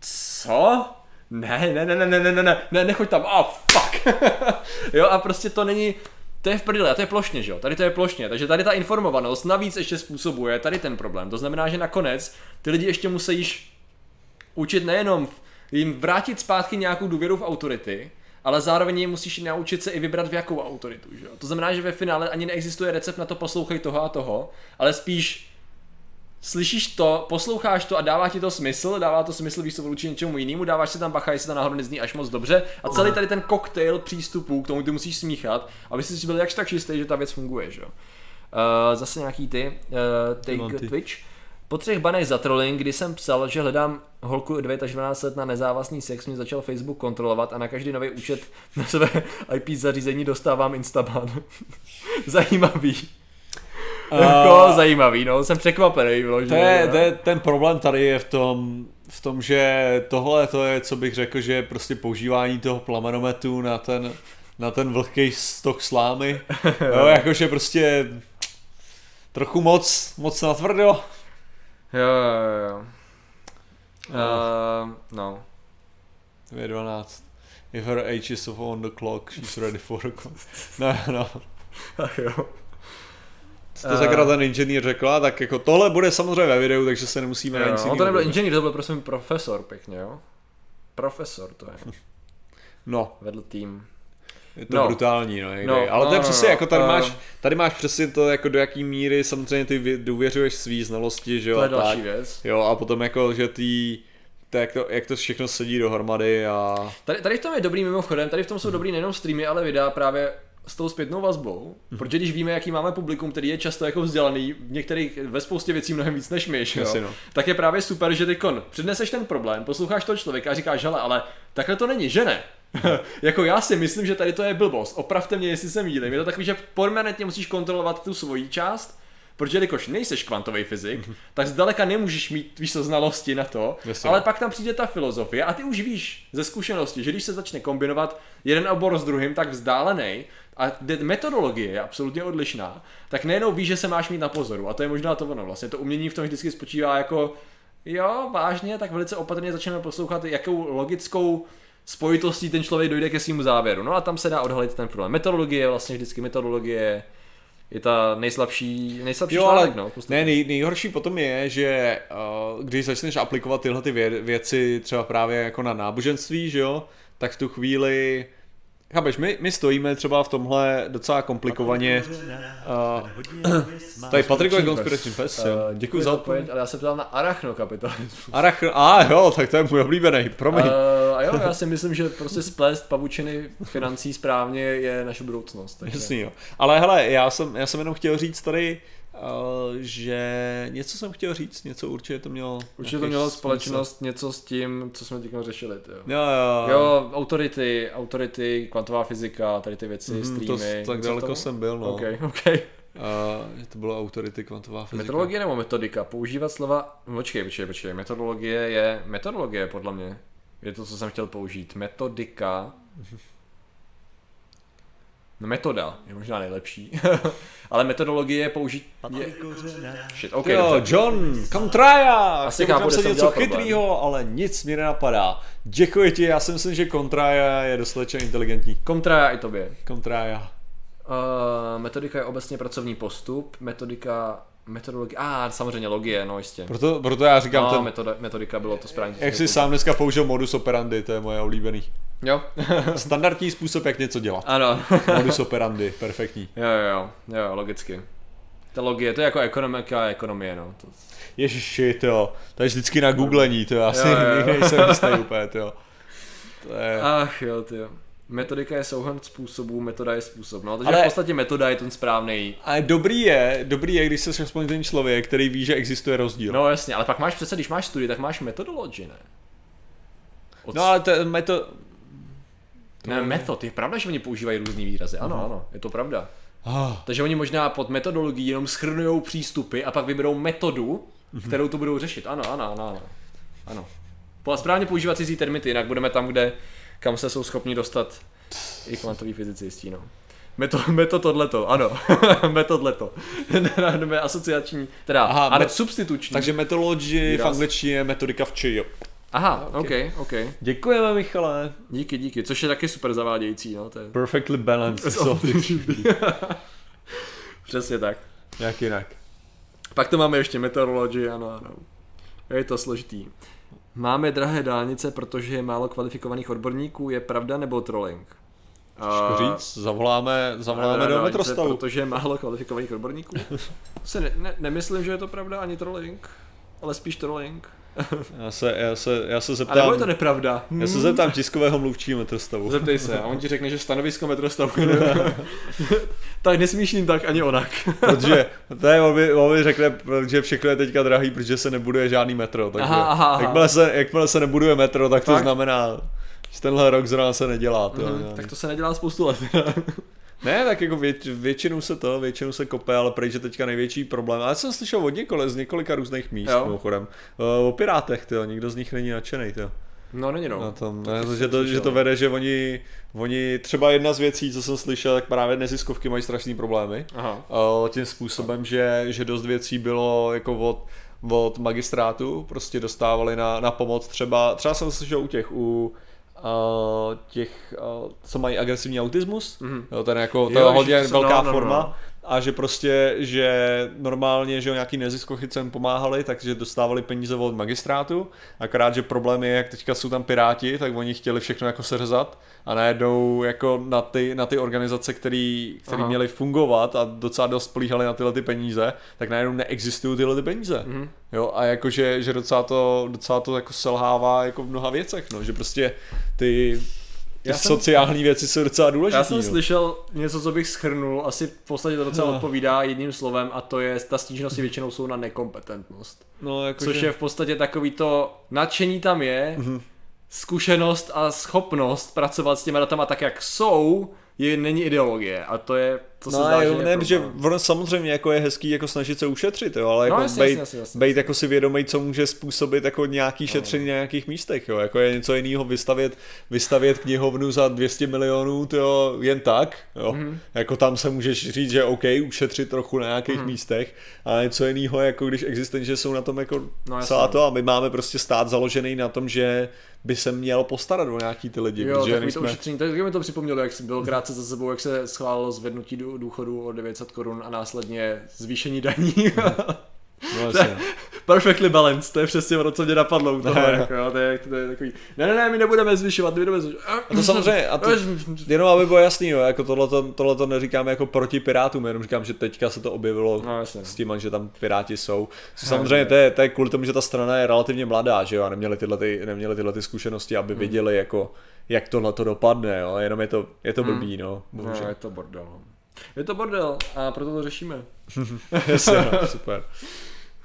co? Ne, ne, ne, ne, ne, ne, ne, ne, ne, nechoď tam, a oh, fuck. jo, a prostě to není, to je v prdele, a to je plošně, že jo, tady to je plošně, takže tady ta informovanost navíc ještě způsobuje tady ten problém, to znamená, že nakonec ty lidi ještě musí učit nejenom jim vrátit zpátky nějakou důvěru v autority, ale zároveň musíš naučit se i vybrat v jakou autoritu. Že? To znamená, že ve finále ani neexistuje recept na to poslouchej toho a toho, ale spíš slyšíš to, posloucháš to a dává ti to smysl, dává to smysl, víš co vůči něčemu jinému, dáváš si tam bacha, jestli to náhodou nezní až moc dobře a celý tady ten koktejl přístupů k tomu ty musíš smíchat, aby si byl jakž tak čistý, že ta věc funguje, že? Uh, zase nějaký ty, uh, take Twitch. Po třech banech za trolling, kdy jsem psal, že hledám holku 9 až 12 let na nezávazný sex, mě začal Facebook kontrolovat a na každý nový účet na své IP zařízení dostávám Instaban. zajímavý. Uh, jako zajímavý, no, jsem překvapený. To je, to je, ten problém tady je v tom, v tom, že tohle to je, co bych řekl, že je prostě používání toho plamenometu na ten, na ten vlhký stok slámy. jo, jakože prostě trochu moc, moc natvrdo. Jo, jo, jo. Uh, no. Je 12. If her age is on the clock, she's ready for the clock. No, no. Ach jo. Co to uh, ten inženýr řekla, tak jako tohle bude samozřejmě ve videu, takže se nemusíme jo, nic On to nebyl inženýr, to byl prosím profesor pěkně, jo? Profesor to je. No. Vedl tým. Je to no. brutální, no, někdy. no ale to je no, přesně, no, jako tady, uh, máš, tady máš přesně to, jako do jaký míry samozřejmě ty důvěřuješ svý znalosti, že jo. To je další tak. věc. Jo, a potom jako, že ty to, jak, to, jak to všechno sedí dohromady a... Tady, tady v tom je dobrý mimochodem, tady v tom jsou dobrý nejenom streamy, ale videa právě s tou zpětnou vazbou, mm. protože když víme, jaký máme publikum, který je často jako vzdělaný, v některých, ve spoustě věcí mnohem víc než my, jo? no. tak je právě super, že ty kon předneseš ten problém, posloucháš toho člověka a říkáš, hele, ale takhle to není, že ne? jako já si myslím, že tady to je blbost. Opravte mě, jestli se mýlím. Je to takový, že permanentně musíš kontrolovat tu svoji část, protože jelikož nejseš kvantový fyzik, mm-hmm. tak zdaleka nemůžeš mít, víš co, znalosti na to, Jasně. ale pak tam přijde ta filozofie a ty už víš ze zkušenosti, že když se začne kombinovat jeden obor s druhým, tak vzdálený a metodologie je absolutně odlišná, tak nejenom víš, že se máš mít na pozoru a to je možná to ono vlastně. To umění v tom vždycky spočívá jako jo, vážně, tak velice opatrně začneme poslouchat, jakou logickou spojitostí ten člověk dojde ke svému závěru. No a tam se dá odhalit ten problém. Metodologie, vlastně vždycky metodologie je ta nejslabší, nejslabší Jo, článek, ale no, ne, nej, nejhorší potom je, že uh, když začneš aplikovat tyhle ty vě- věci třeba právě jako na náboženství, že jo, tak v tu chvíli Chápeš, my, my stojíme třeba v tomhle docela komplikovaně. Uh, tady Patrikové konspirační pes, jo. Uh, Děkuji za odpověď. ale já se ptal na arachnokapitalismus. Arach, a jo, tak to je můj oblíbený, promiň. Uh, a jo, já si myslím, že prostě splést pavučiny financí správně je naše budoucnost. Takže... Jasný, jo. Ale hele, já jsem, já jsem jenom chtěl říct tady, že něco jsem chtěl říct, něco určitě to mělo. Určitě to mělo smysl. společnost něco s tím, co jsme teď řešili. Tyjo. Jo, jo, Jo, autority, autority, kvantová fyzika, tady ty věci, to, streamy. tak Co daleko to? jsem byl, no. OK, OK. Uh, že to bylo autority kvantová fyzika. Metodologie nebo metodika? Používat slova... Počkej, počkej, počkej. Metodologie je... Metodologie, podle mě. Je to, co jsem chtěl použít. Metodika... No metoda je možná nejlepší. Ale metodologie je použít... Je... Shit, OK, Jo, dobře. John, Contraja! Asi chápu, jsem něco chytrýho, ale nic mi nenapadá. Děkuji ti, já si myslím, že Contraja je dostatečně inteligentní. Kontra i tobě. Contraja. Uh, metodika je obecně pracovní postup. Metodika... Metodologie... A, ah, samozřejmě logie, no jistě. Proto, proto já říkám No, ten, metoda, metodika bylo to správně. jak jsi sám dneska použil modus operandi, to je moje oblíbený. Jo. Standardní způsob, jak něco dělat. ano. Modus operandi, perfektní. jo, jo, jo, jo, logicky. Ta logie, to je jako ekonomika a ekonomie, no. To... Ježiši, to, to je vždycky na googlení, to já si Jo, jo, jo. nejsem jistý úplně, to. To je... Ach jo, ty jo. Metodika je souhrn způsobů, metoda je způsob. No, takže Ale- v podstatě metoda je ten správný. Ale dobrý je, dobrý je, když jsi aspoň ten člověk, který ví, že existuje rozdíl. No jasně, ale pak máš přece, když máš studii, tak máš metodologii, ne? Od... No ale to, to, Ne, metod, je pravda, že oni používají různý výrazy, ano, ano, je to pravda. Ah, Takže oni možná pod metodologií jenom schrnují přístupy a pak vyberou metodu, kterou to budou řešit. Ano, ano, ano, ano. ano. Po- Správně používat cizí termity, jinak budeme tam, kde, kam se jsou schopni dostat i kvantoví fyzicisti, no. Meto, meto tohleto, ano. metodleto. Jdeme asociační, teda, Aha, ale met- substituční. takže metodology v angličtině je metodika v či. Aha, ok, ok. Děkujeme, Michale. Díky, díky, což je taky super zavádějící, no, to je Perfectly balanced. Přesně tak. jak jinak. Pak to máme ještě meteorologii, ano, ano. Je to složitý. Máme drahé dálnice, protože je málo kvalifikovaných odborníků, je pravda nebo trolling? Těžko A- říct, zavoláme, zavoláme do metrostavu. Protože je málo kvalifikovaných odborníků? Se ne, ne, nemyslím, že je to pravda, ani trolling, ale spíš trolling. Já se, já se, já se A nebo zeptám, je to nepravda? já se zeptám tiskového mluvčího metrostavu. Zeptej se, a on ti řekne, že stanovisko metrostavu tak nesmíš jim tak ani onak. Protože to je, on mi, on mi řekne, že všechno je teďka drahý, protože se nebuduje žádný metro. Takže Aha, aha, aha. Jakmile, se, jakmile se nebuduje metro, tak to Fakt? znamená, že tenhle rok zrovna se nedělá. To, Mhm, tak to se nedělá spoustu let. Ne, tak jako věč, většinou se to, většinou se kope, ale prej, že teďka největší problém. Ale jsem slyšel od několik, z několika různých míst, Jo. mimochodem. O, o Pirátech, tyjo, nikdo z nich není nadšený, tyjo. No není no. Na tom, ne, jsem že, to, že to vede, že oni, oni, třeba jedna z věcí, co jsem slyšel, tak právě neziskovky mají strašný problémy. Aha. O, tím způsobem, že, že dost věcí bylo jako od, od magistrátu, prostě dostávali na, na pomoc třeba, třeba jsem slyšel u těch, u uh, těch, uh, co mají agresivní autismus, Mhm. jo, ten jako, to Jo, je hodně to velká no, no, no, forma, no. A že prostě, že normálně, že jo, nějaký neziskovky, co jim pomáhali, takže dostávali peníze od magistrátu, akorát, že problém je, jak teďka jsou tam piráti, tak oni chtěli všechno jako seřezat a najednou jako na ty, na ty organizace, který, který Aha. měly fungovat a docela dost spolíhali na tyhle ty peníze, tak najednou neexistují tyhle ty peníze. Mhm. Jo, a jakože, že docela to, docela to jako selhává jako v mnoha věcech, no, že prostě ty, ty Já jsem- sociální věci jsou docela důležité. Já jsem slyšel něco, co bych schrnul, asi v podstatě to docela No. odpovídá jedním slovem a to je, ta stížnosti většinou jsou na nekompetentnost. no, jako Což je v podstatě takový to, nadšení tam je, Mhm. zkušenost a schopnost pracovat s těmi datama tak, jak jsou, je, není ideologie a to je, to se No, zdá, jo, že ne, je že problém. ono samozřejmě jako je hezký jako snažit se ušetřit, jo, ale No, jako jasně, bejt, jasně, jasně, jasně. bejt jako si vědomý, co může způsobit jako nějaký šetření na nějakých místech, jo, jako je něco jiného vystavět, vystavět knihovnu za 200 milionů, to jo, jen tak, jo, Mhm. mm-hmm. jako tam se můžeš říct, že OK, ušetřit trochu na nějakých Mhm. mm-hmm. místech, ale něco jiného, jako když existence, že jsou na tom jako No, no, jasně. celá to a my máme prostě stát založený na tom, že by se měl postarat o nějaký ty lidi, Jo, protože takový nejsme... to ušetření, tak mi to připomnělo, jak bylo krátce za sebou, jak se schválilo zvednutí dů- důchodu o 900 korun a následně zvýšení daní. No. Perfectly balanced, to je přesně ono, co mě napadlo u toho, Ne. jako, to, je, to je takový, ne, ne, ne, my nebudeme zvyšovat, my budeme zvyšovat. A to samozřejmě, a to, jenom aby bylo jasný, jo, jako tohleto, tohleto neříkáme jako proti Pirátům, jenom říkám, že teďka se to objevilo No, jasně. s tím, že tam Piráti jsou. Co samozřejmě to je, to je kvůli tomu, že ta strana je relativně mladá, že jo, a neměli tyhle, ty, neměli tyhle ty zkušenosti, aby viděli, jako, jak tohle to dopadne, jo, jenom je to, je to blbý, no, No, bohužel. je to bordel. no. Je to bordel a proto to řešíme. Jasně, no, super.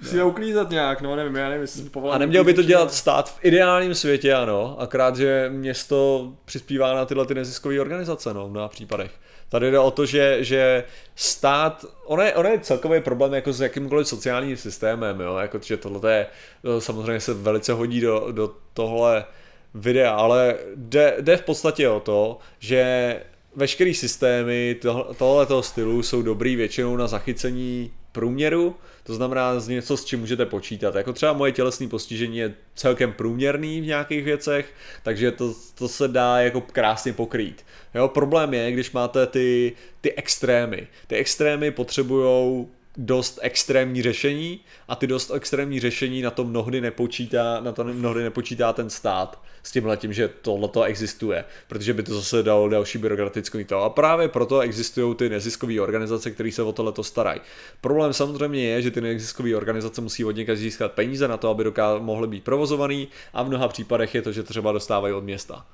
Musíme uklízet nějak, no nevím, já nevím, jestli povolali. A neměl by to dělat stát v ideálním světě, ano, akrát, že město přispívá na tyhle ty neziskové organizace, no, v mnoha případech. Tady jde o to, že, že stát, ono je, ono je celkový problém jako s jakýmkoliv sociálním systémem, jo, jako, že tohle je, to samozřejmě se velice hodí do, do tohle videa, ale jde, jde v podstatě o to, že veškerý systémy tohoto stylu jsou dobrý většinou na zachycení průměru, to znamená z něco, s čím můžete počítat. Jako třeba moje tělesné postižení je celkem průměrný v nějakých věcech, takže to, to se dá jako krásně pokrýt. Jo, problém je, když máte ty, ty extrémy. Ty extrémy potřebují dost extrémní řešení a ty dost extrémní řešení na to mnohdy nepočítá, na to mnohdy nepočítá ten stát s tím že tohleto existuje, protože by to zase dalo další byrokratickou to. A právě proto existují ty neziskové organizace, které se o tohleto starají. Problém samozřejmě je, že ty neziskové organizace musí od někde získat peníze na to, aby doká- mohly být provozovaný a v mnoha případech je to, že třeba dostávají od města.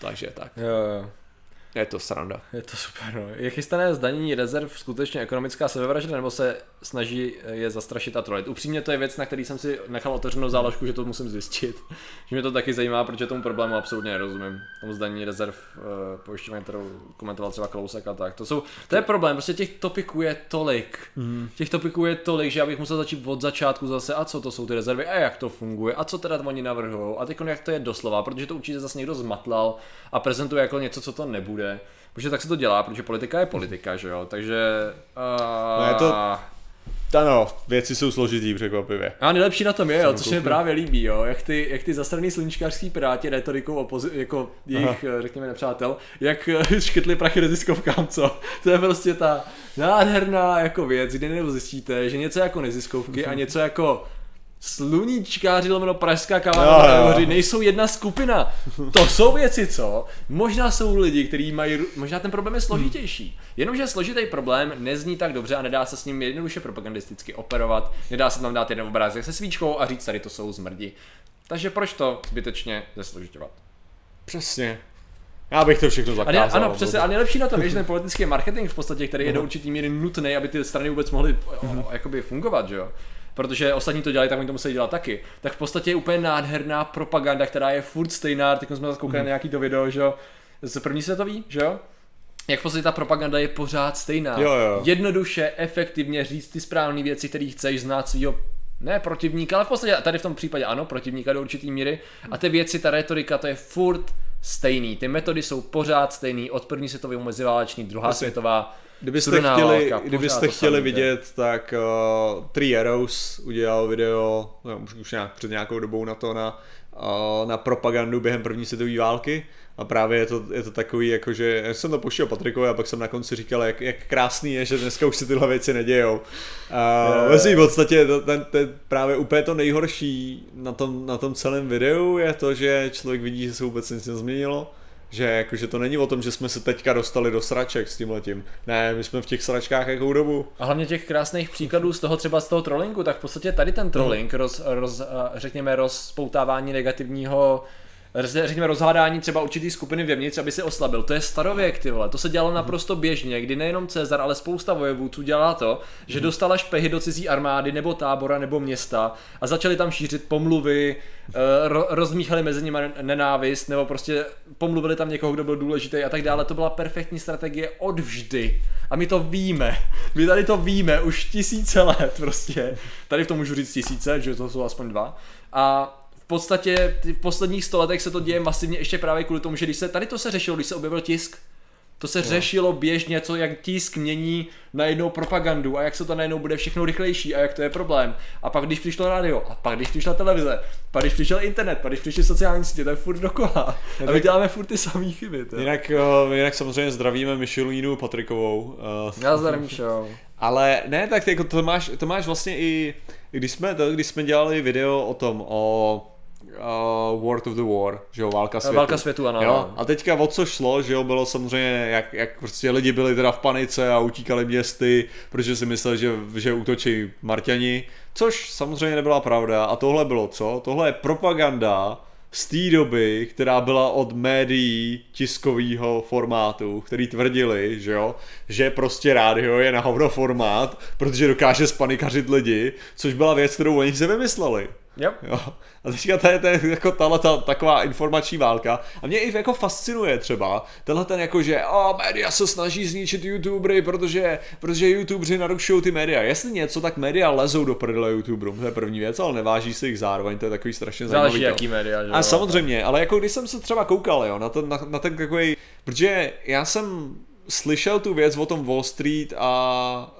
Takže tak. Jo, jo. Je to sranda. Je to super, no. Je chystané zdanění rezerv skutečně ekonomická sebevražda, nebo se snaží je zastrašit a trolit? Upřímně to je věc, na který jsem si nechal otevřenou záložku, že to musím zjistit. Že mě to taky zajímá, protože tomu problému absolutně nerozumím. Tomu zdanění rezerv uh, pojišťování, kterou komentoval třeba Klousek a tak. To, jsou, to je problém, prostě těch topiků je tolik. Mm. Těch topiků je tolik, že já bych musel začít od začátku zase, a co to jsou ty rezervy, a jak to funguje, a co teda oni navrhují, a teď jak to je doslova, protože to určitě zase někdo zmatlal a prezentuje jako něco, co to nebude. Protože tak se to dělá, protože politika je politika, že jo, takže... Uh, No je to- Ano, věci jsou složitý překvapivě. A nejlepší na tom je, jo, což koukl. právě líbí, jo, jak ty, jak ty zastraný sluníčkářský piráti retorikou opozi- jako jejich, eh, řekněme, nepřátel, jak eh, škytli prachy neziskovkám, co? To je prostě ta nádherná jako věc, kdy nebo zjistíte, že něco jako neziskovky a něco jako sluníčkáři lomeno pražská kavárna jo. nejsou jedna skupina. To jsou věci, co? Možná jsou lidi, kteří mají, možná ten problém je složitější. Jenomže složitý problém nezní tak dobře a nedá se s ním jednoduše propagandisticky operovat, nedá se tam dát jeden obrázek se svíčkou a říct, tady to jsou zmrdi. Takže proč to zbytečně zesložitovat? Přesně. Já bych to všechno A zakázal. ne, ano, přesně, a nejlepší na tom je, že ten politický marketing v podstatě, který je do určitý míry nutný, aby ty strany vůbec mohly o, o, jakoby fungovat, že jo? Protože ostatní to dělají, tak oni to musí dělat taky. Tak v podstatě je úplně nádherná propaganda, která je furt stejná. Teď jsme zase koukali na nějaký to video, že jo? Z první světový, že jo? Jak v podstatě ta propaganda je pořád stejná. Jo, jo. Jednoduše, efektivně říct ty správné věci, které chceš znát svého ne protivníka, ale v podstatě tady v tom případě ano, protivníka do určitý míry. A ty věci, ta retorika, to je furt stejný. Ty metody jsou pořád stejný, od první světové meziválečný, druhá světová. Kdybyste chtěli, válka, kdybyste chtěli vidět, tak uh, Three Arrows udělal video, no, už, už nějak před nějakou dobou na to, na, uh, na propagandu během první světové války. A právě je to, je to takový, jako že já jsem to pošel Patrikovi a pak jsem na konci říkal, jak, jak krásný je, že dneska už se tyhle věci nedějou. Uh, ve svým podstatě to, ten, ten, právě úplně to nejhorší na tom, na tom celém videu je to, že člověk vidí, že se vůbec nic nezměnilo. Že, jako, že to není o tom, že jsme se teďka dostali do sraček s tímhletím. Ne, my jsme v těch sračkách jakou dobu. A hlavně těch krásných příkladů z toho třeba z toho trollingu, tak v podstatě tady ten trolling, roz, roz, eh, řekněme rozpoutávání negativního řekněme, rozhádání třeba určitý skupiny vevnitř, aby se oslabil. To je starověk, ty vole. To se dělalo naprosto běžně, kdy nejenom Cezar, ale spousta vojevůdců dělala to, že dostala špehy do cizí armády nebo tábora nebo města a začali tam šířit pomluvy, eh, ro- rozmíchali mezi nimi nenávist nebo prostě pomluvili tam někoho, kdo byl důležitý a tak dále. To byla perfektní strategie od vždy. A my to víme. My tady to víme už tisíce let prostě. Tady v tom můžu říct tisíce, že to jsou aspoň dva. A v podstatě v posledních stoletech se to děje masivně ještě právě kvůli tomu, že když se, tady to se řešilo, když se objevil tisk, to se no. řešilo běžně, co jak tisk mění najednou propagandu a jak se to najednou bude všechno rychlejší a jak to je problém. A pak když přišlo rádio, a pak když přišla televize, pak když přišel internet, pak když přišly sociální sítě, to je furt dokola. A my děláme furt ty samé chyby. To. Jinak, uh, jinak samozřejmě zdravíme Michelinu Patrikovou. Uh, Já zdravím, show. Ale ne, tak jako to máš, to máš vlastně i, když jsme, to, když jsme dělali video o tom, o uh, World of the War, že jo, válka světu. Válka světu, ano. Jo? A teďka o co šlo, že jo, bylo samozřejmě, jak, jak prostě lidi byli teda v panice a utíkali městy, protože si mysleli, že, že útočí Marťani, což samozřejmě nebyla pravda. A tohle bylo co? Tohle je propaganda z té doby, která byla od médií tiskového formátu, který tvrdili, že jo, že prostě rádio je na hovno formát, protože dokáže spanikařit lidi, což byla věc, kterou oni se vymysleli. Yep. Jo. A teďka to je, to je jako tahle ta, taková informační válka. A mě i jako fascinuje třeba tenhle ten jako, že o, média se snaží zničit youtubery, protože, protože youtubři narušují ty média. Jestli něco, tak média lezou do prdele youtuberům, to je první věc, ale neváží si jich zároveň, to je takový strašně Záleží, zajímavý. jaký média, že A samozřejmě, ale jako když jsem se třeba koukal, jo, na ten, na, na ten takový, protože já jsem slyšel tu věc o tom Wall Street a,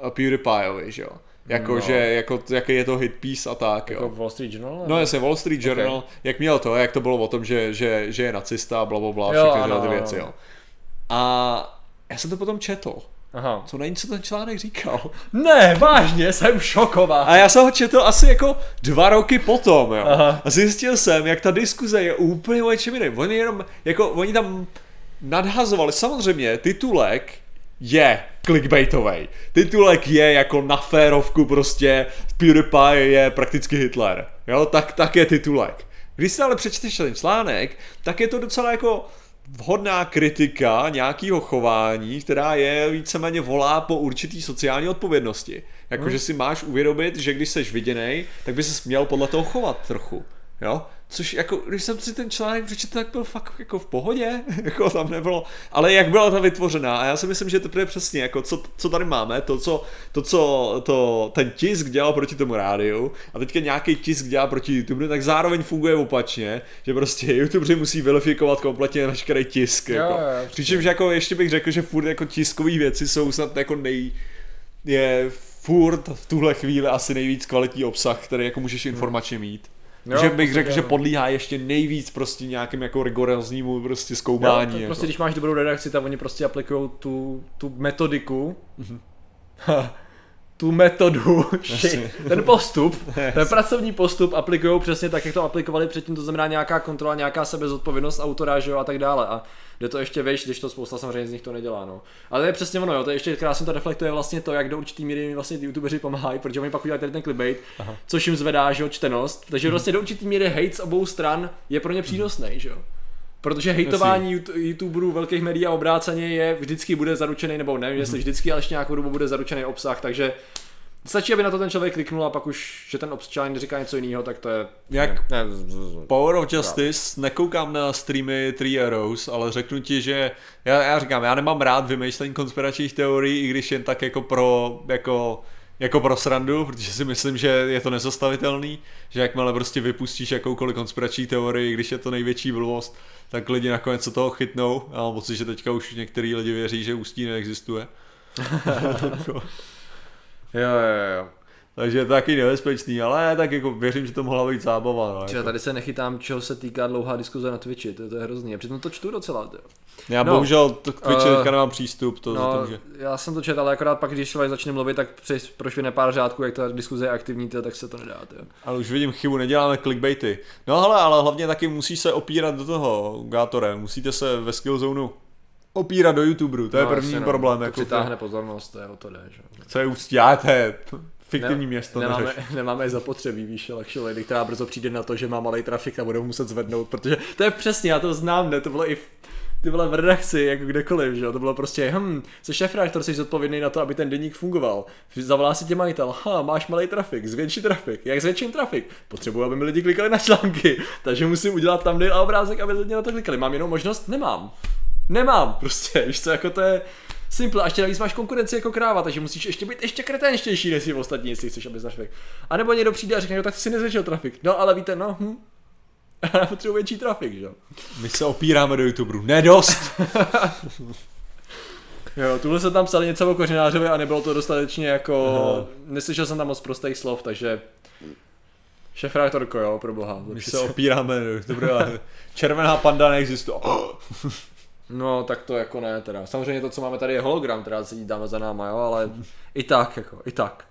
a PewDiePieovi, že jo. Jako, no. že, jako, jaký je to hit piece a tak, Jako jo. Wall Street Journal? No jasně, Wall Street Journal, okay. jak měl to, jak to bylo o tom, že, že, že je nacista, bla, bla, bla, všechny ano, ty věci, jo. A já jsem to potom četl. Aha. Co není, co ten článek říkal. Ne, vážně, jsem šoková. A já jsem ho četl asi jako dva roky potom, jo. Aha. A zjistil jsem, jak ta diskuze je úplně o něčem jiném. Oni jenom, jako, oni tam nadhazovali, samozřejmě, titulek je clickbaitový. Titulek je jako na férovku prostě, PewDiePie je prakticky Hitler. Jo, tak, tak je titulek. Když si ale přečteš ten článek, tak je to docela jako vhodná kritika nějakého chování, která je víceméně volá po určitý sociální odpovědnosti. Jako, Hmm. si máš uvědomit, že když jsi viděnej, tak by se měl podle toho chovat trochu. Jo? Což jako, když jsem si ten článek přečetl, tak byl fakt jako v pohodě, jako tam nebylo, ale jak byla ta vytvořená a já si myslím, že to je přesně jako, co, co tady máme, to, co, to, co to, ten tisk dělal proti tomu rádiu a teďka nějaký tisk dělá proti YouTube, tak zároveň funguje opačně, že prostě YouTubeři musí vilifikovat kompletně veškerý tisk, Jo, jako. jo, přesně. Přičemž jako ještě bych řekl, že furt jako tiskové věci jsou snad jako nej, je furt v tuhle chvíli asi nejvíc kvalitní obsah, který jako můžeš informačně mít. Jo, Jo, že bych řekl, že podlíhá ještě nejvíc prostě nějakým jako rigoróznímu prostě Jo, zkoumání. to jako. prostě když máš dobrou redakci, tak oni prostě aplikují tu, tu metodiku, Mhm. Tu metodu, shit, ten postup, ten pracovní postup aplikují přesně tak, jak to aplikovali předtím, to znamená nějaká kontrola, nějaká sebezodpovědnost autora, že jo, a tak dále. A jde to ještě vejš, když to spousta samozřejmě z nich to nedělá, no. Ale to je přesně ono, jo, to je ještě krásně to reflektuje vlastně to, jak do určitý míry vlastně ty youtubeři pomáhají, protože oni pak udělají tady ten clickbait, Aha. což jim zvedá, že jo, čtenost. Takže vlastně do určitý míry hate z obou stran je pro ně přínosný, že jo. Protože hejtování YouTube- youtuberů velkých médií a obráceně je vždycky bude zaručený, nebo nevím, jestli vždycky, ale ještě nějakou dobu bude zaručený obsah, takže stačí, aby na to ten člověk kliknul a pak už, že ten obsah říká něco jiného, tak to je... Jak Ne, z- Power of Justice, nekoukám na streamy Three Arrows, ale řeknu ti, že já, já říkám, já nemám rád vymýšlení konspiračních teorií, i když jen tak jako pro, jako, jako pro srandu, protože si myslím, že je to nezastavitelný, že jakmile prostě vypustíš jakoukoliv konspirační teorii, když je to největší blbost, tak lidi nakonec se toho chytnou. Já mám pocit, že teďka už některý lidi věří, že ústí neexistuje. Jo, jo, jo. Takže je to taky nebezpečný, ale tak jako věřím, že to mohla být zábava. No, jako. tady se nechytám, čeho se týká dlouhá diskuze na Twitchi, to, to je hrozný. A přitom to čtu docela, to. Já no, bohužel to k Twitchi teďka nemám přístup, to No, to, že... já jsem to četl, ale akorát pak, když člověk začne mluvit, tak přes, prošvihne pár řádků, jak ta diskuze je aktivní, to, tak se to nedá. To. Ale už vidím chybu, neděláme clickbaity. No hele, ale hlavně taky musíš se opírat do toho, Gátore, musíte se ve Skillzoneu opírat do YouTuberu, to je no, první jasně, no, problém. To jako přitáhne pozornost, to je o to jde, že? jo. Co je ústí, fiktivní město nemáme, neřeš. nemáme zapotřebí, víš, Luxury Lady, která brzo přijde na to, že má malý trafik a bude ho muset zvednout, protože to je přesně, já to znám, ne, to bylo i v, ty vole v redakci, jako kdekoliv, že jo, to bylo prostě, hm, jsi šéfredaktor, jsi zodpovědný na to, aby ten deník fungoval. Zavolá si tě majitel, ha, máš malý trafik, zvětší trafik, jak zvětším trafik? Potřebuji, aby mi lidi klikali na články, takže musím udělat tam a obrázek, aby lidi na to klikali. Mám jinou možnost? Nemám. Nemám, prostě, víš co, jako to je, Simple, a ještě navíc máš konkurenci jako kráva, takže musíš ještě být ještě kreténštější než si ostatní, jestli chceš, aby trafik. A nebo někdo přijde a řekne, no tak ty si nezvětšil trafik. No ale víte, no, hm. Já potřebuji větší trafik, že jo. My se opíráme do YouTuberu. Nedost! jo, tuhle se tam psali něco o kořenářovi a nebylo to dostatečně jako, Aha. neslyšel jsem tam moc prostých slov, takže šefrátorko, jo, pro boha. My se opíráme do YouTuberu a červená panda neexistuje. No, tak to jako ne teda. Samozřejmě to, co máme tady je hologram, která sedí tam za náma, jo, ale i tak, jako, i tak.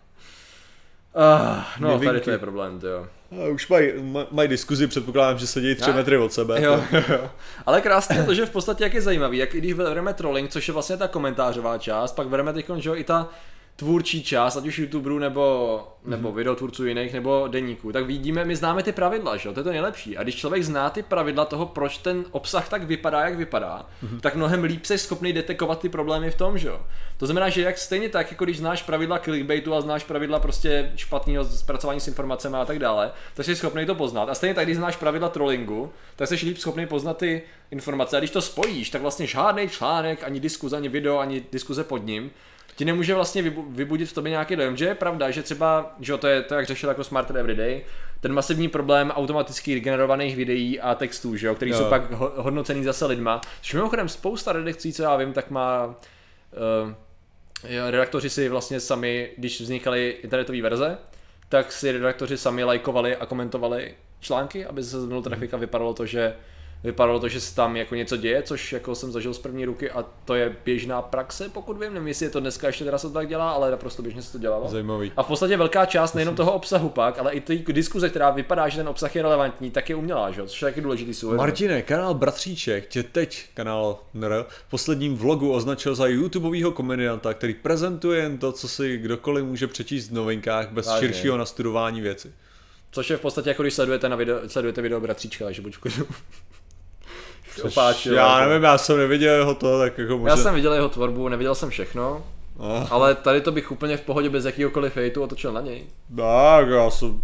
Uh, no, Nevinky. tady to je problém, jo. A už mají maj diskuzi, předpokládám, že sedí tři metry od sebe. Jo, jo. Ale krásně to, že v podstatě jak je zajímavý, jak když bereme trolling, což je vlastně ta komentářová část, pak bereme teď, že jo, i ta tvůrčí část, ať už youtuberů nebo, nebo mm-hmm. videotvůrců jiných, nebo deníků, tak vidíme, my známe ty pravidla, že jo, to je to nejlepší. A když člověk zná ty pravidla toho, proč ten obsah tak vypadá, jak vypadá, mm-hmm. tak mnohem líp se schopný detekovat ty problémy v tom, že jo. To znamená, že jak stejně tak, jako když znáš pravidla clickbaitu a znáš pravidla prostě špatného zpracování s informacemi a tak dále, tak jsi schopný to poznat. A stejně tak, když znáš pravidla trollingu, tak jsi líp schopný poznat ty informace. A když to spojíš, tak vlastně žádný článek, ani diskuze, ani video, ani diskuze pod ním ti nemůže vlastně vybudit v tobě nějaký dojem, že je pravda, že třeba, že to je to, jak řešil jako Smarter Everyday, ten masivní problém automaticky generovaných videí a textů, že jo, který jo. jsou pak hodnocený zase lidma. Což mimochodem spousta redakcí, co já vím, tak má uh, redaktoři si vlastně sami, když vznikaly internetové verze, tak si redaktoři sami lajkovali a komentovali články, aby se zvednul trafik a vypadalo to, že vypadalo to, že se tam jako něco děje, což jako jsem zažil z první ruky a to je běžná praxe, pokud vím, nevím, jestli je to dneska ještě teda se to tak dělá, ale naprosto běžně se to dělalo. Zajímavý. A v podstatě velká část nejenom toho obsahu pak, ale i té diskuze, která vypadá, že ten obsah je relevantní, tak je umělá, že? což je taky důležitý jsou. Martine, kanál Bratříček tě teď, kanál NR, v posledním vlogu označil za YouTubeového komedianta, který prezentuje jen to, co si kdokoliv může přečíst v novinkách bez Vážně. širšího nastudování věci. Což je v podstatě jako když sledujete, na video, sledujete video Bratříčka, takže buď v opáčil. Já nevím, já jsem neviděl jeho to, tak jako možná... Já jsem viděl jeho tvorbu, neviděl jsem všechno. Ah. Ale tady to bych úplně v pohodě bez jakýhokoliv fejtu otočil na něj. Tak, já jsem...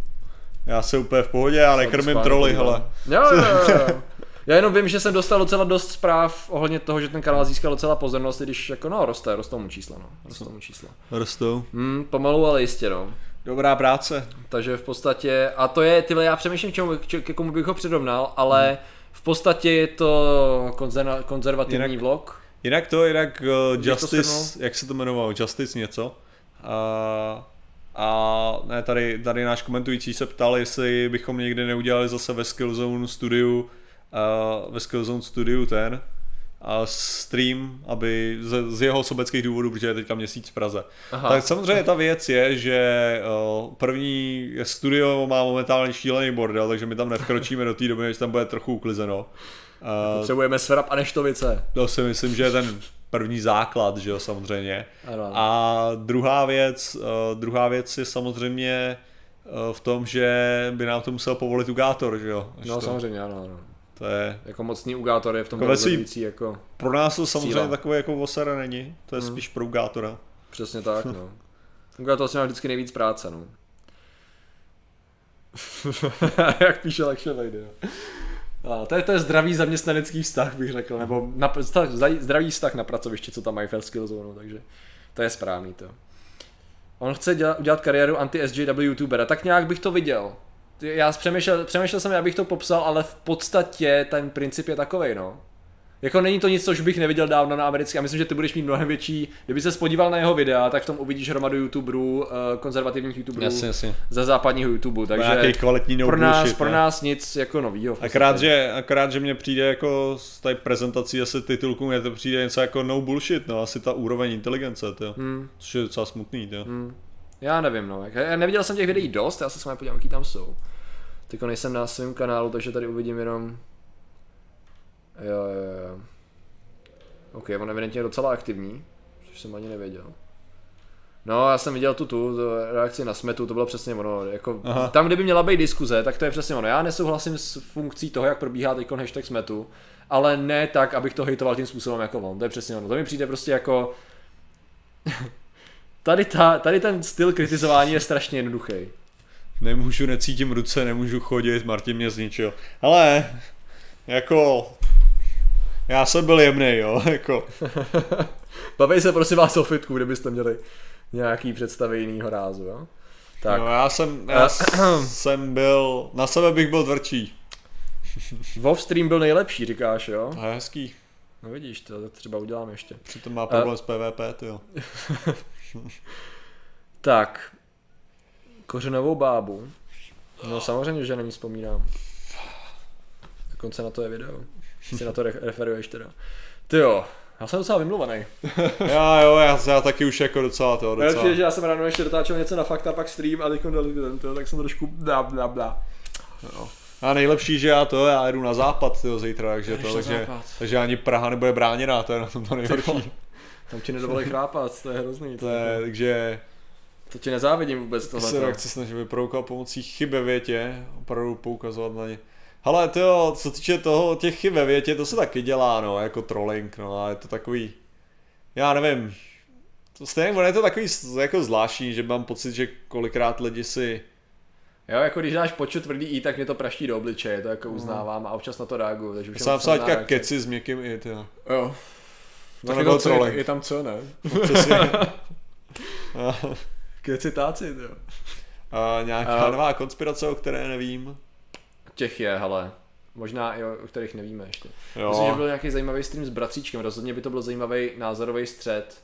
Já jsem úplně v pohodě, já nekrmím troly, hele. Jo, jo, jo. Já jenom vím, že jsem dostal docela dost zpráv ohledně toho, že ten kanál získal docela pozornost, i když jako no, roste, rostou mu čísla, no. Rostou mu čísla. Rostou. Hmm, pomalu, ale jistě, no. Dobrá práce. Takže v podstatě, a to je, tyhle, já přemýšlím, čemu, k komu bych ho přirovnal, ale hmm v podstatě je to konzer- konzervativní jinak, vlog. Jinak to, jinak uh, Justice, jak se to jmenovalo, Justice něco. A, a ne, tady, tady náš komentující se ptal, jestli bychom někdy neudělali zase ve Skillzone studiu, uh, ve Skillzone studiu ten, stream, aby z, z jeho sobeckých důvodů, protože je teďka měsíc v Praze. Aha. Tak samozřejmě ta věc je, že uh, první studio má momentálně šílený bordel, takže my tam nevkročíme do té doby, než tam bude trochu uklizeno. Uh, Potřebujeme svrap a neštovice. To si myslím, že je ten první základ, že jo, samozřejmě. Ano. A druhá věc, uh, druhá věc je samozřejmě v tom, že by nám to musel povolit Ugátor, že jo. No to... samozřejmě, ano, ano. To je... Jako mocný ugátor je v tom rozhodující jako Pro nás to samozřejmě síla. takové jako osera není, to je hmm. spíš pro ugátora. Přesně tak, no. Ugátor si má vždycky nejvíc práce, no. Jak píše Lakše Vejdy, no. A to, je, to je zdravý zaměstnanecký vztah, bych řekl, nebo na, zdravý vztah na pracovišti, co tam mají v Skillzone, takže to je správný to. On chce dělat, udělat kariéru anti-SJW youtubera, tak nějak bych to viděl já přemýšlel, přemýšlel jsem, jak bych to popsal, ale v podstatě ten princip je takový, no. Jako není to nic, co už bych neviděl dávno na americký a myslím, že ty budeš mít mnohem větší, kdyby se spodíval na jeho videa, tak v tom uvidíš hromadu youtuberů, eh, konzervativních youtuberů jasně, jasně. ze západního YouTube, takže kvalitní pro nás, bullshit, pro nás nic jako novýho. Akorát že, akorát, že mě přijde jako z té prezentací asi titulku, mě to přijde něco jako no bullshit, no asi ta úroveň inteligence, to, hmm. což je docela smutný, to. Hmm. Já nevím, no. Já neviděl jsem těch videí dost, já se s vámi podívám, jaký tam jsou. Teď nejsem na svém kanálu, takže tady uvidím jenom... Jo, jo, jo. OK, on evidentně je docela aktivní, což jsem ani nevěděl. No, já jsem viděl tu, tu reakci na smetu, to bylo přesně ono. Jako, tam, kde by měla být diskuze, tak to je přesně ono. Já nesouhlasím s funkcí toho, jak probíhá teď hashtag smetu, ale ne tak, abych to hejtoval tím způsobem jako on. To je přesně ono. To mi přijde prostě jako... tady, ta, tady ten styl kritizování je strašně jednoduchý. Nemůžu, necítím ruce, nemůžu chodit, Martin mě zničil. Ale, jako, já jsem byl jemný, jo, jako. Baví se prosím vás o fitku, kdybyste měli nějaký představy jinýho rázu, jo? Tak. No já jsem, já jsem byl, na sebe bych byl tvrdší. WoW stream byl nejlepší, říkáš, jo? A hezký. No vidíš, to třeba udělám ještě. Přitom má problém uh, s PvP, ty jo. tak. Kořenovou bábu. No samozřejmě, že na ní vzpomínám. Dokonce na to je video. Si na to referuješ teda. Ty jo, já jsem docela vymluvaný. já jo, já, já taky už jako docela to. Docela. Přijde, že já jsem ráno ještě dotáčel něco na fakta, pak stream a teď dali ten, to, tak jsem trošku bla bla bla. Jo. A nejlepší, že já to, já jedu na západ tyjo, zítra, takže to, takže, takže ani Praha nebude bráněná, to je na tom to nejlepší. Tam ti nedovolí chrápat, to je hrozný. To je, takže... To ti nezávidím vůbec tohle. Se reakce snažím vyproukat pomocí chyby větě, opravdu poukazovat na ně. Ale to jo, co týče toho, těch chyb ve větě, to se taky dělá, no, jako trolling, no, a je to takový, já nevím, to stejně, je to takový jako zvláštní, že mám pocit, že kolikrát lidi si Jo, jako když dáš počet tvrdý i, tak mě to praští do obličeje, to jako no. uznávám a občas na to reaguju. Takže už jsem psal teďka keci s měkkým i, jo. Jo. To nebyl trolling. Je tam co, ne? No, přesně. keci táci, jo. A nějaká uh, nová konspirace, o které nevím. Těch je, hele. Možná i o, kterých nevíme ještě. Jo. Myslím, že byl nějaký zajímavý stream s bratříčkem, rozhodně by to byl zajímavý názorový střed.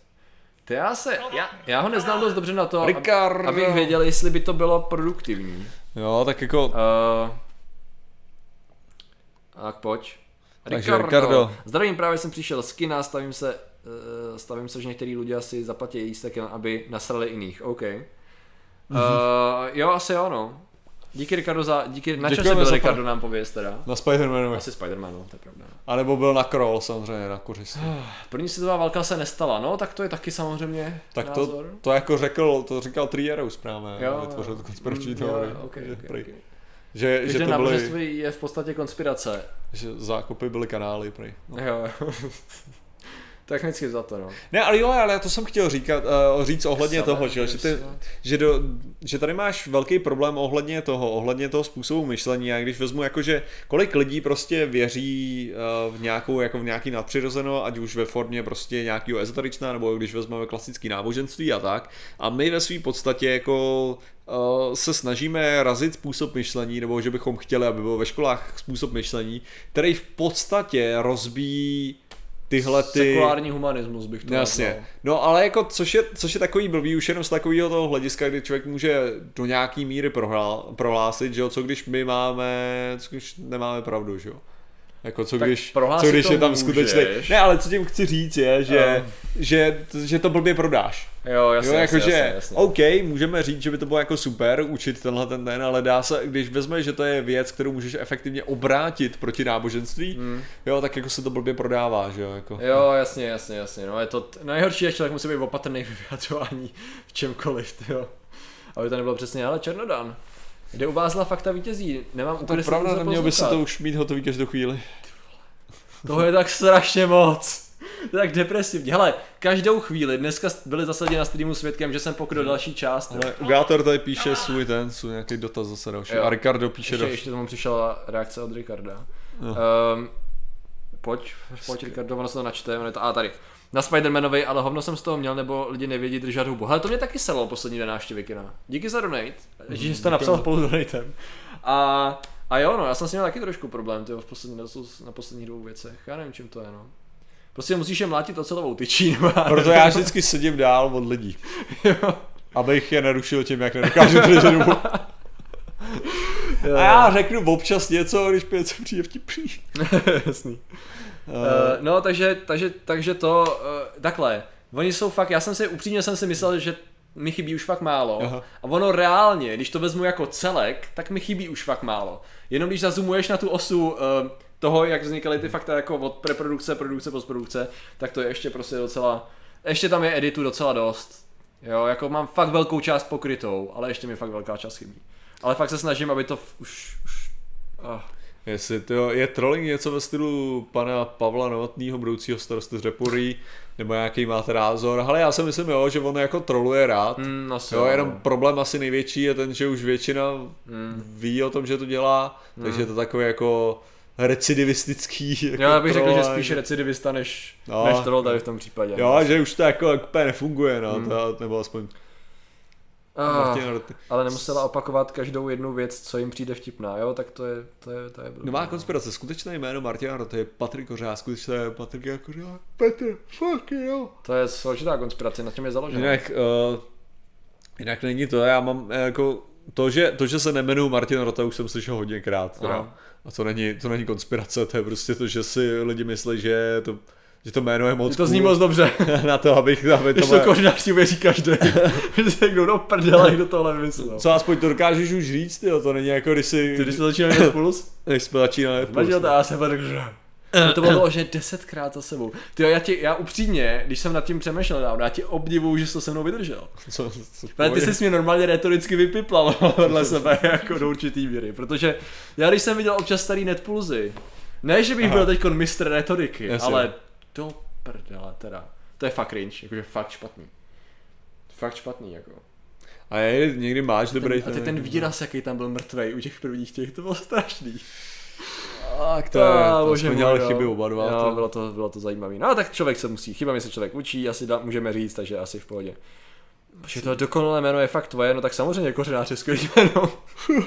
To já se, já, já ho neznám dost dobře na to, ab, abych věděl, jestli by to bylo produktivní. Jo, tak jako... Uh, tak pojď. Takže Ricardo. Ricardo. Zdravím, právě jsem přišel z kina, stavím se, stavím se, že některý lidé asi zaplatí jístek, aby nasrali jiných. OK. Uh, jo, asi jo, no. Díky Ricardo za, díky, na čem byl Ricardo nám pověst teda? Na Spidermanu. Asi Spidermanu, to je pravda. A nebo byl na Kroll samozřejmě, na kuřisti. První světová válka se nestala, no tak to je taky samozřejmě Tak to, to jako řekl, to říkal Trierus právě, jo, vytvořil tu konspirační mm, teorii. Okay, okay, okay. Že, že to byly, je v podstatě konspirace. Že zákopy byly kanály, prý. No. Jo, Technicky za to, no. Ne, ale jo, ale já to jsem chtěl říkat, uh, říct ohledně Samé, toho, že, že, ty, že, do, že tady máš velký problém ohledně toho, ohledně toho způsobu myšlení. A když vezmu jako, že kolik lidí prostě věří uh, v nějakou, jako v nějaký nadpřirozeno, ať už ve formě prostě nějakého ezoteričná, nebo když vezmeme klasický náboženství a tak. A my ve své podstatě jako uh, se snažíme razit způsob myšlení, nebo že bychom chtěli, aby byl ve školách způsob myšlení, který v podstatě rozbíjí tyhle ty... Sekulární humanismus bych to Jasně. Nazval. No ale jako, což je, což je takový blbý už jenom z takového toho hlediska, kdy člověk může do nějaký míry prohlá, prohlásit, že jo, co když my máme, co když nemáme pravdu, že jo. Jako co když, co když je tam skutečný. Ne, ale co tím chci říct je, že, um. že, že to blbě prodáš. Jo, jasně, jo, jako jasně, že, jasně, OK, můžeme říct, že by to bylo jako super učit tenhle ten den, ale dá se, když vezmeš, že to je věc, kterou můžeš efektivně obrátit proti náboženství, hmm. jo, tak jako se to blbě prodává, že jo. Jako. Jo, jasně, jasně, jasně, no je to, t- nejhorší je, člověk musí být opatrný v vyjadřování v čemkoliv, jo. Aby to nebylo přesně, ale Černodan. Kde uvázla fakta vítězí. Nemám úplně To pravda, neměl by se to už mít hotový každou chvíli. Toho je tak strašně moc. To je tak depresivní. Hele, každou chvíli, dneska byli zasadě na streamu svědkem, že jsem pokryl další část. Ale Gátor tady píše svůj ten, svůj nějaký dotaz zase další. Jo. A Ricardo píše ještě, další. Ještě tomu přišla reakce od Ricarda. Um, pojď, pojď Ricardo, ono se to načte, to, a tady. Na Spidermanovi, ale hovno jsem z toho měl, nebo lidi nevědí držet hubu. Ale to mě taky selo poslední dvě návštěvy kina. Díky za donate, mm, že jsi to napsal spolu donatem. A, a jo, no, já jsem s ním taky trošku problém, tyjo, v poslední, na posledních dvou věcech. Já nevím, čím to je, no. Prostě musíš je mlátit ocelovou tyčí. Proto já vždycky sedím dál od lidí. jo. Abych je nerušil tím, jak nedokážu držet hubu. A já řeknu občas něco, když něco přijde vtipný. Jasný. Uh, no, takže, takže, takže to, uh, takhle, oni jsou fakt, já jsem si, upřímně jsem si myslel, že mi chybí už fakt málo. Aha. A ono reálně, když to vezmu jako celek, tak mi chybí už fakt málo. Jenom když zazumuješ na tu osu uh, toho, jak vznikaly ty fakta jako od preprodukce, produkce, postprodukce, tak to je ještě prostě docela, ještě tam je editu docela dost. Jo, jako mám fakt velkou část pokrytou, ale ještě mi fakt velká část chybí. Ale fakt se snažím, aby to už, už ah. Jestli to je trolling něco ve stylu pana Pavla Novotného, budoucího starosty z Repurí, nebo nějaký máte názor, ale já si myslím, jo, že on jako troluje rád. Mm, asi jo, jo, jenom no. problém asi největší je ten, že už většina Mm. ví o tom, že to dělá, takže je to takové jako recidivistický. Jako já bych řekl, že spíš recidivista než, No. než troll tady v tom případě. Jo, že už to jako úplně nefunguje, no, Hmm. to, nebo aspoň Ah, Martina Roty. ale nemusela opakovat každou jednu věc, co jim přijde vtipná, jo, tak to je, to je, to je blbý, Nová no. konspirace, skutečné jméno Martina Roty je Patrik Kořák, skutečné je Patrik Kořák. Petr, fuck jo. To je složitá konspirace, na čem je založena. Jinak, uh, jinak není to, já mám eh, jako to, že, to, že se nemenuji Martin Rota, už jsem slyšel hodněkrát. Teda. A to není, to není konspirace, to je prostě to, že si lidi myslí, že to, že to jméno je moc to zní moc dobře. na to, abych, aby to Když to kořenář si uvěří každý. Že se někdo do prdele, kdo tohle vymyslel. Co aspoň to dokážeš už říct, tyjo, to není jako když si, Ty, když jsme začínali na plus, když jsme začínali. Vadil to, já jsem řekl, že... No to bylo že desetkrát za sebou. Ty já, ti, já upřímně, když jsem nad tím přemýšlel dávno, já ti obdivuju, že jsi to se mnou vydržel. Co, co, Ale ty jsi mě normálně retoricky vypiplal vedle sebe jako do určitý míry, protože já když jsem viděl občas starý netpulzy, ne, že bych Aha. byl teď mistr retoriky, Jasně. ale do prdele teda. To je fakt cringe, jakože fakt špatný. Fakt špatný, jako. A je, někdy máš dobrý Ten, a ty ten výraz, jaký tam byl mrtvej u těch prvních těch, to bylo strašný. Tak to je, to jsme dělali chyby oba dva. Jo, to- bylo to, bylo to zajímavé. No tak člověk se musí, chybami se člověk učí, asi da, můžeme říct, takže asi v pohodě. Protože to dokonalé jméno je fakt tvoje, no tak samozřejmě kořenář je skvělý jméno.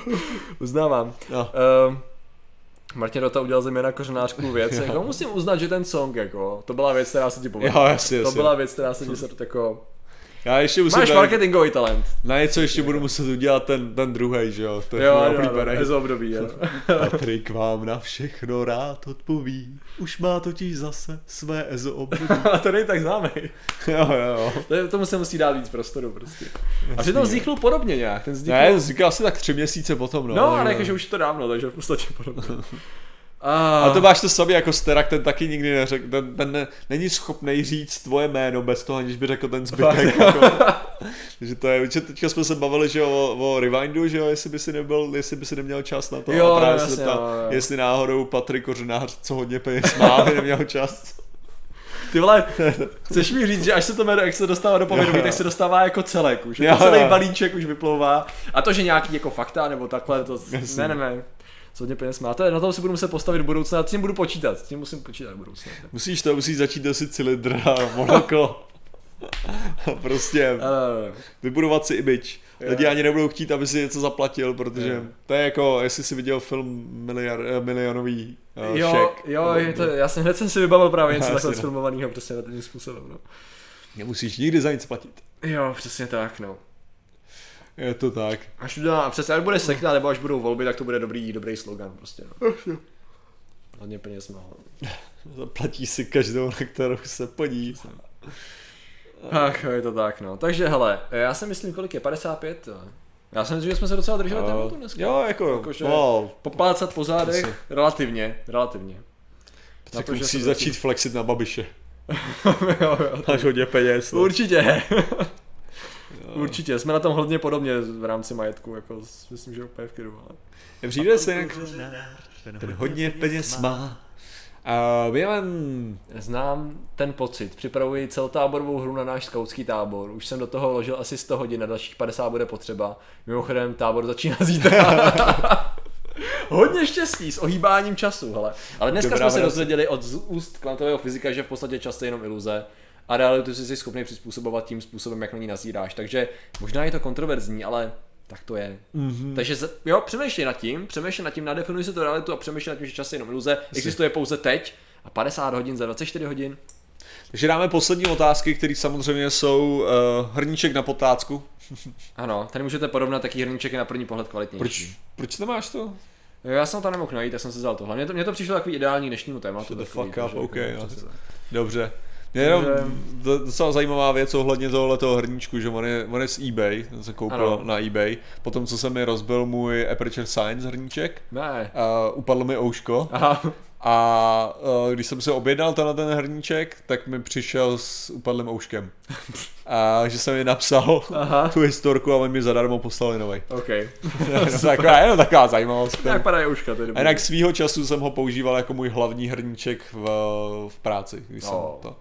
Uznávám. No. Um, Martin Rota udělal ze mě na kořenářku věc, jako musím uznat, že ten song, jako, to byla věc, která se ti povedla. Jo, jasně, to byla věc, která se ti jako... Já ještě musím Máš tady- marketingový talent. Na něco ještě budu muset udělat ten, ten druhý, že jo? To je Jo, jo, jo, je z období, jo. Patrik vám na všechno rád odpoví. Už má totiž zase své EZO období. A to není tak známý. jo, jo, jo. To je- Tomu se musí dát víc prostoru prostě. A přitom vzniknul podobně nějak, ten vznikl... Ne, říkal asi tak tři měsíce potom, no. No, ale jakože už je to dávno, takže v podstatě podobně. A, A to máš to sobě jako Sterak, ten taky nikdy neřekl, ten, ten ne, není schopný říct tvoje jméno bez toho, aniž by řekl ten zbytek. Jako. Takže to je, že teďka jsme se bavili, že o, o Rewindu, že jo, jestli by si nebyl, jestli by si neměl čas na to. Jo, a právě se jasně, zeptal, no, jo. jestli náhodou Patrik Kořenář, co hodně peněz má, by neměl čas. Ty vole, chceš mi říct, že až se to jmenuje, jak se dostává do povědomí, Jo. tak se dostává jako celek už. Jo, Jako celý jo. balíček už vyplouvá. A to, že nějaký jako fakta nebo takhle, to Jasně. ne, ne, ne. Co hodně peněz má. To je, na tom si budu muset postavit v budoucnu, a s tím budu počítat. S tím musím počítat v budoucnu. Musíš to, musíš začít nosit cylindr a monoklo. A prostě Uh, vybudovat si. Jo. Lidi ani nebudou chtít, aby si něco zaplatil, protože Jo. to je jako, jestli jsi viděl film miliar, eh, milionový uh, jo, šek. jo, je to, já jsem hned jsem si vybavil právě něco takhle sfilmovaného přesně na tím způsobem. No. Nemusíš nikdy za nic platit. Jo, přesně tak, no. Je to tak. Až udělá, přesně, až bude sekta, nebo až budou volby, tak to bude dobrý, dobrý slogan prostě. No. Hodně peněz má. Zaplatí si každou, na kterou se podí. Ach, je to tak, no. Takže hele, já si myslím, kolik je, 55? jo. Já si myslím, že jsme se docela drželi tématu dneska. jo, jako, Jakože- no, Poplácat po zádech, Asi. relativně, relativně. tak to, že musíš se začít flexit na babiše. jo, jo. Máš hodně peněz. no. Určitě. Určitě, jsme na tom hodně podobně v rámci majetku, jako myslím, že úplně v klidu, ale... Přijde se jak ten hodně peněz má. A během Znám ten pocit, připravuji celotáborovou hru na náš skautský tábor, už jsem do toho vložil asi 100 hodin, na dalších 50 bude potřeba. Mimochodem tábor začíná zítra. Hodně štěstí s ohýbáním času, hele. Ale dneska Dobrá jsme se dozvěděli od z úst kvantového fyzika, že v podstatě čas je jenom iluze a realitu jsi si schopný přizpůsobovat tím způsobem, jak na ní nazíráš. Takže možná je to kontroverzní, ale tak to je. Mm-hmm. Takže jo, přemýšlej nad tím, přemýšlej nad tím, nadefinuj si tu realitu a přemýšlej nad tím, že čas je jenom iluze, existuje pouze teď a 50 hodin za 24 hodin. Takže dáme poslední otázky, které samozřejmě jsou uh, hrníček na potácku. Ano, tady můžete porovnat, jaký hrníček je na první pohled kvalitnější. Proč, proč nemáš to? Jo, Já jsem to tam nemohl najít, tak jsem si vzal tohle. Mně to, mně to přišlo takový ideální dnešnímu tématu. Shut the fuck up, OK, no. Dobře. Mě jenom docela zajímavá věc ohledně tohoto hrníčku, že on je, on je z eBay, ten jsem koupil Ano. na eBay. Potom, co se mi rozbil můj Aperture Science hrníček, Ne. a upadlo mi ouško, Aha, A uh, když jsem si objednal tenhle ten hrníček, tak mi přišel s upadlým ouškem. A že jsem mi napsal Aha. tu historku a oni mi zadarmo poslali nový. OK. taková, jenom taková zajímavost. Tak padá uška, to je A jinak svýho času jsem ho používal jako můj hlavní hrníček v, v práci. Když jsem No. to...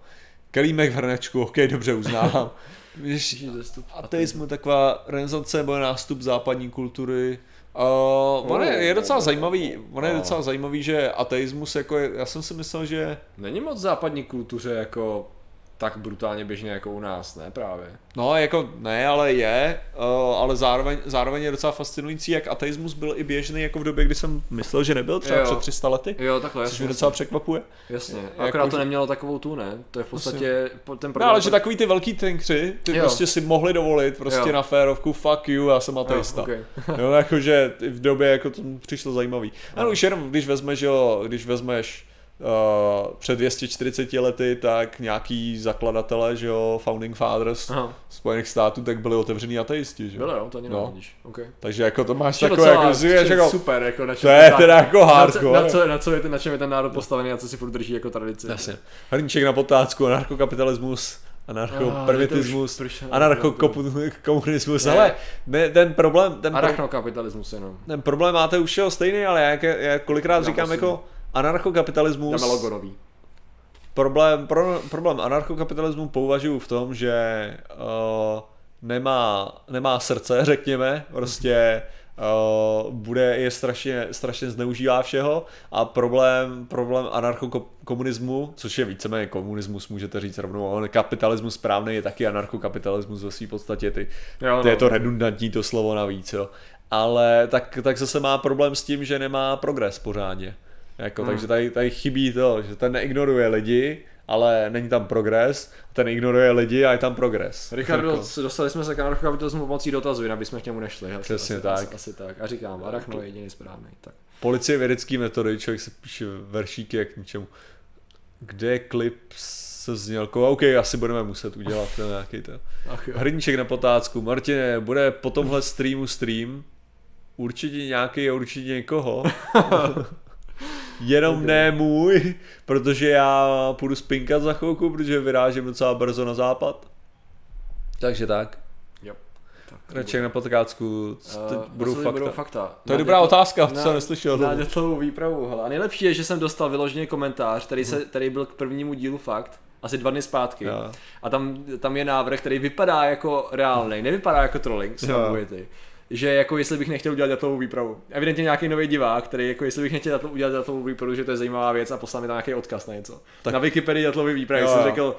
Kelímek v hrnečku, ok, dobře uznávám. Víš, ateismu taková renesance nebo nástup západní kultury. Uh, on je, je docela zajímavý, on je No. docela zajímavý, že ateismus jako je, já jsem si myslel, že Není moc západní kultuře jako tak brutálně běžně jako u nás, ne právě? No, jako ne, ale je, uh, ale zároveň, zároveň je docela fascinující, jak ateismus byl i běžný jako v době, kdy jsem myslel, že nebyl, třeba Jo. před 300 lety, Jo, takhle, což jasně. mě docela překvapuje. Jasně, Jako akorát to nemělo takovou tu, ne? To je v podstatě po- ten No, problém. ale že takový ty velký tankři, ty Jo. prostě si mohli dovolit prostě Jo. na férovku, fuck you, já jsem ateista. Jo, okay. Jo, jakože v době jako to přišlo zajímavý. Ano, už jenom když vezmeš, jo, když vezmeš uh, před 240 lety, tak nějaký zakladatelé, že jo, founding fathers Aha, Spojených států, tak byli otevření ateisti, že jo. bylo jo, to ani No. nevidíš. Okay. Takže jako to máš To je takové, jako, to je jako, super, jako na to čem je ta- teda jako na, co, hardcore. na, co, na, co je ten, na čem je ten národ postavený a co si furt drží jako tradici. Jasně. Hrníček na potácku, anarchokapitalismus, anarchoprimitismus, to to anarchokomunismus, Ne. ale ne, ten problém, ten, pro, Arachnokapitalismus jenom. ten problém máte už všeho stejný, ale já, já kolikrát Já říkám jako anarchokapitalismus, Dáme logo nový. problém, pro, problém anarchokapitalismu považuji v tom, že uh, nemá, nemá srdce, řekněme, prostě uh, bude, je strašně, strašně zneužívá všeho a problém, problém anarchokomunismu, což je víceméně komunismus, můžete říct rovnou, ale kapitalismus správný je taky anarchokapitalismus ve své podstatě, ty, Jo, to je no. to redundantní to slovo navíc, jo. Ale tak, tak zase má problém s tím, že nemá progres pořádně. Jako, Hmm. Takže tady, tady chybí to, že ten neignoruje lidi, ale není tam progres, ten ignoruje lidi a je tam progres. Ricardo, Jako, dostali jsme se k anarchokapitalismu pomocí dotazu, jinak bychom k němu nešli. Asi, Přesně asi, tak. Asi, asi, tak. A říkám, arachno je jediný správný. Tak. policie vědecký metody, člověk si píše veršíky jak k ničemu. Kde je klip se znělkou? OK, asi budeme muset udělat ten nějaký ten. Hrníček na potácku. Martine, bude po tomhle streamu stream? Určitě nějaký a určitě někoho. Jenom ne můj, protože já půjdu spinkat za chvilku, protože vyrážím docela brzo na západ. Takže tak. Jo. Tak, na potácku. Teď Uh, budou fakta. budou fakta. To je dobrá dětlo- otázka, na- co neslyšel. Na dětlovou výpravu, hele. A nejlepší je, že jsem dostal vyloženě komentář, který, se, který byl k prvnímu dílu fakt, asi dva dny zpátky. Jo. A tam, tam je návrh, který vypadá jako reálný, nevypadá jako trolling, slavuje ty. Že jako jestli bych nechtěl udělat datovou výpravu. Evidentně nějaký nový divák, který jako jestli bych nechtěl udělat datovou výpravu, že to je zajímavá věc a poslal mi tam nějaký odkaz na něco. Tak-. Na Wikipedii datový výpravy jsem řekl,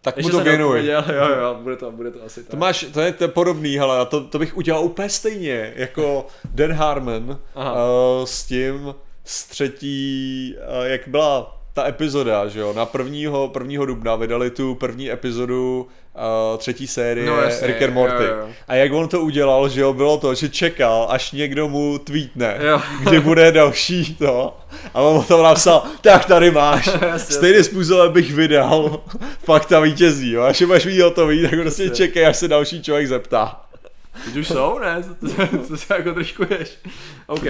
Tak mu to věnuj. jo, jo, bude to, bude to asi tak. To máš, to je, to je podobný, ale to, to bych udělal úplně stejně, jako Dan Harmon Aha. uh, s tím, s třetí, uh, jak byla ta epizoda, že jo, na prvního, prvního dubna vydali tu první epizodu uh, třetí série No, jasně, Rick and Morty. jo, jo. A jak on to udělal, že jo, bylo to, že čekal, až někdo mu tweetne, Jo. kdy bude další to. A on mu to napsal, tak tady máš. Stejným způsobem bych vydal fakta vítězí, jo. Až je máš mít hotový, tak prostě Jasně. čekej, až se další člověk zeptá. Teď už jsou, ne? Co, co, co se jako troškuješ? OK.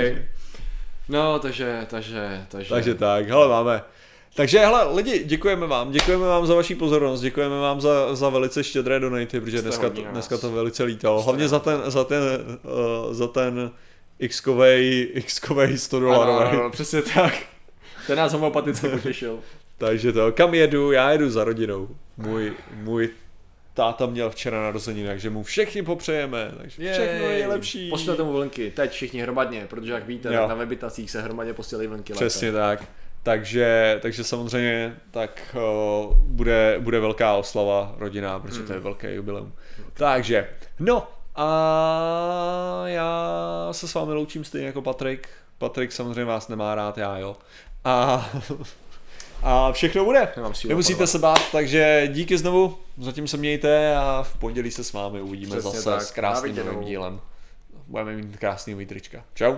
No, takže, takže, takže. Takže tak, hele, máme. Takže hele, lidi, děkujeme vám, děkujeme vám za vaši pozornost, děkujeme vám za, za velice štědré donaty, protože dneska, to, dneska to velice lítalo. Hlavně za ten, za ten, uh, za ten x-kovej, x-kovej 100 ano, dolarový. ano, přesně tak. Ten nás homopaticky potěšil. Takže to, kam jedu? Já jedu za rodinou. Můj, můj táta měl včera narozeniny, takže mu všichni popřejeme, takže všechno je lepší. Pošlete mu vlnky, teď všichni hromadně, protože jak víte, Jo. na webitacích se hromadně posílají vlnky. Přesně tak. Takže, takže samozřejmě tak uh, bude, bude velká oslava rodina, protože Hmm. to je velké jubileum. Takže, no a já se s vámi loučím stejně jako Patrik. Patrik samozřejmě vás nemá rád, já jo. A, a všechno bude. Nemusíte se bát, takže díky znovu, zatím se mějte a v pondělí se s vámi uvidíme Přesně zase tak. s krásným novým dílem. Budeme mít krásný trička. Čau.